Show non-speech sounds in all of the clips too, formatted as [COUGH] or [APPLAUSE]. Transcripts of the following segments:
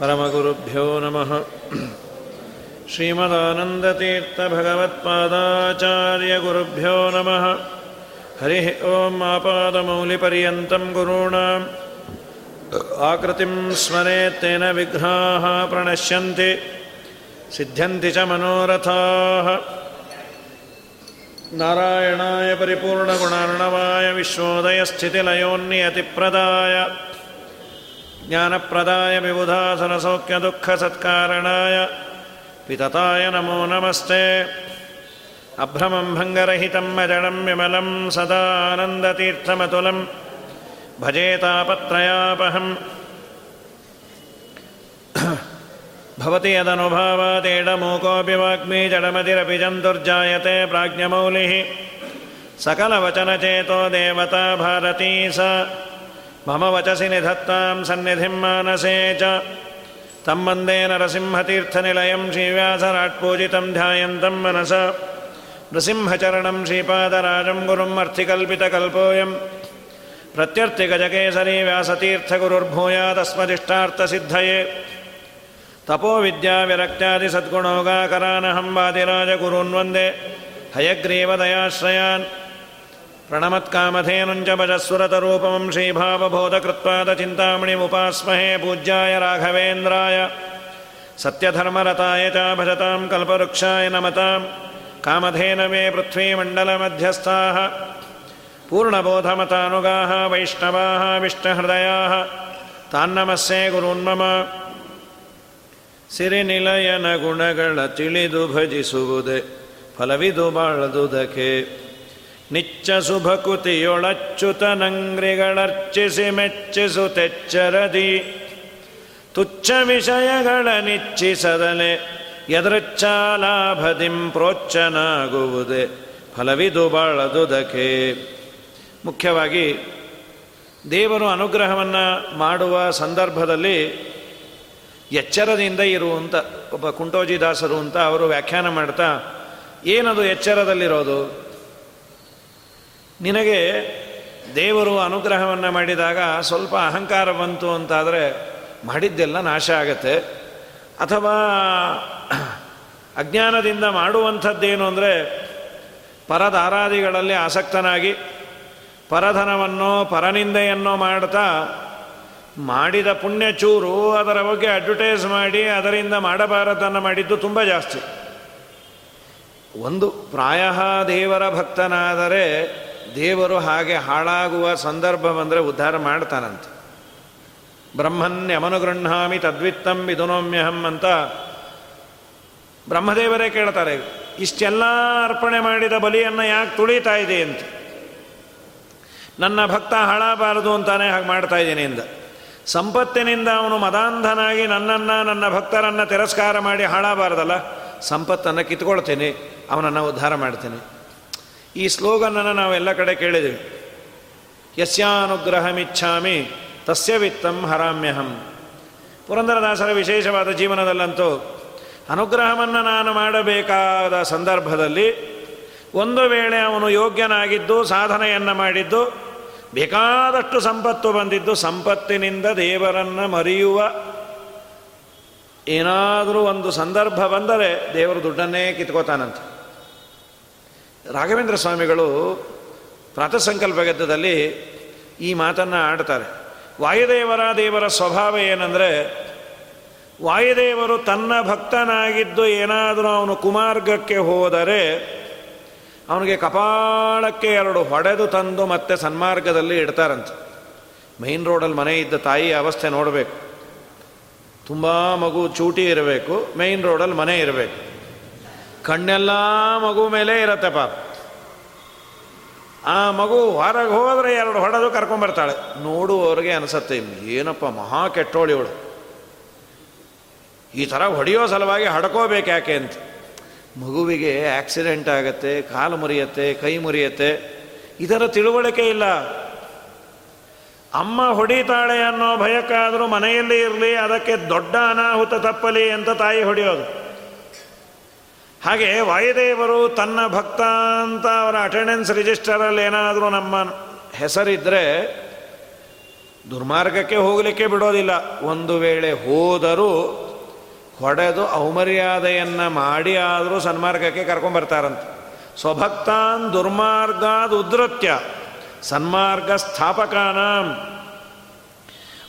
परमगुरुभ्यो नमः। श्रीमदानन्दतीर्थभगवत्पादाचार्यगुरुभ्यो नमः। हरिः ॐ आपादमौलिपर्यन्तं गुरूणाम्। आकृतिं स्मरेत्तेन विघ्नाः प्रणश्यन्ति सिद्ध्यन्ति च मनोरथाः। नारायणाय परिपूर्णगुणार्णवाय विश्वोदयस्थितिलयोन्नियतिप्रदाय ज्ञानप्रदाय विबुधासनसौख्यदुःखसत्कारणाय पितताय नमो नमस्ते अभ्रमं भङ्गरहितं मजडं विमलं सदानन्दतीर्थमतुलं भजेतापत्रयापहम् भवति यदनुभावादेडमूकोऽपि वाग्मी जडमतिरपि जन्तुर्जायते प्राज्ञमौलिः सकलवचनचेतो देवता भारती स मम वचसि निधत्तां सन्निधिं मानसे च। तं वन्दे नरसिंहतीर्थनिलयं श्रीव्यासराट्पूजितं ध्यायन्तं मनस। नृसिंहचरणं श्रीपादराजं गुरुम् अर्थिकल्पितकल्पोऽयं। प्रत्यर्थिगजकेसरी व्यासतीर्थगुरुर्भूयादस्मदिष्टार्थसिद्धये। तपोविद्याविरक्त्यादिसद्गुणोगाकरानहं वादिराजगुरून् वन्दे। हयग्रीवदयाश्रयान् प्रणमत्कामधेनुञ्च भजस्वरतरूपं श्रीभावबोधकृत्पादचिन्तामणिमुपास्महे पूज्याय राघवेन्द्राय सत्यधर्मरताय च भजतां कल्पवृक्षाय नमतां कामधेनवे पृथ्वीमण्डलमध्यस्थाः पूर्णबोधमतानुगाः वैष्णवाः विष्णुहृदयाः तान्नमस्ये गुरून्मम ಸಿರಿನಿಲಯನ ಗುಣಗಳ ತಿಳಿದು ಭಜಿಸುವುದೇ ಫಲವಿದು ಬಾಳದುದಕ್ಕೆ ನಿಚ್ಚ ಸುಭಕುತಿಯೊಳಚ್ಚುತನಂಗ್ರಿಗಳರ್ಚಿಸಿ ಮೆಚ್ಚಿಸು ತೆಚ್ಚರದಿ. ತುಚ್ಛ ವಿಷಯಗಳ ನಿಚ್ಚಿಸದಲೆ ಎದೃಚ್ಛಾಲಾಭದಿಂ ಪ್ರೋಚ್ಚನಾಗುವುದೇ, ಫಲವಿದು ಬಾಳದುದಕ್ಕೆ ಮುಖ್ಯವಾಗಿ, ದೇವರು ಅನುಗ್ರಹವನ್ನು ಮಾಡುವ ಸಂದರ್ಭದಲ್ಲಿ ಎಚ್ಚರದಿಂದ ಇರುವಂಥ ಒಬ್ಬ ಕುಂಟೋಜಿದಾಸರು ಅಂತ ಅವರು ವ್ಯಾಖ್ಯಾನ ಮಾಡ್ತಾ, ಏನದು ಎಚ್ಚರದಲ್ಲಿರೋದು? ನಿನಗೆ ದೇವರು ಅನುಗ್ರಹವನ್ನು ಮಾಡಿದಾಗ ಸ್ವಲ್ಪ ಅಹಂಕಾರ ಬಂತು ಅಂತಾದರೆ ಮಾಡಿದ್ದೆಲ್ಲ ನಾಶ ಆಗತ್ತೆ. ಅಥವಾ ಅಜ್ಞಾನದಿಂದ ಮಾಡುವಂಥದ್ದೇನು ಅಂದರೆ ಪರದಾರಾದಿಗಳಲ್ಲಿ ಆಸಕ್ತನಾಗಿ ಪರಧನವನ್ನೋ ಪರನಿಂದೆಯನ್ನೋ ಮಾಡ್ತಾ ಮಾಡಿದ ಪುಣ್ಯ ಚೂರು ಅದರ ಬಗ್ಗೆ ಅಡ್ವರ್ಟೈಸ್ ಮಾಡಿ ಅದರಿಂದ ಮಾಡಬಾರದನ್ನು ಮಾಡಿದ್ದು ತುಂಬ ಜಾಸ್ತಿ. ಒಂದು ಪ್ರಾಯ ದೇವರ ಭಕ್ತನಾದರೆ ದೇವರು ಹಾಗೆ ಹಾಳಾಗುವ ಸಂದರ್ಭ ಬಂದರೆ ಉದ್ಧಾರ ಮಾಡ್ತಾನಂತೆ. ಬ್ರಹ್ಮನ್ಯಮನುಗೃಹಾಮಿ ತದ್ವಿತ್ತಂ ವಿದುನೋಮ್ಯಹಂ ಅಂತ ಬ್ರಹ್ಮದೇವರೇ ಕೇಳ್ತಾರೆ, ಇಷ್ಟೆಲ್ಲ ಅರ್ಪಣೆ ಮಾಡಿದ ಬಲಿಯನ್ನು ಯಾಕೆ ತುಳಿತಾ ಇದೆ ಅಂತ. ನನ್ನ ಭಕ್ತ ಹಾಳಾಗಬಾರದು ಅಂತಾನೆ ಹಾಗೆ ಮಾಡ್ತಾ ಇದ್ದೀನಿ ಅಂತ ಸಂಪತ್ತಿನಿಂದ ಅವನು ಮದಾಂಧನಾಗಿ ನನ್ನನ್ನು ನನ್ನ ಭಕ್ತರನ್ನು ತಿರಸ್ಕಾರ ಮಾಡಿ ಹಾಳಾಗಬಾರ್ದಲ್ಲ, ಸಂಪತ್ತನ್ನು ಕಿತ್ಕೊಳ್ತೇನೆ, ಅವನನ್ನು ಉದ್ಧಾರ ಮಾಡ್ತೇನೆ. ಈ ಸ್ಲೋಗನನ್ನು ನಾವೆಲ್ಲ ಕಡೆ ಕೇಳಿದ್ದೀವಿ ಯಸ್ಯಾನುಗ್ರಹಮಿಚ್ಛಾಮಿ ತಸ್ಯ ವಿತ್ತಂ ಹರಾಮ್ಯಹಂ. ಪುರಂದರದಾಸರ ವಿಶೇಷವಾದ ಜೀವನದಲ್ಲಂತೂ ಅನುಗ್ರಹವನ್ನು ನಾನು ಮಾಡಬೇಕಾದ ಸಂದರ್ಭದಲ್ಲಿ ಒಂದು ವೇಳೆ ಅವನು ಯೋಗ್ಯನಾಗಿದ್ದು, ಸಾಧನೆಯನ್ನು ಮಾಡಿದ್ದು, ಬೇಕಾದಷ್ಟು ಸಂಪತ್ತು ಬಂದಿದ್ದು, ಸಂಪತ್ತಿನಿಂದ ದೇವರನ್ನು ಮರೆಯುವ ಏನಾದರೂ ಒಂದು ಸಂದರ್ಭ ಬಂದರೆ ದೇವರು ದುಡ್ಡನ್ನೇ ಕಿತ್ಕೋತಾನಂತೆ. ರಾಘವೇಂದ್ರ ಸ್ವಾಮಿಗಳು ಪ್ರಾತಸಂಕಲ್ಪ ಗದ್ದದಲ್ಲಿ ಈ ಮಾತನ್ನು ಆಡ್ತಾರೆ. ವಾಯುದೇವರ ದೇವರ ಸ್ವಭಾವ ಏನಂದರೆ, ವಾಯುದೇವರು ತನ್ನ ಭಕ್ತನಾಗಿದ್ದು ಏನಾದರೂ ಅವನು ಕುಮಾರ್ಗಕ್ಕೆ ಹೋದರೆ, ಅವನಿಗೆ ಕಪಾಳಕ್ಕೆ ಎರಡು ಹೊಡೆದು ತಂದು ಮತ್ತೆ ಸನ್ಮಾರ್ಗದಲ್ಲಿ ಇಡ್ತಾರಂತೆ. ಮೈನ್ ರೋಡಲ್ಲಿ ಮನೆ ಇದ್ದ ತಾಯಿ ಅವಸ್ಥೆ ನೋಡಬೇಕು. ತುಂಬ ಮಗು ಚೂಟಿ ಇರಬೇಕು, ಮೈನ್ ರೋಡಲ್ಲಿ ಮನೆ ಇರಬೇಕು. ಕಣ್ಣೆಲ್ಲ ಮಗು ಮೇಲೆ ಇರತ್ತೆ ಪಾಪ. ಆ ಮಗು ಹೊರಗೆ ಹೋದರೆ ಎರಡು ಹೊಡೆದು ಕರ್ಕೊಂಬರ್ತಾಳೆ ನೋಡುವವ್ರಿಗೆ ಅನಿಸತ್ತೆ, ಏನಪ್ಪ ಮಹಾ ಕೆಟ್ಟೋಳಿವಳು ಈ ಥರ ಹೊಡೆಯೋ ಸಲುವಾಗಿ ಹಡ್ಕೋಬೇಕು ಯಾಕೆ ಅಂತ. ಮಗುವಿಗೆ ಆಕ್ಸಿಡೆಂಟ್ ಆಗತ್ತೆ, ಕಾಲು ಮುರಿಯತ್ತೆ, ಕೈ ಮುರಿಯತ್ತೆ. ಇದರ ತಿಳುವಳಿಕೆ ಇಲ್ಲ. ಅಮ್ಮ ಹೊಡಿತಾಳೆ ಅನ್ನೋ ಭಯಕ್ಕಾದರೂ ಮನೆಯಲ್ಲಿ ಇರಲಿ, ಅದಕ್ಕೆ ದೊಡ್ಡ ಅನಾಹುತ ತಪ್ಪಲಿ ಅಂತ ತಾಯಿ ಹೊಡೆಯೋದು. ಹಾಗೆ ವಾಯುದೇವರು ತನ್ನ ಭಕ್ತ ಅಂತ ಅವರ ಅಟೆಂಡೆನ್ಸ್ ರಿಜಿಸ್ಟರಲ್ಲಿ ಏನಾದರೂ ನಮ್ಮ ಹೆಸರಿದ್ದರೆ ದುರ್ಮಾರ್ಗಕ್ಕೆ ಹೋಗಲಿಕ್ಕೆ ಬಿಡೋದಿಲ್ಲ. ಒಂದು ವೇಳೆ ಹೋದರೂ ಹೊಡೆದು ಔಮರ್ಯಾದೆಯನ್ನು ಮಾಡಿ ಆದರೂ ಸನ್ಮಾರ್ಗಕ್ಕೆ ಕರ್ಕೊಂಬರ್ತಾರಂತೆ ಸ್ವಭಕ್ತಾನ್ ದುರ್ಮಾರ್ಗಾದ ಉದ್ರತ್ಯ, ಸನ್ಮಾರ್ಗ ಸ್ಥಾಪಕಾನ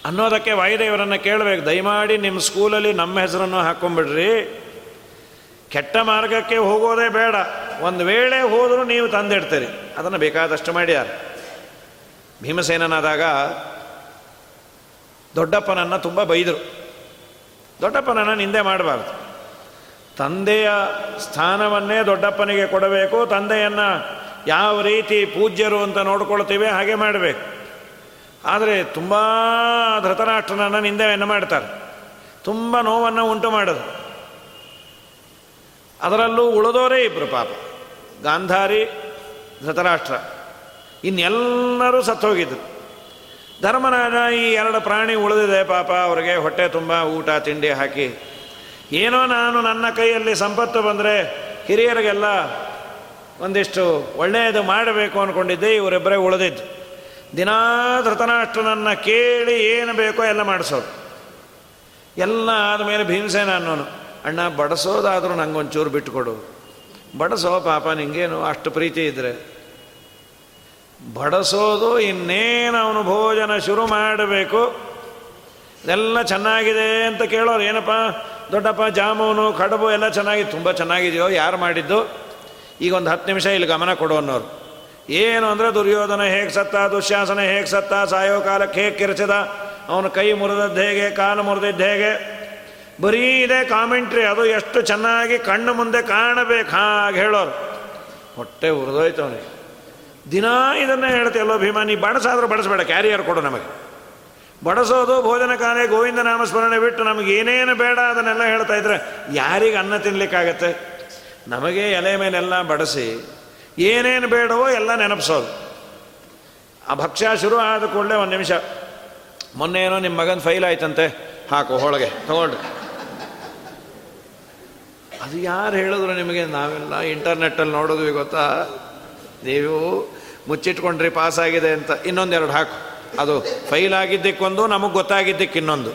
ಅನ್ನೋದಕ್ಕೆ ವಾಯುದೇವರನ್ನು ಕೇಳಬೇಕು. ದಯಮಾಡಿ ನಿಮ್ಮ ಸ್ಕೂಲಲ್ಲಿ ನಮ್ಮ ಹೆಸರನ್ನು ಹಾಕ್ಕೊಂಬಿಡ್ರಿ ಕೆಟ್ಟ ಮಾರ್ಗಕ್ಕೆ ಹೋಗೋದೇ ಬೇಡ. ಒಂದು ವೇಳೆ ಹೋದರೂ ನೀವು ತಂದಿಡ್ತೀರಿ. ಅದನ್ನು ಬೇಕಾದಷ್ಟು ಮಾಡ್ಯಾರ. ಭೀಮಸೇನನಾದಾಗ ದೊಡ್ಡಪ್ಪನನ್ನು ತುಂಬ ಬೈದರು. ದೊಡ್ಡಪ್ಪನನ್ನು ನಿಂದೆ ಮಾಡಬಾರ್ದು. ತಂದೆಯ ಸ್ಥಾನವನ್ನೇ ದೊಡ್ಡಪ್ಪನಿಗೆ ಕೊಡಬೇಕು, ತಂದೆಯನ್ನು ಯಾವ ರೀತಿ ಪೂಜ್ಯರು ಅಂತ ನೋಡ್ಕೊಳ್ತೀವಿ ಹಾಗೆ ಮಾಡಬೇಕು. ಆದರೆ ತುಂಬ ಧೃತರಾಷ್ಟ್ರನನ್ನು ನಿಂದೆಯನ್ನು ಮಾಡ್ತಾರೆ. ತುಂಬ ನೋವನ್ನು ಉಂಟು ಮಾಡೋದು. ಅದರಲ್ಲೂ ಉಳಿದೋರೇ ಇಬ್ಬರು ಪಾಪ. ಗಾಂಧಾರಿ, ಧೃತರಾಷ್ಟ್ರ. ಇನ್ನೆಲ್ಲರೂ ಸತ್ತೋಗಿದ್ರು. ಧರ್ಮರಾಜ ಈ ಎರಡು ಪ್ರಾಣಿ ಉಳಿದಿದೆ ಪಾಪ. ಅವರಿಗೆ ಹೊಟ್ಟೆ ತುಂಬ ಊಟ, ತಿಂಡಿ ಹಾಕಿ. ಏನೋ ನಾನು ನನ್ನ ಕೈಯಲ್ಲಿ ಸಂಪತ್ತು ಬಂದರೆ ಹಿರಿಯರಿಗೆಲ್ಲ ಒಂದಿಷ್ಟು ಒಳ್ಳೆಯದು ಮಾಡಬೇಕು ಅಂದ್ಕೊಂಡಿದ್ದೆ ಇವರಿಬ್ಬರೇ ಉಳಿದಿದ್ದು. ದಿನಾ ಧೃತರಾಷ್ಟ್ರನನ್ನು ಕೇಳಿ ಏನು ಬೇಕೋ ಎಲ್ಲ ಮಾಡಿಸೋದು ಎಲ್ಲ ಆದಮೇಲೆ ಭೀಮಸೇನ ಅನ್ನೋನು. ಅಣ್ಣ, ಬಡಿಸೋದಾದರೂ ನಂಗೊಂಚೂರು ಬಿಟ್ಟುಕೊಡು ಬಡಿಸೋ ಪಾಪ, ನಿಂಗೇನು ಅಷ್ಟು ಪ್ರೀತಿ ಇದ್ದರೆ ಬಡಿಸೋದು ಇನ್ನೇನು ಅವನು ಭೋಜನ ಶುರು ಮಾಡಬೇಕು? ಇದೆಲ್ಲ ಚೆನ್ನಾಗಿದೆ ಅಂತ ಕೇಳೋರು, ಏನಪ್ಪ, ದೊಡ್ಡಪ್ಪ, ಜಾಮೂನು, ಕಡುಬು ಎಲ್ಲ ಚೆನ್ನಾಗಿ, ತುಂಬ ಚೆನ್ನಾಗಿದೆಯೋ, ಯಾರು ಮಾಡಿದ್ದು? ಈಗ ಒಂದು ಹತ್ತು ನಿಮಿಷ ಇಲ್ಲಿ ಗಮನ ಕೊಡು ಅನ್ನೋರು. ಏನು ಅಂದರೆ ದುರ್ಯೋಧನ ಹೇಗೆ ಸತ್ತ, ದುಶ್ಯಾಸನ ಹೇಗೆ ಸತ್ತ, ಸಾಯೋ ಕಾಲಕ್ಕೆ ಹೇಗೆ ಕಿರಿಸಿದ ಅವನು ಕೈ ಮುರಿದದ್ದು ಹೇಗೆ, ಕಾಲು ಮುರಿದಿದ್ದು ಹೇಗೆ? ಬರೀ ಇದೆ ಕಾಮೆಂಟ್ರಿ ಅದು ಎಷ್ಟು ಚೆನ್ನಾಗಿ ಕಣ್ಣು ಮುಂದೆ ಕಾಣಬೇಕು, ಹಾಗೆ ಹೇಳೋರು. ಹೊಟ್ಟೆ ಉರಿದೋಯ್ತು ದಿನ ದಿನಾ ಇದನ್ನೇ ಹೇಳ್ತೀಯಲ್ಲೋ ಭೀಮಾ, ನೀ ಬಡಸಾದ್ರೂ ಬಡಿಸ್ಬೇಡ ಕ್ಯಾರಿಯರ್ ಕೊಡು ನಮಗೆ. ಬಡಿಸೋದು ಭೋಜನ ಕಾಲೇ ಗೋವಿಂದ ನಾಮಸ್ಮರಣೆ ಬಿಟ್ಟು ನಮಗೆ ಏನೇನು ಬೇಡ ಅದನ್ನೆಲ್ಲ ಹೇಳ್ತಾ ಇದ್ರೆ ಯಾರಿಗೆ ಅನ್ನ ತಿನ್ಲಿಕ್ಕಾಗತ್ತೆ? ನಮಗೆ ಎಲೆ ಮೇಲೆಲ್ಲ ಬಡಿಸಿ, ಏನೇನು ಬೇಡವೋ ಎಲ್ಲ ನೆನಪಿಸೋದು. ಆ ಭಕ್ಷ್ಯ ಶುರು ಆದ ಕೂಡಲೇ ಒಂದು ನಿಮಿಷ ಮೊನ್ನೆ ಏನೋ ನಿಮ್ಮ ಮಗನ ಫೈಲ್ ಆಯ್ತಂತೆ, ಹಾಕು, ಹೋಳಿಗೆ ತಗೊಂಡ್ರಿ ಅದು ಯಾರು ಹೇಳಿದ್ರು ನಿಮಗೆ? ನಾವೆಲ್ಲ ಇಂಟರ್ನೆಟ್ಟಲ್ಲಿ ನೋಡೋದು ಗೊತ್ತಾ? ನೀವು ಮುಚ್ಚಿಟ್ಕೊಂಡ್ರಿ, ಪಾಸ್ ಆಗಿದೆ ಅಂತ. ಇನ್ನೊಂದೆರಡು ಹಾಕು. ಅದು ಫೈಲ್ ಆಗಿದ್ದಕ್ಕೊಂದು, ನಮಗೆ ಗೊತ್ತಾಗಿದ್ದಕ್ಕೆ ಇನ್ನೊಂದು.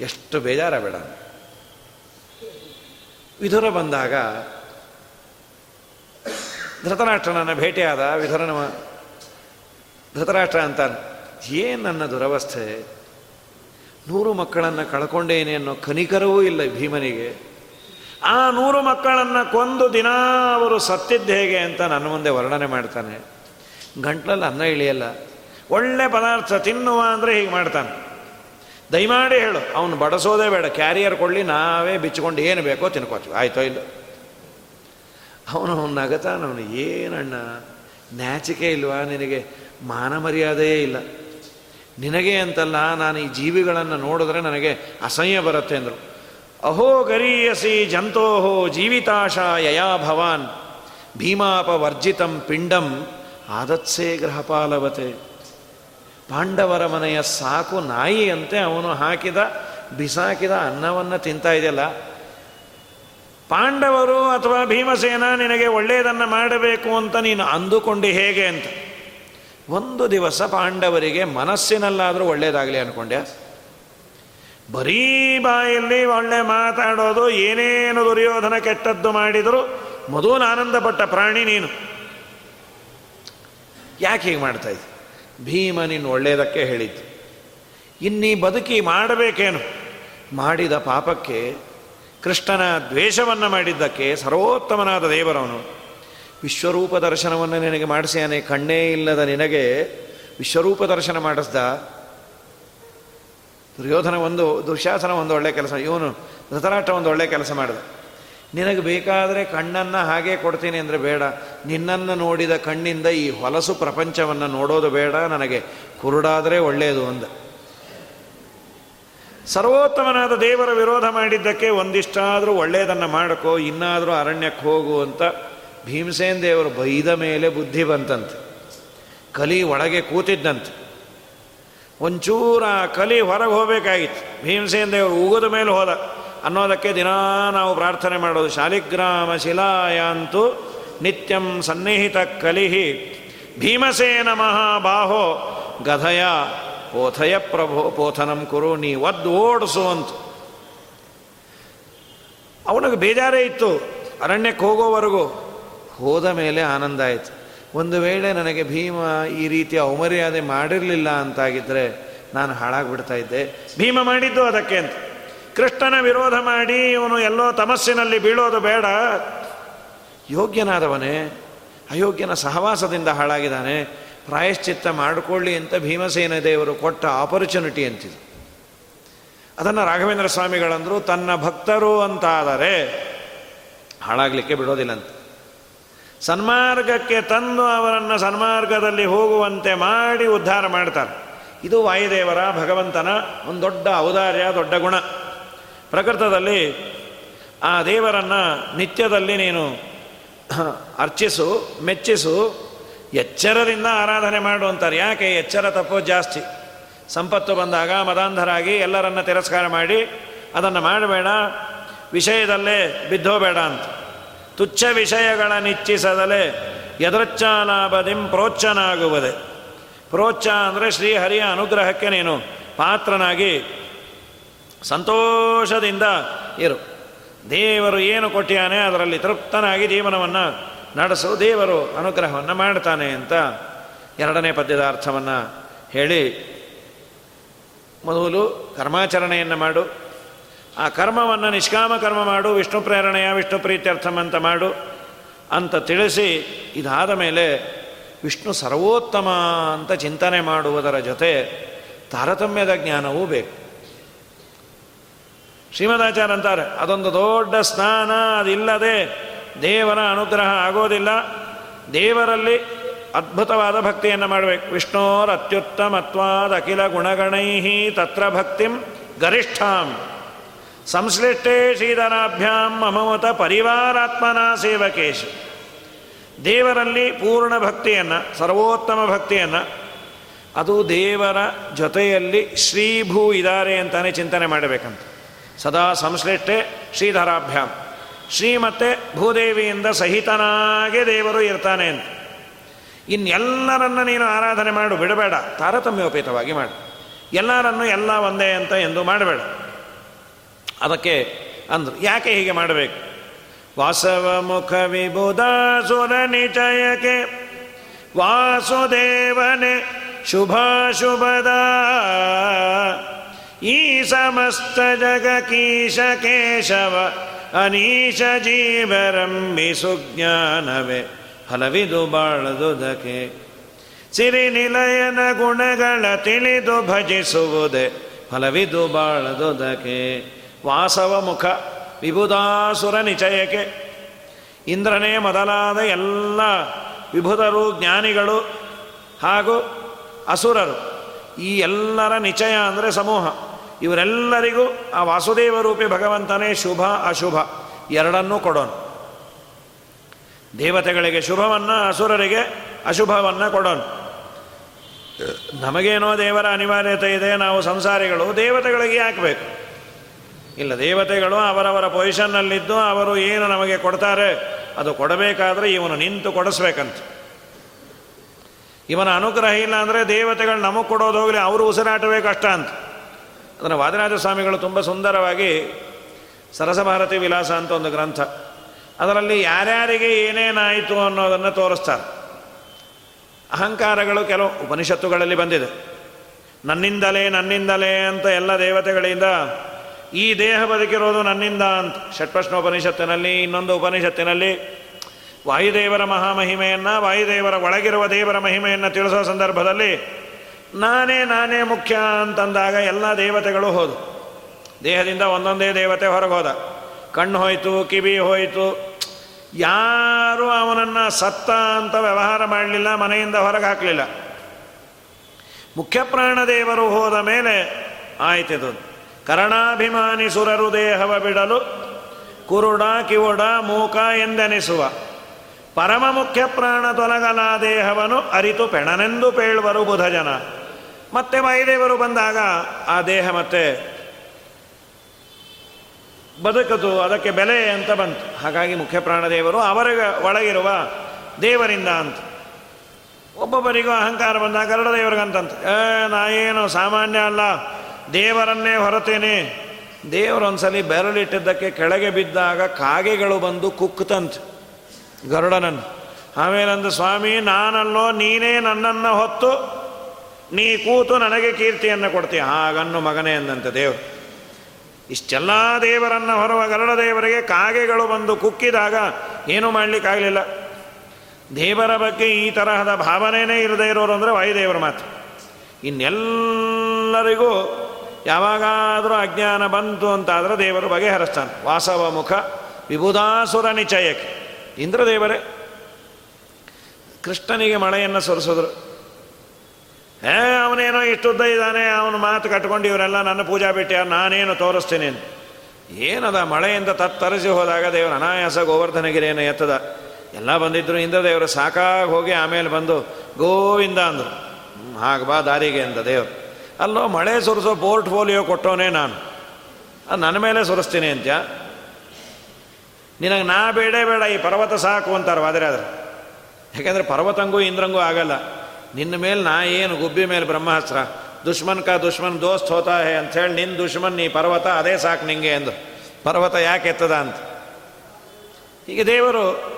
ಎಷ್ಟು ಬೇಜಾರ ಬೇಡ. ವಿಧುರ ಬಂದಾಗ, ಧೃತರಾಷ್ಟ್ರನನ್ನು ಭೇಟಿಯಾದ ವಿಧುರನ ಧೃತರಾಷ್ಟ್ರ ಅಂತ ಏನು ನನ್ನ ದುರವಸ್ಥೆ? ನೂರು ಮಕ್ಕಳನ್ನು ಕಳ್ಕೊಂಡೇನೆ ಅನ್ನೋ ಕನಿಕರವೂ ಇಲ್ಲ ಭೀಮನಿಗೆ. ಆ ನೂರು ಮಕ್ಕಳನ್ನು ಕೊಂದು ದಿನ ಅವರು ಸತ್ತಿದ್ದು ಹೇಗೆ ಅಂತ ನನ್ನ ಮುಂದೆ ವರ್ಣನೆ ಮಾಡ್ತಾನೆ. ಗಂಟ್ಲಲ್ಲಿ ಅನ್ನ ಇಳಿಯಲ್ಲ. ಒಳ್ಳೆ ಪದಾರ್ಥ ತಿನ್ನುವ ಅಂದರೆ ಹೀಗೆ ಮಾಡ್ತಾನೆ. ದಯಮಾಡಿ ಹೇಳು, ಅವನು ಬಡಸೋದೇ ಬೇಡ, ಕ್ಯಾರಿಯರ್ ಕೊಡಲಿ, ನಾವೇ ಬಿಚ್ಚಿಕೊಂಡು ಏನು ಬೇಕೋ ತಿನ್ಕೋತೀವಿ. ಆಯ್ತೋ ಇಲ್ಲ? ಅವನು ಅವನು ನಗತಾನವನು ಏನಣ್ಣ ನ್ಯಾಚಿಕೆ ಇಲ್ವಾ? ನಿನಗೆ ಮಾನ ಮರ್ಯಾದೆಯೇ ಇಲ್ಲ. ನಿನಗೆ ಅಂತಲ್ಲ, ನಾನು ಈ ಜೀವಿಗಳನ್ನು ನೋಡಿದ್ರೆ ನನಗೆ ಅಸಹ್ಯ ಬರುತ್ತೆ, ಅಂದರು. ಅಹೋ ಗರೀಯಸಿ ಜಂತೋಹೋ ಜೀವಿತಾಶಾ ಯಯಾ ಭವಾನ್. ಭೀಮಾಪವರ್ಜಿತಂ ಪಿಂಡಂ ಆದತ್ಸೇ ಗ್ರಹಪಾಲವತೆ ಪಾಂಡವರ ಮನೆಯ ಸಾಕು ನಾಯಿಯಂತೆ ಅವನು ಹಾಕಿದ, ಬಿಸಾಕಿದ ಅನ್ನವನ್ನು ತಿಂತಾ ಇದೆಯಲ್ಲ. ಪಾಂಡವರು ಅಥವಾ ಭೀಮಸೇನ ನಿನಗೆ ಒಳ್ಳೆಯದನ್ನು ಮಾಡಬೇಕು ಅಂತ ನೀನು ಅಂದುಕೊಂಡು ಹೇಗೆ ಅಂತ. ಒಂದು ದಿವಸ ಪಾಂಡವರಿಗೆ ಮನಸ್ಸಿನಲ್ಲಾದರೂ ಒಳ್ಳೆಯದಾಗಲಿ ಅಂದ್ಕೊಂಡೆ ಬರೀ ಬಾಯಲ್ಲಿ ಒಳ್ಳೆ ಮಾತಾಡೋದು, ಏನೇನು ದುರ್ಯೋಧನ ಕೆಟ್ಟದ್ದು ಮಾಡಿದರೂ ಮೊದಲು ಆನಂದಪಟ್ಟ ಪ್ರಾಣಿ ನೀನು. ಯಾಕೆ ಹೀಗೆ ಮಾಡ್ತಾ ಇದ್ದೆ? ಭೀಮ ನೀನು ಒಳ್ಳೆಯದಕ್ಕೆ ಹೇಳಿದ್ದು. ಇನ್ನೀ ಬದುಕಿ ಮಾಡಬೇಕೇನು? ಮಾಡಿದ ಪಾಪಕ್ಕೆ, ಕೃಷ್ಣನ ದ್ವೇಷವನ್ನು ಮಾಡಿದ್ದಕ್ಕೆ ಸರ್ವೋತ್ತಮನಾದ ದೇವರವನು. ವಿಶ್ವರೂಪ ದರ್ಶನವನ್ನು ನಿನಗೆ ಮಾಡಿಸ್ಯಾನೆ, ಕಣ್ಣೇ ಇಲ್ಲದ ನಿನಗೆ ವಿಶ್ವರೂಪ ದರ್ಶನ ಮಾಡಿಸ್ದ ದುರ್ಯೋಧನ ಒಂದು ದುಶ್ಯಾಸನ ಒಂದು ಒಳ್ಳೆ ಕೆಲಸ, ಇವನು ಧೃತರಾಷ್ಟ್ರ ಒಂದು ಒಳ್ಳೆ ಕೆಲಸ ಮಾಡಿದ. ನಿನಗೆ ಬೇಕಾದರೆ ಕಣ್ಣನ್ನು ಹಾಗೆ ಕೊಡ್ತೀನಿ ಅಂದರೆ ಬೇಡ. ನಿನ್ನನ್ನು ನೋಡಿದ ಕಣ್ಣಿಂದ ಈ ಹೊಲಸು ಪ್ರಪಂಚವನ್ನು ನೋಡೋದು ಬೇಡ, ನನಗೆ ಕುರುಡಾದರೆ ಒಳ್ಳೆಯದು ಅಂದ. ಸರ್ವೋತ್ತಮನಾದ ದೇವರ ವಿರೋಧ ಮಾಡಿದ್ದಕ್ಕೆ ಒಂದಿಷ್ಟಾದರೂ ಒಳ್ಳೆಯದನ್ನು ಮಾಡಕೋ, ಇನ್ನಾದರೂ ಅರಣ್ಯಕ್ಕೆ ಹೋಗು ಅಂತ ಭೀಮಸೇನ್ ದೇವರು ಬೈದ ಮೇಲೆ ಬುದ್ಧಿ ಬಂತಂತೆ. ಕಲಿ ಒಳಗೆ ಕೂತಿದ್ದಂತೆ ಒಂಚೂರ ಕಲಿ ಹೊರಗೆ ಹೋಗಬೇಕಾಗಿತ್ತು. ಭೀಮಸೇನ ದೇವರು ಉಗದ ಮೇಲೆ ಹೋದ. ಅನ್ನೋದಕ್ಕೆ ದಿನಾ ನಾವು ಪ್ರಾರ್ಥನೆ ಮಾಡೋದು. ಶಾಲಿಗ್ರಾಮ ಶಿಲಾಯಾಂತು ನಿತ್ಯಂ ಸನ್ನಿಹಿತ ಕಲಿಹಿ. ಭೀಮಸೇನ ಮಹಾಬಾಹೋ, ಗಧಯ, ಪೋಥಯ ಪ್ರಭೋ, ಪೋಥನಂ ಕುರು, ನೀ ಒದ್ದು ಓಡಿಸು ಅಂತ. ಅವನಿಗೆ ಬೇಜಾರೇ ಇತ್ತು. ಅರಣ್ಯಕ್ಕೆ ಹೋಗೋವರೆಗೂ ಹೋದ ಮೇಲೆ ಆನಂದ ಆಯಿತು. ಒಂದು ವೇಳೆ ನನಗೆ ಭೀಮ ಈ ರೀತಿಯ ಅವಮರ್ಯಾದೆ ಮಾಡಿರಲಿಲ್ಲ ಅಂತಾಗಿದ್ದರೆ ನಾನು ಹಾಳಾಗ್ಬಿಡ್ತಾ ಇದ್ದೆ. ಭೀಮ ಮಾಡಿದ್ದು ಅದಕ್ಕೆ ಅಂತ. ಕೃಷ್ಣನ ವಿರೋಧ ಮಾಡಿ ಇವನು ಎಲ್ಲೋ ತಮಸ್ಸಿನಲ್ಲಿ ಬೀಳೋದು ಬೇಡ. ಯೋಗ್ಯನಾದವನೇ, ಅಯೋಗ್ಯನ ಸಹವಾಸದಿಂದ ಹಾಳಾಗಿದ್ದಾನೆ. ಪ್ರಾಯಶ್ಚಿತ್ತ ಮಾಡಿಕೊಳ್ಳಿ ಅಂತ ಭೀಮಸೇನ ದೇವರು ಕೊಟ್ಟ ಆಪರ್ಚುನಿಟಿ ಅಂತಿದೆ. ಅದನ್ನು ರಾಘವೇಂದ್ರ ಸ್ವಾಮಿಗಳಂದರು, ತನ್ನ ಭಕ್ತರು ಅಂತಾದರೆ ಹಾಳಾಗಲಿಕ್ಕೆ ಬಿಡೋದಿಲ್ಲಂತ ಸನ್ಮಾರ್ಗಕ್ಕೆ ತಂದು ಅವರನ್ನು ಸನ್ಮಾರ್ಗದಲ್ಲಿ ಹೋಗುವಂತೆ ಮಾಡಿ ಉದ್ಧಾರ ಮಾಡ್ತಾರೆ. ಇದು ವಾಯುದೇವರ, ಭಗವಂತನ ಒಂದು ದೊಡ್ಡ ಔದಾರ್ಯ, ದೊಡ್ಡ ಗುಣ. ಪ್ರಕೃತದಲ್ಲಿ ಆ ದೇವರನ್ನು ನಿತ್ಯದಲ್ಲಿ ನೀನು ಅರ್ಚಿಸು, ಮೆಚ್ಚಿಸು, ಎಚ್ಚರದಿಂದ ಆರಾಧನೆ ಮಾಡು ಅಂತಾರೆ. ಯಾಕೆ? ಎಚ್ಚರ ತಪ್ಪು ಜಾಸ್ತಿ. ಸಂಪತ್ತು ಬಂದಾಗ ಮದಾಂಧರಾಗಿ ಎಲ್ಲರನ್ನ ತಿರಸ್ಕಾರ ಮಾಡಿ ಅದನ್ನು ಮಾಡಬೇಡ, ವಿಷಯದಲ್ಲೇ ಬಿದ್ದೋಬೇಡ ಅಂತ. ತುಚ್ಛ ವಿಷಯಗಳ ನಿಚ್ಚಿಸದಲೇ ಎದೃಚ್ಛಾಲಾಭದಿಂ ಪ್ರೋಚ್ಛನಾಗುವುದೇ. ಪ್ರೋಚ್ಛ ಅಂದರೆ ಶ್ರೀಹರಿಯ ಅನುಗ್ರಹಕ್ಕೆ ನೀನು ಪಾತ್ರನಾಗಿ ಸಂತೋಷದಿಂದ ಇರು. ದೇವರು ಏನು ಕೊಟ್ಟಿಯಾನೆ ಅದರಲ್ಲಿ ತೃಪ್ತನಾಗಿ ಜೀವನವನ್ನು ನಡೆಸು, ದೇವರು ಅನುಗ್ರಹವನ್ನು ಮಾಡ್ತಾನೆ ಅಂತ ಎರಡನೇ ಪದ್ಯದ ಅರ್ಥವನ್ನು ಹೇಳಿ. ಮೊದಲು ಕರ್ಮಾಚರಣೆಯನ್ನು ಮಾಡು. ಆ ಕರ್ಮವನ್ನು ನಿಷ್ಕಾಮ ಕರ್ಮ ಮಾಡು, ವಿಷ್ಣು ಪ್ರೇರಣೆಯ, ವಿಷ್ಣು ಪ್ರೀತ್ಯರ್ಥಂ ಅಂತ ಮಾಡು ಅಂತ ತಿಳಿಸಿ ಇದಾದ ಮೇಲೆ ವಿಷ್ಣು ಸರ್ವೋತ್ತಮ ಅಂತ ಚಿಂತನೆ ಮಾಡುವುದರ ಜೊತೆ ತಾರತಮ್ಯದ ಜ್ಞಾನವೂ ಬೇಕು. ಶ್ರೀಮದಾಚಾರ ಅಂತಾರೆ, ಅದೊಂದು ದೊಡ್ಡ ಸ್ನಾನ, ಅದಿಲ್ಲದೆ ದೇವರ ಅನುಗ್ರಹ ಆಗೋದಿಲ್ಲ. ದೇವರಲ್ಲಿ ಅದ್ಭುತವಾದ ಭಕ್ತಿಯನ್ನು ಮಾಡಬೇಕು. ವಿಷ್ಣೋರ್ ಅತ್ಯುತ್ತಮತ್ವಾದ ಅಖಿಲ ಗುಣಗಣೈ ತತ್ರ ಭಕ್ತಿಂ ಗರಿಷ್ಠಾಂ. ಸಂಶ್ಲಿಷ್ಟೇ ಶ್ರೀಧರಾಭ್ಯಾಂ ಮಮಮತ ಪರಿವಾರಾತ್ಮನ ಸೇವಕೇಶ. ದೇವರಲ್ಲಿ ಪೂರ್ಣ ಭಕ್ತಿಯನ್ನು, ಸರ್ವೋತ್ತಮ ಭಕ್ತಿಯನ್ನು, ಅದು ದೇವರ ಜೊತೆಯಲ್ಲಿ ಶ್ರೀಭೂ ಇದ್ದಾರೆ ಅಂತಾನೆ ಚಿಂತನೆ ಮಾಡಬೇಕಂತ. ಸದಾ ಸಂಶ್ಲಿಷ್ಟೆ ಶ್ರೀಧರಾಭ್ಯಾಂ. ಶ್ರೀ ಮತ್ತೆ ಭೂದೇವಿಯಿಂದ ಸಹಿತನಾಗೆ ದೇವರು ಇರ್ತಾನೆ ಅಂತ. ಇನ್ನೆಲ್ಲರನ್ನ ನೀನು ಆರಾಧನೆ ಮಾಡು, ಬಿಡಬೇಡ, ತಾರತಮ್ಯೋಪೇತವಾಗಿ ಮಾಡು. ಎಲ್ಲರನ್ನು ಎಲ್ಲ ಒಂದೇ ಅಂತ ಎಂದು ಮಾಡಬೇಡ. ಅದಕ್ಕೆ ಅಂದರು, ಯಾಕೆ ಹೀಗೆ ಮಾಡಬೇಕು? ವಾಸವ ಮುಖ ವಿಬುಧ ನಿಚಯಕ್ಕೆ, ವಾಸುದೇವನೇ ಶುಭಾಶುಭದ ಈ ಸಮಸ್ತ ಜಗ ಕೀಶ ಕೇಶವ ಅನೀಶ ಜೀವರಂಬಿ ಸುಜ್ಞಾನವೇ, ಹಲವಿದು ಬಾಳದುದಕ್ಕೆ ಸಿರಿ ನಿಲಯನ ಗುಣಗಳ ತಿಳಿದು ಭಜಿಸುವುದೇ ಫಲವಿದು ಬಾಳದುದಕ್ಕೆ ವಾಸವ ಮುಖ ವಿಭುದಾಸುರ ನಿಚಯಕ್ಕೆ ಇಂದ್ರನೇ ಮೊದಲಾದ ಎಲ್ಲ ವಿಭುದರು ಜ್ಞಾನಿಗಳು ಹಾಗೂ ಅಸುರರು. ಈ ಎಲ್ಲರ ನಿಚಯ ಅಂದರೆ ಸಮೂಹ. ಇವರೆಲ್ಲರಿಗೂ ಆ ವಾಸುದೇವ ರೂಪಿ ಭಗವಂತನೇ ಶುಭ, ಅಶುಭ. ಎರಡನ್ನೂ ಕೊಡೋನು. ದೇವತೆಗಳಿಗೆ ಶುಭವನ್ನು, ಅಸುರರಿಗೆ ಅಶುಭವನ್ನು ಕೊಡೋನು. ನಮಗೇನೋ ದೇವರ ಅನಿವಾರ್ಯತೆ ಇದೆ, ನಾವು ಸಂಸಾರಿಗಳು, ದೇವತೆಗಳಿಗೆ ಹಾಕಬೇಕು ಇಲ್ಲ, ದೇವತೆಗಳು ಅವರವರ ಪೊಸಿಷನ್ನಲ್ಲಿದ್ದು ಅವರು ಏನು ನಮಗೆ ಕೊಡ್ತಾರೆ, ಅದು ಕೊಡಬೇಕಾದ್ರೆ ಇವನು ನಿಂತು ಕೊಡಿಸ್ಬೇಕಂತ. ಇವನ ಅನುಗ್ರಹ ಇಲ್ಲ ಅಂದರೆ ದೇವತೆಗಳು ನಮಗೆ ಕೊಡೋದು ಹೋಗಲಿ, ಅವರು ಉಸಿರಾಟಬೇಕಷ್ಟ ಅಂತ. ಅದನ್ನು ವಾದಿರಾಜ ಸ್ವಾಮಿಗಳು ತುಂಬ ಸುಂದರವಾಗಿ ಸರಸಭಾರತಿ ವಿಲಾಸ ಅಂತ ಒಂದು ಗ್ರಂಥ. ಅದರಲ್ಲಿ ಯಾರ್ಯಾರಿಗೆ ಏನೇನಾಯಿತು ಅನ್ನೋದನ್ನು ತೋರಿಸ್ತಾರೆ. ಅಹಂಕಾರಗಳು ಕೆಲವು ಉಪನಿಷತ್ತುಗಳಲ್ಲಿ ಬಂದಿದೆ. ನನ್ನಿಂದಲೇ ನನ್ನಿಂದಲೇ ಅಂತ ಎಲ್ಲ ದೇವತೆಗಳಿಂದ ಈ ದೇಹ ಬದುಕಿರೋದು ನನ್ನಿಂದ ಅಂತ. ಷಟ್ಪ್ರಶ್ನೋಪನಿಷತ್ತಿನಲ್ಲಿ, ಇನ್ನೊಂದು ಉಪನಿಷತ್ತಿನಲ್ಲಿ, ವಾಯುದೇವರ ಮಹಾಮಹಿಮೆಯನ್ನು, ವಾಯುದೇವರ ಒಳಗಿರುವ ದೇವರ ಮಹಿಮೆಯನ್ನು ತಿಳಿಸೋ ಸಂದರ್ಭದಲ್ಲಿ, ನಾನೇ ನಾನೇ ಮುಖ್ಯ ಅಂತಂದಾಗ ಎಲ್ಲ ದೇವತೆಗಳು ಹೋದು ದೇಹದಿಂದ ಒಂದೊಂದೇ ದೇವತೆ ಹೊರಗೆ ಹೋದ. ಕಣ್ಣು ಹೋಯಿತು, ಕಿವಿ ಹೋಯಿತು, ಯಾರೂ ಅವನನ್ನು ಸತ್ತ ಅಂತ ವ್ಯವಹಾರ ಮಾಡಲಿಲ್ಲ, ಮನೆಯಿಂದ ಹೊರಗೆ ಹಾಕಲಿಲ್ಲ. ಮುಖ್ಯ ಪ್ರಾಣದೇವರು ಹೋದ ಮೇಲೆ ಆಯ್ತಿದು. ಕರಣಾಭಿಮಾನಿ ಸುರರು ದೇಹವ ಬಿಡಲು ಕುರುಡ ಕಿವುಡ ಮೂಕ ಎಂದೆನಿಸುವ. ಪರಮ ಮುಖ್ಯ ಪ್ರಾಣ ತೊಲಗಲ ದೇಹವನ್ನು ಅರಿತು ಪೆಣನೆಂದು ಪೇಳುವರು ಬುಧ ಜನ ಮತ್ತೆ ವಾಯುದೇವರು ಬಂದಾಗ ಆ ದೇಹ ಮತ್ತೆ ಬದುಕದು, ಅದಕ್ಕೆ ಬೆಲೆ ಅಂತ ಬಂತು. ಹಾಗಾಗಿ ಮುಖ್ಯ ಪ್ರಾಣದೇವರು ಅವರ ಒಳಗಿರುವ ದೇವರಿಂದ ಅಂತ. ಒಬ್ಬೊಬ್ಬರಿಗೂ ಅಹಂಕಾರ ಬಂದಾಗ ಗರುಡ ದೇವರಿಗಂತಂತ. ಏ, ನಾ ಏನು ಸಾಮಾನ್ಯ ಅಲ್ಲ. ದೇವರನ್ನೇ ಹೊರತೇನೆ. ದೇವರೊಂದ್ಸಲಿ ಬೆರಳಿಟ್ಟಿದ್ದಕ್ಕೆ ಕೆಳಗೆ ಬಿದ್ದಾಗ ಕಾಗೆಗಳು ಬಂದು ಕುಕ್ಕುತ್ತಂತೆ. ಗರುಡನನ್ನು ಆಮೇಲಂದು ಸ್ವಾಮಿ, ನಾನಲ್ಲೋ ನೀನೇ ನನ್ನನ್ನು ಹೊತ್ತು, ನೀ ಕೂತು ನನಗೆ ಕೀರ್ತಿಯನ್ನು ಕೊಡ್ತೀಯ. ಹಾಗನ್ನು ಮಗನೇ ಅಂದಂತೆ ದೇವರು. ಇಷ್ಟೆಲ್ಲ ದೇವರನ್ನು ಹೊರುವ ಗರುಡ ದೇವರಿಗೆ ಕಾಗೆಗಳು ಬಂದು ಕುಕ್ಕಿದಾಗ ಏನೂ ಮಾಡಲಿಕ್ಕಾಗಲಿಲ್ಲ. ದೇವರ ಬಗ್ಗೆ ಈ ತರಹದ ಭಾವನೆಯೇ ಇರದೇ ಇರೋರು ಅಂದರೆ ವಾಯುದೇವರು ಮಾತ್ರ. ಇನ್ನೆಲ್ಲರಿಗೂ ಯಾವಾಗಾದರೂ ಅಜ್ಞಾನ ಬಂತು ಅಂತಾದರೆ ದೇವರು ಬಗೆಹರಿಸ್ತಾನೆ. ವಾಸವ ಮುಖ, ವಿಭುದಾಸುರ ನಿಚಯಕ್ಕೆ. ಇಂದ್ರದೇವರೇ, ಕೃಷ್ಣನಿಗೆ ಮಳೆಯನ್ನು ಸುರಿಸಿದ್ರು. ಏ ಅವನೇನೋ ಇಷ್ಟುದ್ದ ಇದ್ದಾನೆ, ಅವನು ಮಾತು ಕಟ್ಕೊಂಡು ಇವರೆಲ್ಲ ನನ್ನ ಪೂಜಾ ಬಿಟ್ಟೆ ನಾನೇನು ತೋರಿಸ್ತೀನಿ ಏನದ ಮಳೆಯಿಂದ ತತ್ತರಿಸಿ ಹೋದಾಗ ದೇವರು ಅನಾಯಾಸ ಗೋವರ್ಧನಗಿರಿಯನ್ನು ಎತ್ತದ. ಎಲ್ಲ ಬಂದಿದ್ರು, ಇಂದ್ರದೇವರು ಸಾಕಾಗಿ ಹೋಗಿ ಆಮೇಲೆ ಬಂದು ಗೋವಿಂದ ಅಂದರು. ಹಾಗೆ ಬಾ ದಾರಿಗೆ ಅಂತ ದೇವರು. ಅಲ್ಲೋ, ಮಳೆ ಸುರಿಸೋ ಪೋರ್ಟ್ಫೋಲಿಯೋ ಕೊಟ್ಟೋನೇ ನಾನು. ಅದು ನನ್ನ ಮೇಲೆ ಸುರಿಸ್ತೀನಿ ಅಂತ್ಯ. ನಿನಗೆ ನಾ ಬೇಡೇ ಬೇಡ, ಈ ಪರ್ವತ ಸಾಕು ಅಂತಾರೆ ಆದರೆ ಆದ್ರೆ. ಯಾಕೆಂದರೆ ಪರ್ವತಂಗೂ ಇಂದ್ರಂಗೂ ಆಗಲ್ಲ. ನಿನ್ನ ಮೇಲೆ ನಾ ಏನು, ಗುಬ್ಬಿ ಮೇಲೆ ಬ್ರಹ್ಮಾಸ್ತ್ರ ದುಶ್ಮನ್ ಕಾ ದುಶ್ಮನ್, ದೋಸ್ತ್ ಹೋತಾ ಹೇ ಅಂಥೇಳಿ ನಿನ್ನ ದುಶ್ಮನ್, ನೀ ಪರ್ವತ, ಅದೇ ಸಾಕು ನಿಂಗೆ ಎಂದು. ಪರ್ವತ ಯಾಕೆ ಎತ್ತದ ಅಂತ. ಈಗ ದೇವರು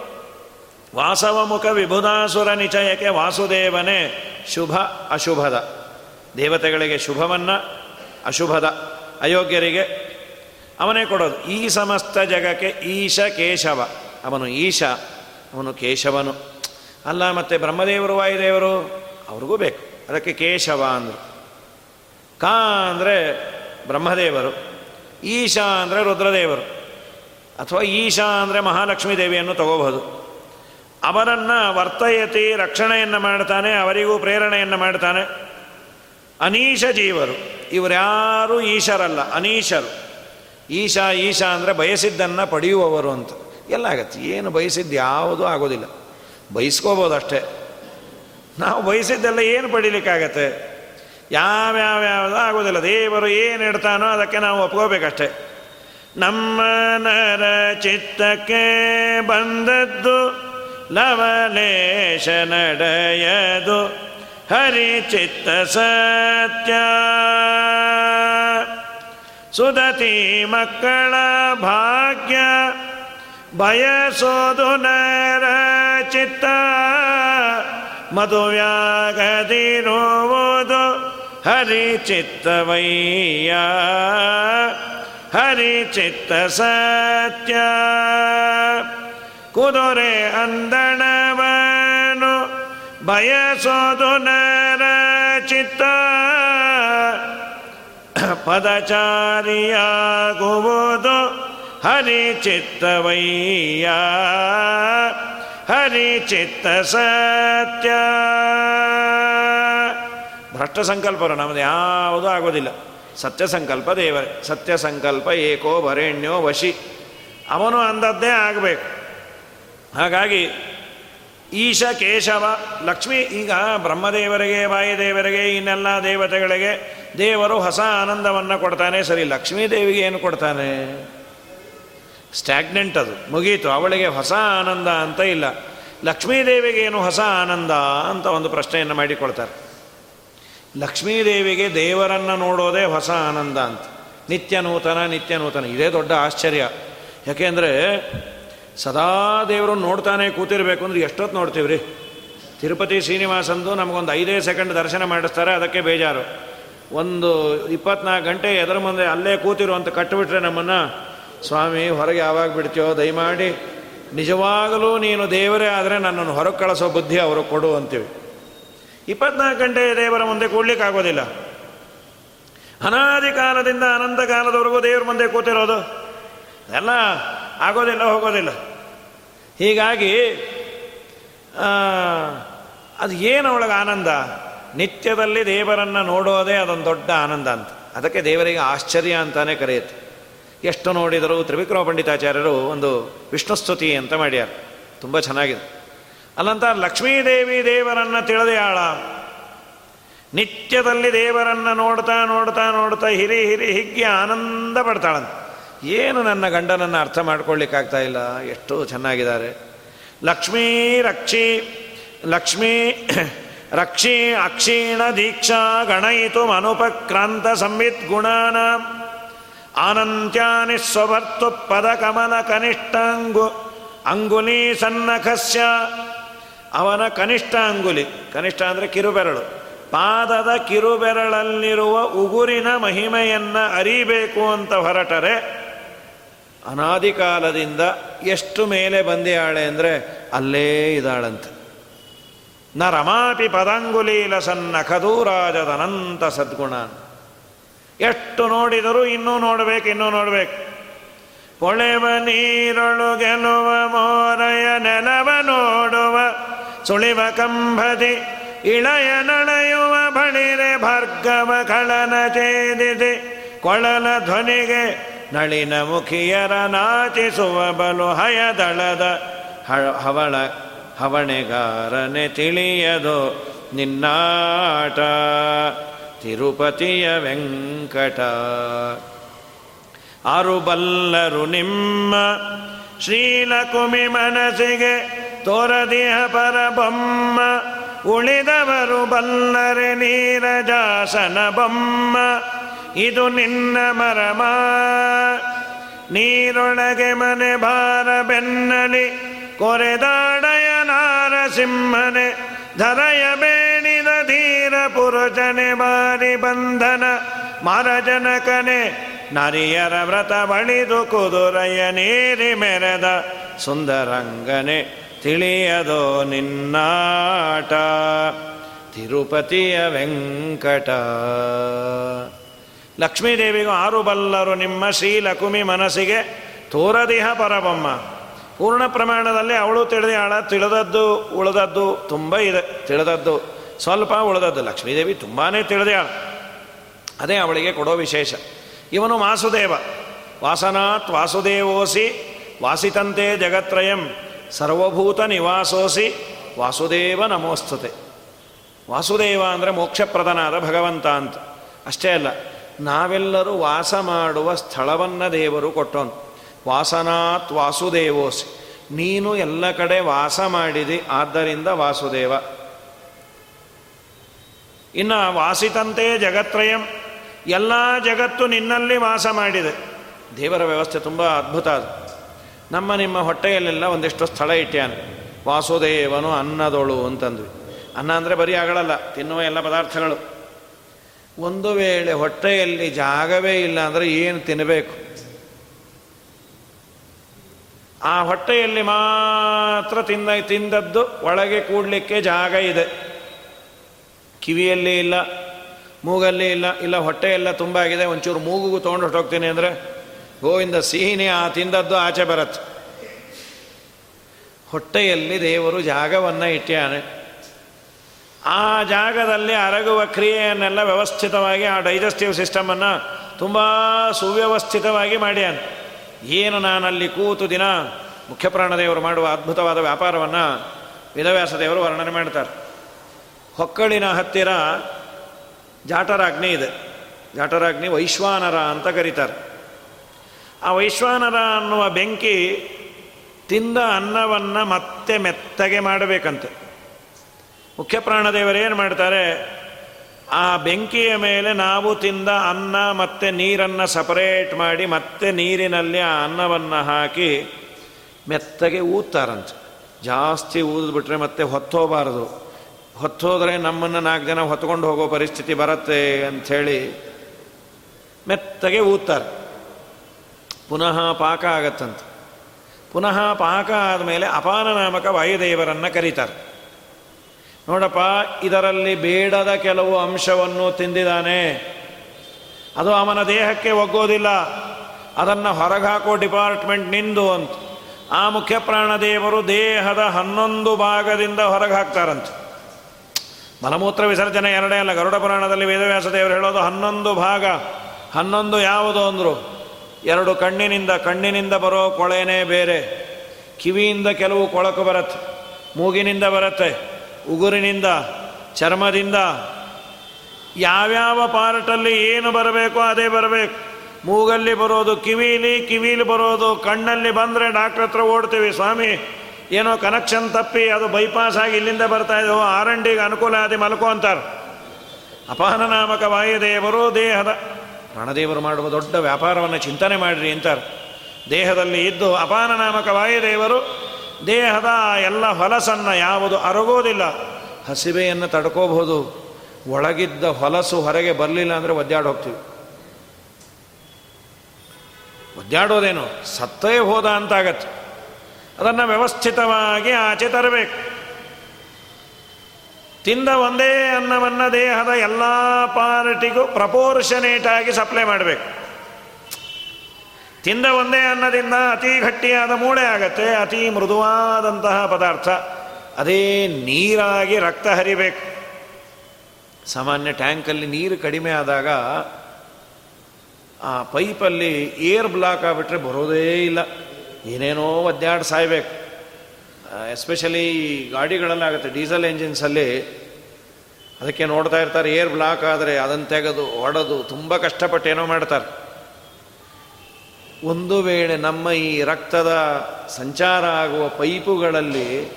ವಾಸವಮುಖ ವಿಭುಧಾಸುರ ನಿಚಯಕ್ಕೆ ವಾಸುದೇವನೇ ಶುಭ ಅಶುಭದ. ದೇವತೆಗಳಿಗೆ ಶುಭವನ್ನು, ಅಶುಭದ ಅಯೋಗ್ಯರಿಗೆ ಅವನೇ ಕೊಡೋದು. ಈ ಸಮಸ್ತ ಜಗಕ್ಕೆ ಈಶ ಕೇಶವ. ಅವನು ಈಶ, ಅವನು ಕೇಶವನು. ಅಲ್ಲ, ಮತ್ತೆ ಬ್ರಹ್ಮದೇವರು, ವಾಯುದೇವರು, ಅವ್ರಿಗೂ ಬೇಕು. ಅದಕ್ಕೆ ಕೇಶವ ಅಂದರು. ಕಾ ಅಂದರೆ ಬ್ರಹ್ಮದೇವರು, ಈಶಾ ಅಂದರೆ ರುದ್ರದೇವರು, ಅಥವಾ ಈಶಾ ಅಂದರೆ ಮಹಾಲಕ್ಷ್ಮೀ ದೇವಿಯನ್ನು ತಗೋಬಹುದು. ಅವರನ್ನು ವರ್ತಯತಿ, ರಕ್ಷಣೆಯನ್ನು ಮಾಡ್ತಾನೆ, ಅವರಿಗೂ ಪ್ರೇರಣೆಯನ್ನು ಮಾಡ್ತಾನೆ. ಅನೀಶ ಜೀವರು. ಇವರ್ಯಾರೂ ಈಶರಲ್ಲ, ಅನೀಶರು. ಈಶಾ ಈಶಾ ಅಂದರೆ ಬಯಸಿದ್ದನ್ನು ಪಡೆಯುವವರು ಅಂತ. ಎಲ್ಲ ಆಗತ್ತೆ. ಏನು ಬಯಸಿದ್ದು ಯಾವುದೂ ಆಗೋದಿಲ್ಲ. ಬಯಸ್ಕೋಬೋದು ಅಷ್ಟೇ. ನಾವು ಬಯಸಿದ್ದೆಲ್ಲ ಏನು ಪಡೀಲಿಕ್ಕಾಗತ್ತೆ? ಯಾವ್ಯಾವ್ಯಾವುದು ಆಗೋದಿಲ್ಲ. ದೇವರು ಏನು ಇಡ್ತಾನೋ ಅದಕ್ಕೆ ನಾವು ಒಪ್ಕೋಬೇಕಷ್ಟೆ. ನಮ್ಮ ನರ ಚಿತ್ತಕ್ಕೆ ಬಂದದ್ದು ಲವಲೇಶ ನಡೆಯದು. ಹರಿಚಿತ್ತ ಸತ್ಯ. ಸುದತಿ ಮಕ್ಕಳ ಭಾಗ್ಯ ಬಯಸೋದು ನರ ಚಿತ್ತ. ಮಧುವ್ಯಾಗದಿರುವುದು ಹರಿ ಹರಿಚಿತ್ತ ಸತ್ಯ. ಕುದುರೆ ಅಂದಣವನು ಬಯಸೋದು ನರ ಚಿತ್ತ ಪದಚಾರಿಯಾಗುವುದು ಹರಿ ಚಿತ್ತ ಸತ್ಯ. ಭ್ರಷ್ಟ ಸಂಕಲ್ಪರು ನಮ್ಮದು ಯಾವುದೂ ಆಗೋದಿಲ್ಲ. ಸತ್ಯ ಸಂಕಲ್ಪ ದೇವರೇ, ಸತ್ಯ ಸಂಕಲ್ಪ ಏಕೋ ಭರೇಣ್ಯೋ ವಶಿ. ಅವನು ಅಂದದ್ದೇ ಆಗಬೇಕು. ಹಾಗಾಗಿ ಈಶ, ಕೇಶವ, ಲಕ್ಷ್ಮಿ, ಈಗ ಬ್ರಹ್ಮದೇವರಿಗೆ, ವಾಯುದೇವರಿಗೆ, ಇನ್ನೆಲ್ಲ ದೇವತೆಗಳಿಗೆ ದೇವರು ಹೊಸ ಆನಂದವನ್ನು ಕೊಡ್ತಾನೆ. ಸರಿ ಲಕ್ಷ್ಮೀ ದೇವಿಗೆ ಏನು ಕೊಡ್ತಾನೆ? ಸ್ಟ್ಯಾಗ್ನೆಂಟ್ ಅದು, ಮುಗೀತು. ಅವಳಿಗೆ ಹೊಸ ಆನಂದ ಅಂತ ಇಲ್ಲ. ಲಕ್ಷ್ಮೀದೇವಿಗೆ ಏನು ಹೊಸ ಆನಂದ ಅಂತ ಒಂದು ಪ್ರಶ್ನೆಯನ್ನು ಮಾಡಿಕೊಳ್ತಾರೆ. ಲಕ್ಷ್ಮೀದೇವಿಗೆ ದೇವರನ್ನು ನೋಡೋದೇ ಹೊಸ ಆನಂದ ಅಂತ. ನಿತ್ಯ ನೂತನ ನಿತ್ಯ ನೂತನ. ಇದೇ ದೊಡ್ಡ ಆಶ್ಚರ್ಯ. ಯಾಕೆಂದರೆ ಸದಾ ದೇವರನ್ನು ನೋಡ್ತಾನೆ ಕೂತಿರ್ಬೇಕು ಅಂದ್ರೆ ಎಷ್ಟೊತ್ತು ನೋಡ್ತೀವಿ ರೀ ತಿರುಪತಿ ಶ್ರೀನಿವಾಸಂದು ನಮಗೊಂದು ಐದೇ ಸೆಕೆಂಡ್ ದರ್ಶನ ಮಾಡಿಸ್ತಾರೆ, ಅದಕ್ಕೆ ಬೇಜಾರು. ಒಂದು ಇಪ್ಪತ್ನಾಲ್ಕು ಗಂಟೆ ಎದರ ಮುಂದೆ ಅಲ್ಲೇ ಕೂತಿರು ಅಂತ ಕಟ್ಟಿಬಿಟ್ರೆ ನಮ್ಮನ್ನು, ಸ್ವಾಮಿ, ಹೊರಗೆ ಯಾವಾಗ ಬಿಡ್ತೀಯೋ, ದಯಮಾಡಿ, ನಿಜವಾಗಲೂ ನೀನು ದೇವರೇ ಆದರೆ ನನ್ನನ್ನು ಹೊರಗೆ ಕಳಿಸೋ ಬುದ್ಧಿ ಅವರು ಕೊಡು ಅಂತೀವಿ. ಇಪ್ಪತ್ನಾಲ್ಕು ಗಂಟೆ ದೇವರ ಮುಂದೆ ಆಗೋದಿಲ್ಲ ಅನಾದಿ ಕಾಲದಿಂದ ಅನಂತ ಕಾಲದವರೆಗೂ ದೇವರ ಮುಂದೆ ಕೂತಿರೋದು. ಎಲ್ಲ ಆಗೋದಿಲ್ಲ, ಹೋಗೋದಿಲ್ಲ. ಹೀಗಾಗಿ ಅದು ಏನು ಅವಳಿಗೆ ಆನಂದ? ನಿತ್ಯದಲ್ಲಿ ದೇವರನ್ನು ನೋಡೋದೇ ಅದೊಂದು ದೊಡ್ಡ ಆನಂದ ಅಂತ. ಅದಕ್ಕೆ ದೇವರಿಗೆ ಆಶ್ಚರ್ಯ ಅಂತಾನೆ ಕರೆಯುತ್ತೆ. ಎಷ್ಟು ನೋಡಿದರೂ ತ್ರಿವಿಕ್ರಮ ಪಂಡಿತಾಚಾರ್ಯರು ಒಂದು ವಿಷ್ಣುಸ್ತುತಿ ಅಂತ ಮಾಡ್ಯಾರ. ತುಂಬ ಚೆನ್ನಾಗಿದೆ. ಅಲ್ಲಂತ ಲಕ್ಷ್ಮೀದೇವಿ ದೇವರನ್ನು ತಿಳಿದೇ ಆಳ. ನಿತ್ಯದಲ್ಲಿ ದೇವರನ್ನು ನೋಡ್ತಾ ನೋಡ್ತಾ ನೋಡ್ತಾ ಹಿರಿ ಹಿರಿ ಹಿಗ್ಗಿ ಆನಂದ ಪಡ್ತಾಳಂತ. ಏನು ನನ್ನ ಗಂಡನನ್ನು ಅರ್ಥ ಮಾಡ್ಕೊಳ್ಳಿಕ್ಕಾಗ್ತಾ ಇಲ್ಲ. ಎಷ್ಟು ಚೆನ್ನಾಗಿದ್ದಾರೆ. ಲಕ್ಷ್ಮೀ ರಕ್ಷಿ ಲಕ್ಷ್ಮೀ [CLEARS THROAT] ರಕ್ಷಿ ಅಕ್ಷೀಣ ದೀಕ್ಷಾ ಗಣಯಿತು ಅನುಪಕ್ರಾಂತ ಸಂವಿತ್ ಗುಣಾನ. ಆನಂತ್ಯಾನಿ ಸ್ವಭರ್ತು ಪದ ಕಮಲ ಕನಿಷ್ಠಾಂಗು ಅಂಗುಲಿ ಸನ್ನಖಸ್ಯ ಅವನ ಕನಿಷ್ಠ ಅಂಗುಲಿ, ಕನಿಷ್ಠ ಅಂದರೆ ಕಿರುಬೆರಳು. ಪಾದದ ಕಿರುಬೆರಳಲ್ಲಿರುವ ಉಗುರಿನ ಮಹಿಮೆಯನ್ನು ಅರಿಬೇಕು ಅಂತ ಹೊರಟರೆ ಅನಾದಿ ಕಾಲದಿಂದ ಎಷ್ಟು ಮೇಲೆ ಬಂದಿಯಾಳೆ ಅಂದರೆ ಅಲ್ಲೇ ಇದ್ದಾಳಂತೆ. ನ ರಮಾಪಿ ಪದಾಂಗುಲೀಲ ಸನ್ನ ಖದೂರಾಜದನಂತ ಸದ್ಗುಣ. ಎಷ್ಟು ನೋಡಿದರೂ ಇನ್ನೂ ನೋಡಬೇಕು ಇನ್ನೂ ನೋಡಬೇಕು. ಕೊಳೆವ ನೀರೊಳು ಗೆಲುವ ಮೋರಯ ನೆಲವ ನೋಡುವ, ಸುಳಿವ ಕಂಬದಿ ಇಳಯ ನಳೆಯುವ ಬಳಿರೆ ಭಾರ್ಗವ ಕಳನ ಚೇದಿದೆ, ಕೊಳಲ ಧ್ವನಿಗೆ ನಳಿನ ಮುಖಿಯರ ನಾಚಿಸುವ ಬಲು ಹಯದಳದ ಹವಳ ಹವಣೆಗಾರನೆ ತಿಳಿಯದು ನಿನ್ನಾಟ. ತಿರುಪತಿಯ ವೆಂಕಟ. ಆರು ಬಲ್ಲರು ನಿಮ್ಮ ಶ್ರೀಲಕುಮಿ ಮನಸ್ಸಿಗೆ ತೋರದಿಹ ಪರಬೊಮ್ಮ. ಉಳಿದವರು ಬಲ್ಲರೆ ನೀರಜಾಸನ ಬೊಮ್ಮ. ಇದು ನಿನ್ನ ಮರಮ. ನೀರೊಳಗೆ ಮನೆ ಭಾರ ಬೆನ್ನಲಿ ಕೊರೆದಾಡಯ ನಾರಸಿಂಹನೆ, ಧರಯ ಬೇಣಿದ ಧೀರ ಪುರುಷನೆ ಬಾರಿ ಬಂಧನ, ಮರಜನಕನೆ, ನರಿಯರ ವ್ರತ ಬಳಿದು ಕುದುರಯ ನೀರಿ ಮೆರೆದ ಸುಂದರಂಗನೆ, ತಿಳಿಯದೋ ನಿನ್ನಾಟ. ತಿರುಪತಿಯ ವೆಂಕಟ. ಲಕ್ಷ್ಮೀದೇವಿಗೂ ಆರು ಬಲ್ಲರು ನಿಮ್ಮ ಶ್ರೀಲಕುಮಿ ಮನಸ್ಸಿಗೆ ತೋರದಿಹ ಪರಬಮ್ಮ. ಪೂರ್ಣ ಪ್ರಮಾಣದಲ್ಲಿ ಅವಳು ತಿಳಿದಾಳ ತಿಳಿದದ್ದು ಉಳಿದದ್ದು ತುಂಬ ಇದೆ, ತಿಳಿದದ್ದು ಸ್ವಲ್ಪ ಉಳಿದದ್ದು. ಲಕ್ಷ್ಮೀದೇವಿ ತುಂಬಾ ತಿಳಿದಾಳ ಅದೇ ಅವಳಿಗೆ ಕೊಡೋ ವಿಶೇಷ. ಇವನು ವಾಸುದೇವ. ವಾಸನಾತ್ ವಾಸುದೇವೋಸಿ, ವಾಸಿತಂತೆ ಜಗತ್ರಯಂ, ಸರ್ವಭೂತ ನಿವಾಸೋಸಿ, ವಾಸುದೇವ ನಮೋಸ್ತುತೆ. ವಾಸುದೇವ ಅಂದರೆ ಮೋಕ್ಷಪ್ರದನಾದ ಭಗವಂತ ಅಂತ. ಅಷ್ಟೇ ಅಲ್ಲ ನಾವೆಲ್ಲರೂ ವಾಸ ಮಾಡುವ ಸ್ಥಳವನ್ನು ದೇವರು ಕೊಟ್ಟೋನು ವಾಸನಾತ್ ವಾಸುದೇವೋಸಿ. ನೀನು ಎಲ್ಲ ಕಡೆ ವಾಸ ಮಾಡಿದಿ, ಆದ್ದರಿಂದ ವಾಸುದೇವ. ಇನ್ನು ವಾಸಿತಂತೆ ಜಗತ್ರಯಂ. ಎಲ್ಲ ಜಗತ್ತು ನಿನ್ನಲ್ಲಿ ವಾಸ ಮಾಡಿದೆ. ದೇವರ ವ್ಯವಸ್ಥೆ ತುಂಬ ಅದ್ಭುತ ಅದು. ನಮ್ಮ ನಿಮ್ಮ ಹೊಟ್ಟೆಯಲ್ಲೆಲ್ಲ ಒಂದಿಷ್ಟು ಸ್ಥಳ ಇಟ್ಟ್ಯಾನು ವಾಸುದೇವನು ಅನ್ನದೊಳು ಅಂತಂದ್ವಿ. ಅನ್ನ ಅಂದರೆ ಬರೀ ಆಗಳಲ್ಲ ತಿನ್ನುವ ಎಲ್ಲ ಪದಾರ್ಥಗಳು. ಒಂದು ವೇಳೆ ಹೊಟ್ಟೆಯಲ್ಲಿ ಜಾಗವೇ ಇಲ್ಲ ಅಂದರೆ ಏನು ತಿನ್ನಬೇಕು ಆ ಹೊಟ್ಟೆಯಲ್ಲಿ ಮಾತ್ರ ತಿಂದ, ತಿಂದದ್ದು ಒಳಗೆ ಕೂಡಲಿಕ್ಕೆ ಜಾಗ ಇದೆ. ಕಿವಿಯಲ್ಲಿ ಇಲ್ಲ, ಮೂಗಲ್ಲಿ ಇಲ್ಲ ಇಲ್ಲ ಹೊಟ್ಟೆ ಎಲ್ಲ ತುಂಬ ಆಗಿದೆ, ಒಂಚೂರು ಮೂಗುಗೂ ತೊಗೊಂಡು ಹೊಟ್ಟೋಗ್ತೀನಿ ಅಂದರೆ, ಗೋವಿಂದ ಸಿಹಿನಿ ಆ ತಿಂದದ್ದು ಆಚೆ ಬರತ್ತೆ. ಹೊಟ್ಟೆಯಲ್ಲಿ ದೇವರು ಜಾಗವನ್ನು ಇಟ್ಟ್ಯಾನೆ ಆ ಜಾಗದಲ್ಲಿ ಅರಗುವ ಕ್ರಿಯೆಯನ್ನೆಲ್ಲ ವ್ಯವಸ್ಥಿತವಾಗಿ, ಆ ಡೈಜೆಸ್ಟಿವ್ ಸಿಸ್ಟಮನ್ನು ತುಂಬ ಸುವ್ಯವಸ್ಥಿತವಾಗಿ ಮಾಡ್ಯಾನ್. ಏನು ನಾನಲ್ಲಿ ಕೂತು ದಿನ ಮುಖ್ಯಪ್ರಾಣದೇವರು ಮಾಡುವ ಅದ್ಭುತವಾದ ವ್ಯಾಪಾರವನ್ನು ದೇವರು ವರ್ಣನೆ ಮಾಡ್ತಾರೆ. ಹೊಕ್ಕಳಿನ ಹತ್ತಿರ ಜಾಟರಾಗ್ನಿ ಇದೆ. ಜಾಟರಾಗ್ನಿ ವೈಶ್ವಾನರ ಅಂತ ಕರೀತಾರೆ. ಆ ವೈಶ್ವಾನರ ಅನ್ನುವ ಬೆಂಕಿ ತಿಂದ ಅನ್ನವನ್ನು ಮತ್ತೆ ಮೆತ್ತಗೆ ಮಾಡಬೇಕಂತೆ. ಮುಖ್ಯ ಪ್ರಾಣದೇವರೇನು ಮಾಡ್ತಾರೆ? ಆ ಬೆಂಕಿಯ ಮೇಲೆ ನಾವು ತಿಂದ ಅನ್ನ ಮತ್ತು ನೀರನ್ನು ಸಪರೇಟ್ ಮಾಡಿ ಮತ್ತೆ ನೀರಿನಲ್ಲಿ ಆ ಅನ್ನವನ್ನು ಹಾಕಿ ಮೆತ್ತಗೆ ಊದ್ತಾರಂತೆ. ಜಾಸ್ತಿ ಊದ್ಬಿಟ್ರೆ ಮತ್ತೆ ಹೊತ್ತೋಗಬಾರ್ದು ಹೊತ್ತೋದ್ರೆ ನಮ್ಮನ್ನು ನಾಲ್ಕು ಜನ ಹೊತ್ಕೊಂಡು ಹೋಗೋ ಪರಿಸ್ಥಿತಿ ಬರುತ್ತೆ ಅಂಥೇಳಿ ಮೆತ್ತಗೆ ಊದ್ತಾರೆ. ಪುನಃ ಪಾಕ ಆಗತ್ತಂತೆ. ಪುನಃ ಪಾಕ ಆದಮೇಲೆ ಅಪಾನ ನಾಮಕ ವಾಯುದೇವರನ್ನು ಕರೀತಾರೆ. ನೋಡಪ್ಪ, ಇದರಲ್ಲಿ ಬೇಡದ ಕೆಲವು ಅಂಶವನ್ನು ತಿಂದಿದ್ದಾನೆ. ಅದು ಅವನ ದೇಹಕ್ಕೆ ಒಗ್ಗೋದಿಲ್ಲ. ಅದನ್ನು ಹೊರಗೆ ಹಾಕೋ ಡಿಪಾರ್ಟ್ಮೆಂಟ್ ನಿಂದು ಅಂತ. ಆ ಮುಖ್ಯ ಪ್ರಾಣದೇವರು ದೇಹದ ಹನ್ನೊಂದು ಭಾಗದಿಂದ ಹೊರಗೆ ಹಾಕ್ತಾರಂತೆ ಮಲಮೂತ್ರ ವಿಸರ್ಜನೆ ಎರಡೇ ಅಲ್ಲ, ಗರುಡ ಪುರಾಣದಲ್ಲಿ ವೇದವ್ಯಾಸ ದೇವರು ಹೇಳೋದು ಹನ್ನೊಂದು ಭಾಗ. ಹನ್ನೊಂದು ಯಾವುದು ಅಂದರು? ಎರಡು ಕಣ್ಣಿನಿಂದ ಕಣ್ಣಿನಿಂದ ಬರೋ ಕೊಳೆನೇ ಬೇರೆ. ಕಿವಿಯಿಂದ ಕೆಲವು ಕೊಳಕು ಬರುತ್ತೆ, ಮೂಗಿನಿಂದ ಬರುತ್ತೆ. ಉಗುರಿನಿಂದ, ಚರ್ಮದಿಂದ ಯಾವ್ಯಾವ ಪಾರ್ಟಲ್ಲಿ ಏನು ಬರಬೇಕೋ ಅದೇ ಬರಬೇಕು. ಮೂಗಲ್ಲಿ ಬರೋದು ಕಿವಿಲಿ ಕಿವಿಲಿ ಬರೋದು ಕಣ್ಣಲ್ಲಿ ಬಂದರೆ ಡಾಕ್ಟ್ರ್ ಹತ್ರ ಓಡ್ತೀವಿ, ಸ್ವಾಮಿ. ಏನೋ ಕನೆಕ್ಷನ್ ತಪ್ಪಿ ಅದು ಬೈಪಾಸ್ ಆಗಿ ಇಲ್ಲಿಂದ ಬರ್ತಾ ಇದ್ದೋ ಡಿಗೆ ಅನುಕೂಲ ಆದಿ ಮಲ್ಕೋ ಅಂತಾರೆ. ಅಪಹನನಾಮಕ ವಾಯುದೇವರು ದೇಹದ, ಪ್ರಾಣದೇವರು ಮಾಡುವ ದೊಡ್ಡ ವ್ಯಾಪಾರವನ್ನು ಚಿಂತನೆ ಮಾಡಿರಿ ಅಂತಾರೆ. ದೇಹದಲ್ಲಿ ಇದ್ದು ಅಪಾನನಾಮಕ ವಾಯುದೇವರು ದೇಹದ ಎಲ್ಲ ಹೊಲಸನ್ನು ಯಾವುದು ಅರಗೋದಿಲ್ಲ. ಹಸಿವೆಯನ್ನು ತಡ್ಕೋಬಹುದು. ಒಳಗಿದ್ದ ಹೊಲಸು ಹೊರಗೆ ಬರಲಿಲ್ಲ ಅಂದರೆ ಒದ್ದಾಡಿ ಹೋಗ್ತೀವಿ. ಒದ್ದಾಡೋದೇನು? ಸತ್ತೇ ಹೋದ ಅಂತಾಗತ್ತೆ. ಅದನ್ನು ವ್ಯವಸ್ಥಿತವಾಗಿ ಆಚೆ ತರಬೇಕು. ತಿಂದ ಒಂದೇ ಅನ್ನವನ್ನು ದೇಹದ ಎಲ್ಲ ಪಾರ್ಟಿಗೂ ಪ್ರಪೋರ್ಷನೇಟ್ ಆಗಿ ಸಪ್ಲೈ ಮಾಡಬೇಕು. ತಿಂದ ಒಂದೇ ಅನ್ನದಿಂದ ಅತಿ ಗಟ್ಟಿಯಾದ ಮೂಳೆ ಆಗತ್ತೆ, ಅತಿ ಮೃದುವಾದಂತಹ ಪದಾರ್ಥ. ಅದೇ ನೀರಾಗಿ ರಕ್ತ ಹರಿಬೇಕು. ಸಾಮಾನ್ಯ ಟ್ಯಾಂಕಲ್ಲಿ ನೀರು ಕಡಿಮೆ ಆದಾಗ ಆ ಪೈಪಲ್ಲಿ ಏರ್ ಬ್ಲಾಕ್ ಆಗಿಬಿಟ್ರೆ ಬರೋದೇ ಇಲ್ಲ. ಏನೇನೋ ಒದ್ದಾಡ್ ಸಾಯ್ಬೇಕು. ಎಸ್ಪೆಷಲಿ ಗಾಡಿಗಳಲ್ಲಾಗುತ್ತೆ ಡೀಸೆಲ್ ಎಂಜಿನ್ಸಲ್ಲಿ. ಅದಕ್ಕೆ ನೋಡ್ತಾ ಇರ್ತಾರೆ, ಏರ್ ಬ್ಲಾಕ್ ಆದರೆ ಅದನ್ನು ತೆಗೆದು ಒಡೆದು ತುಂಬ ಕಷ್ಟಪಟ್ಟು ಏನೋ ಮಾಡ್ತಾರೆ. ಒಂದು ವೇಳೆ ನಮ್ಮ ಈ ರಕ್ತದ ಸಂಚಾರ ಆಗುವ ಪೈಪುಗಳಲ್ಲಿ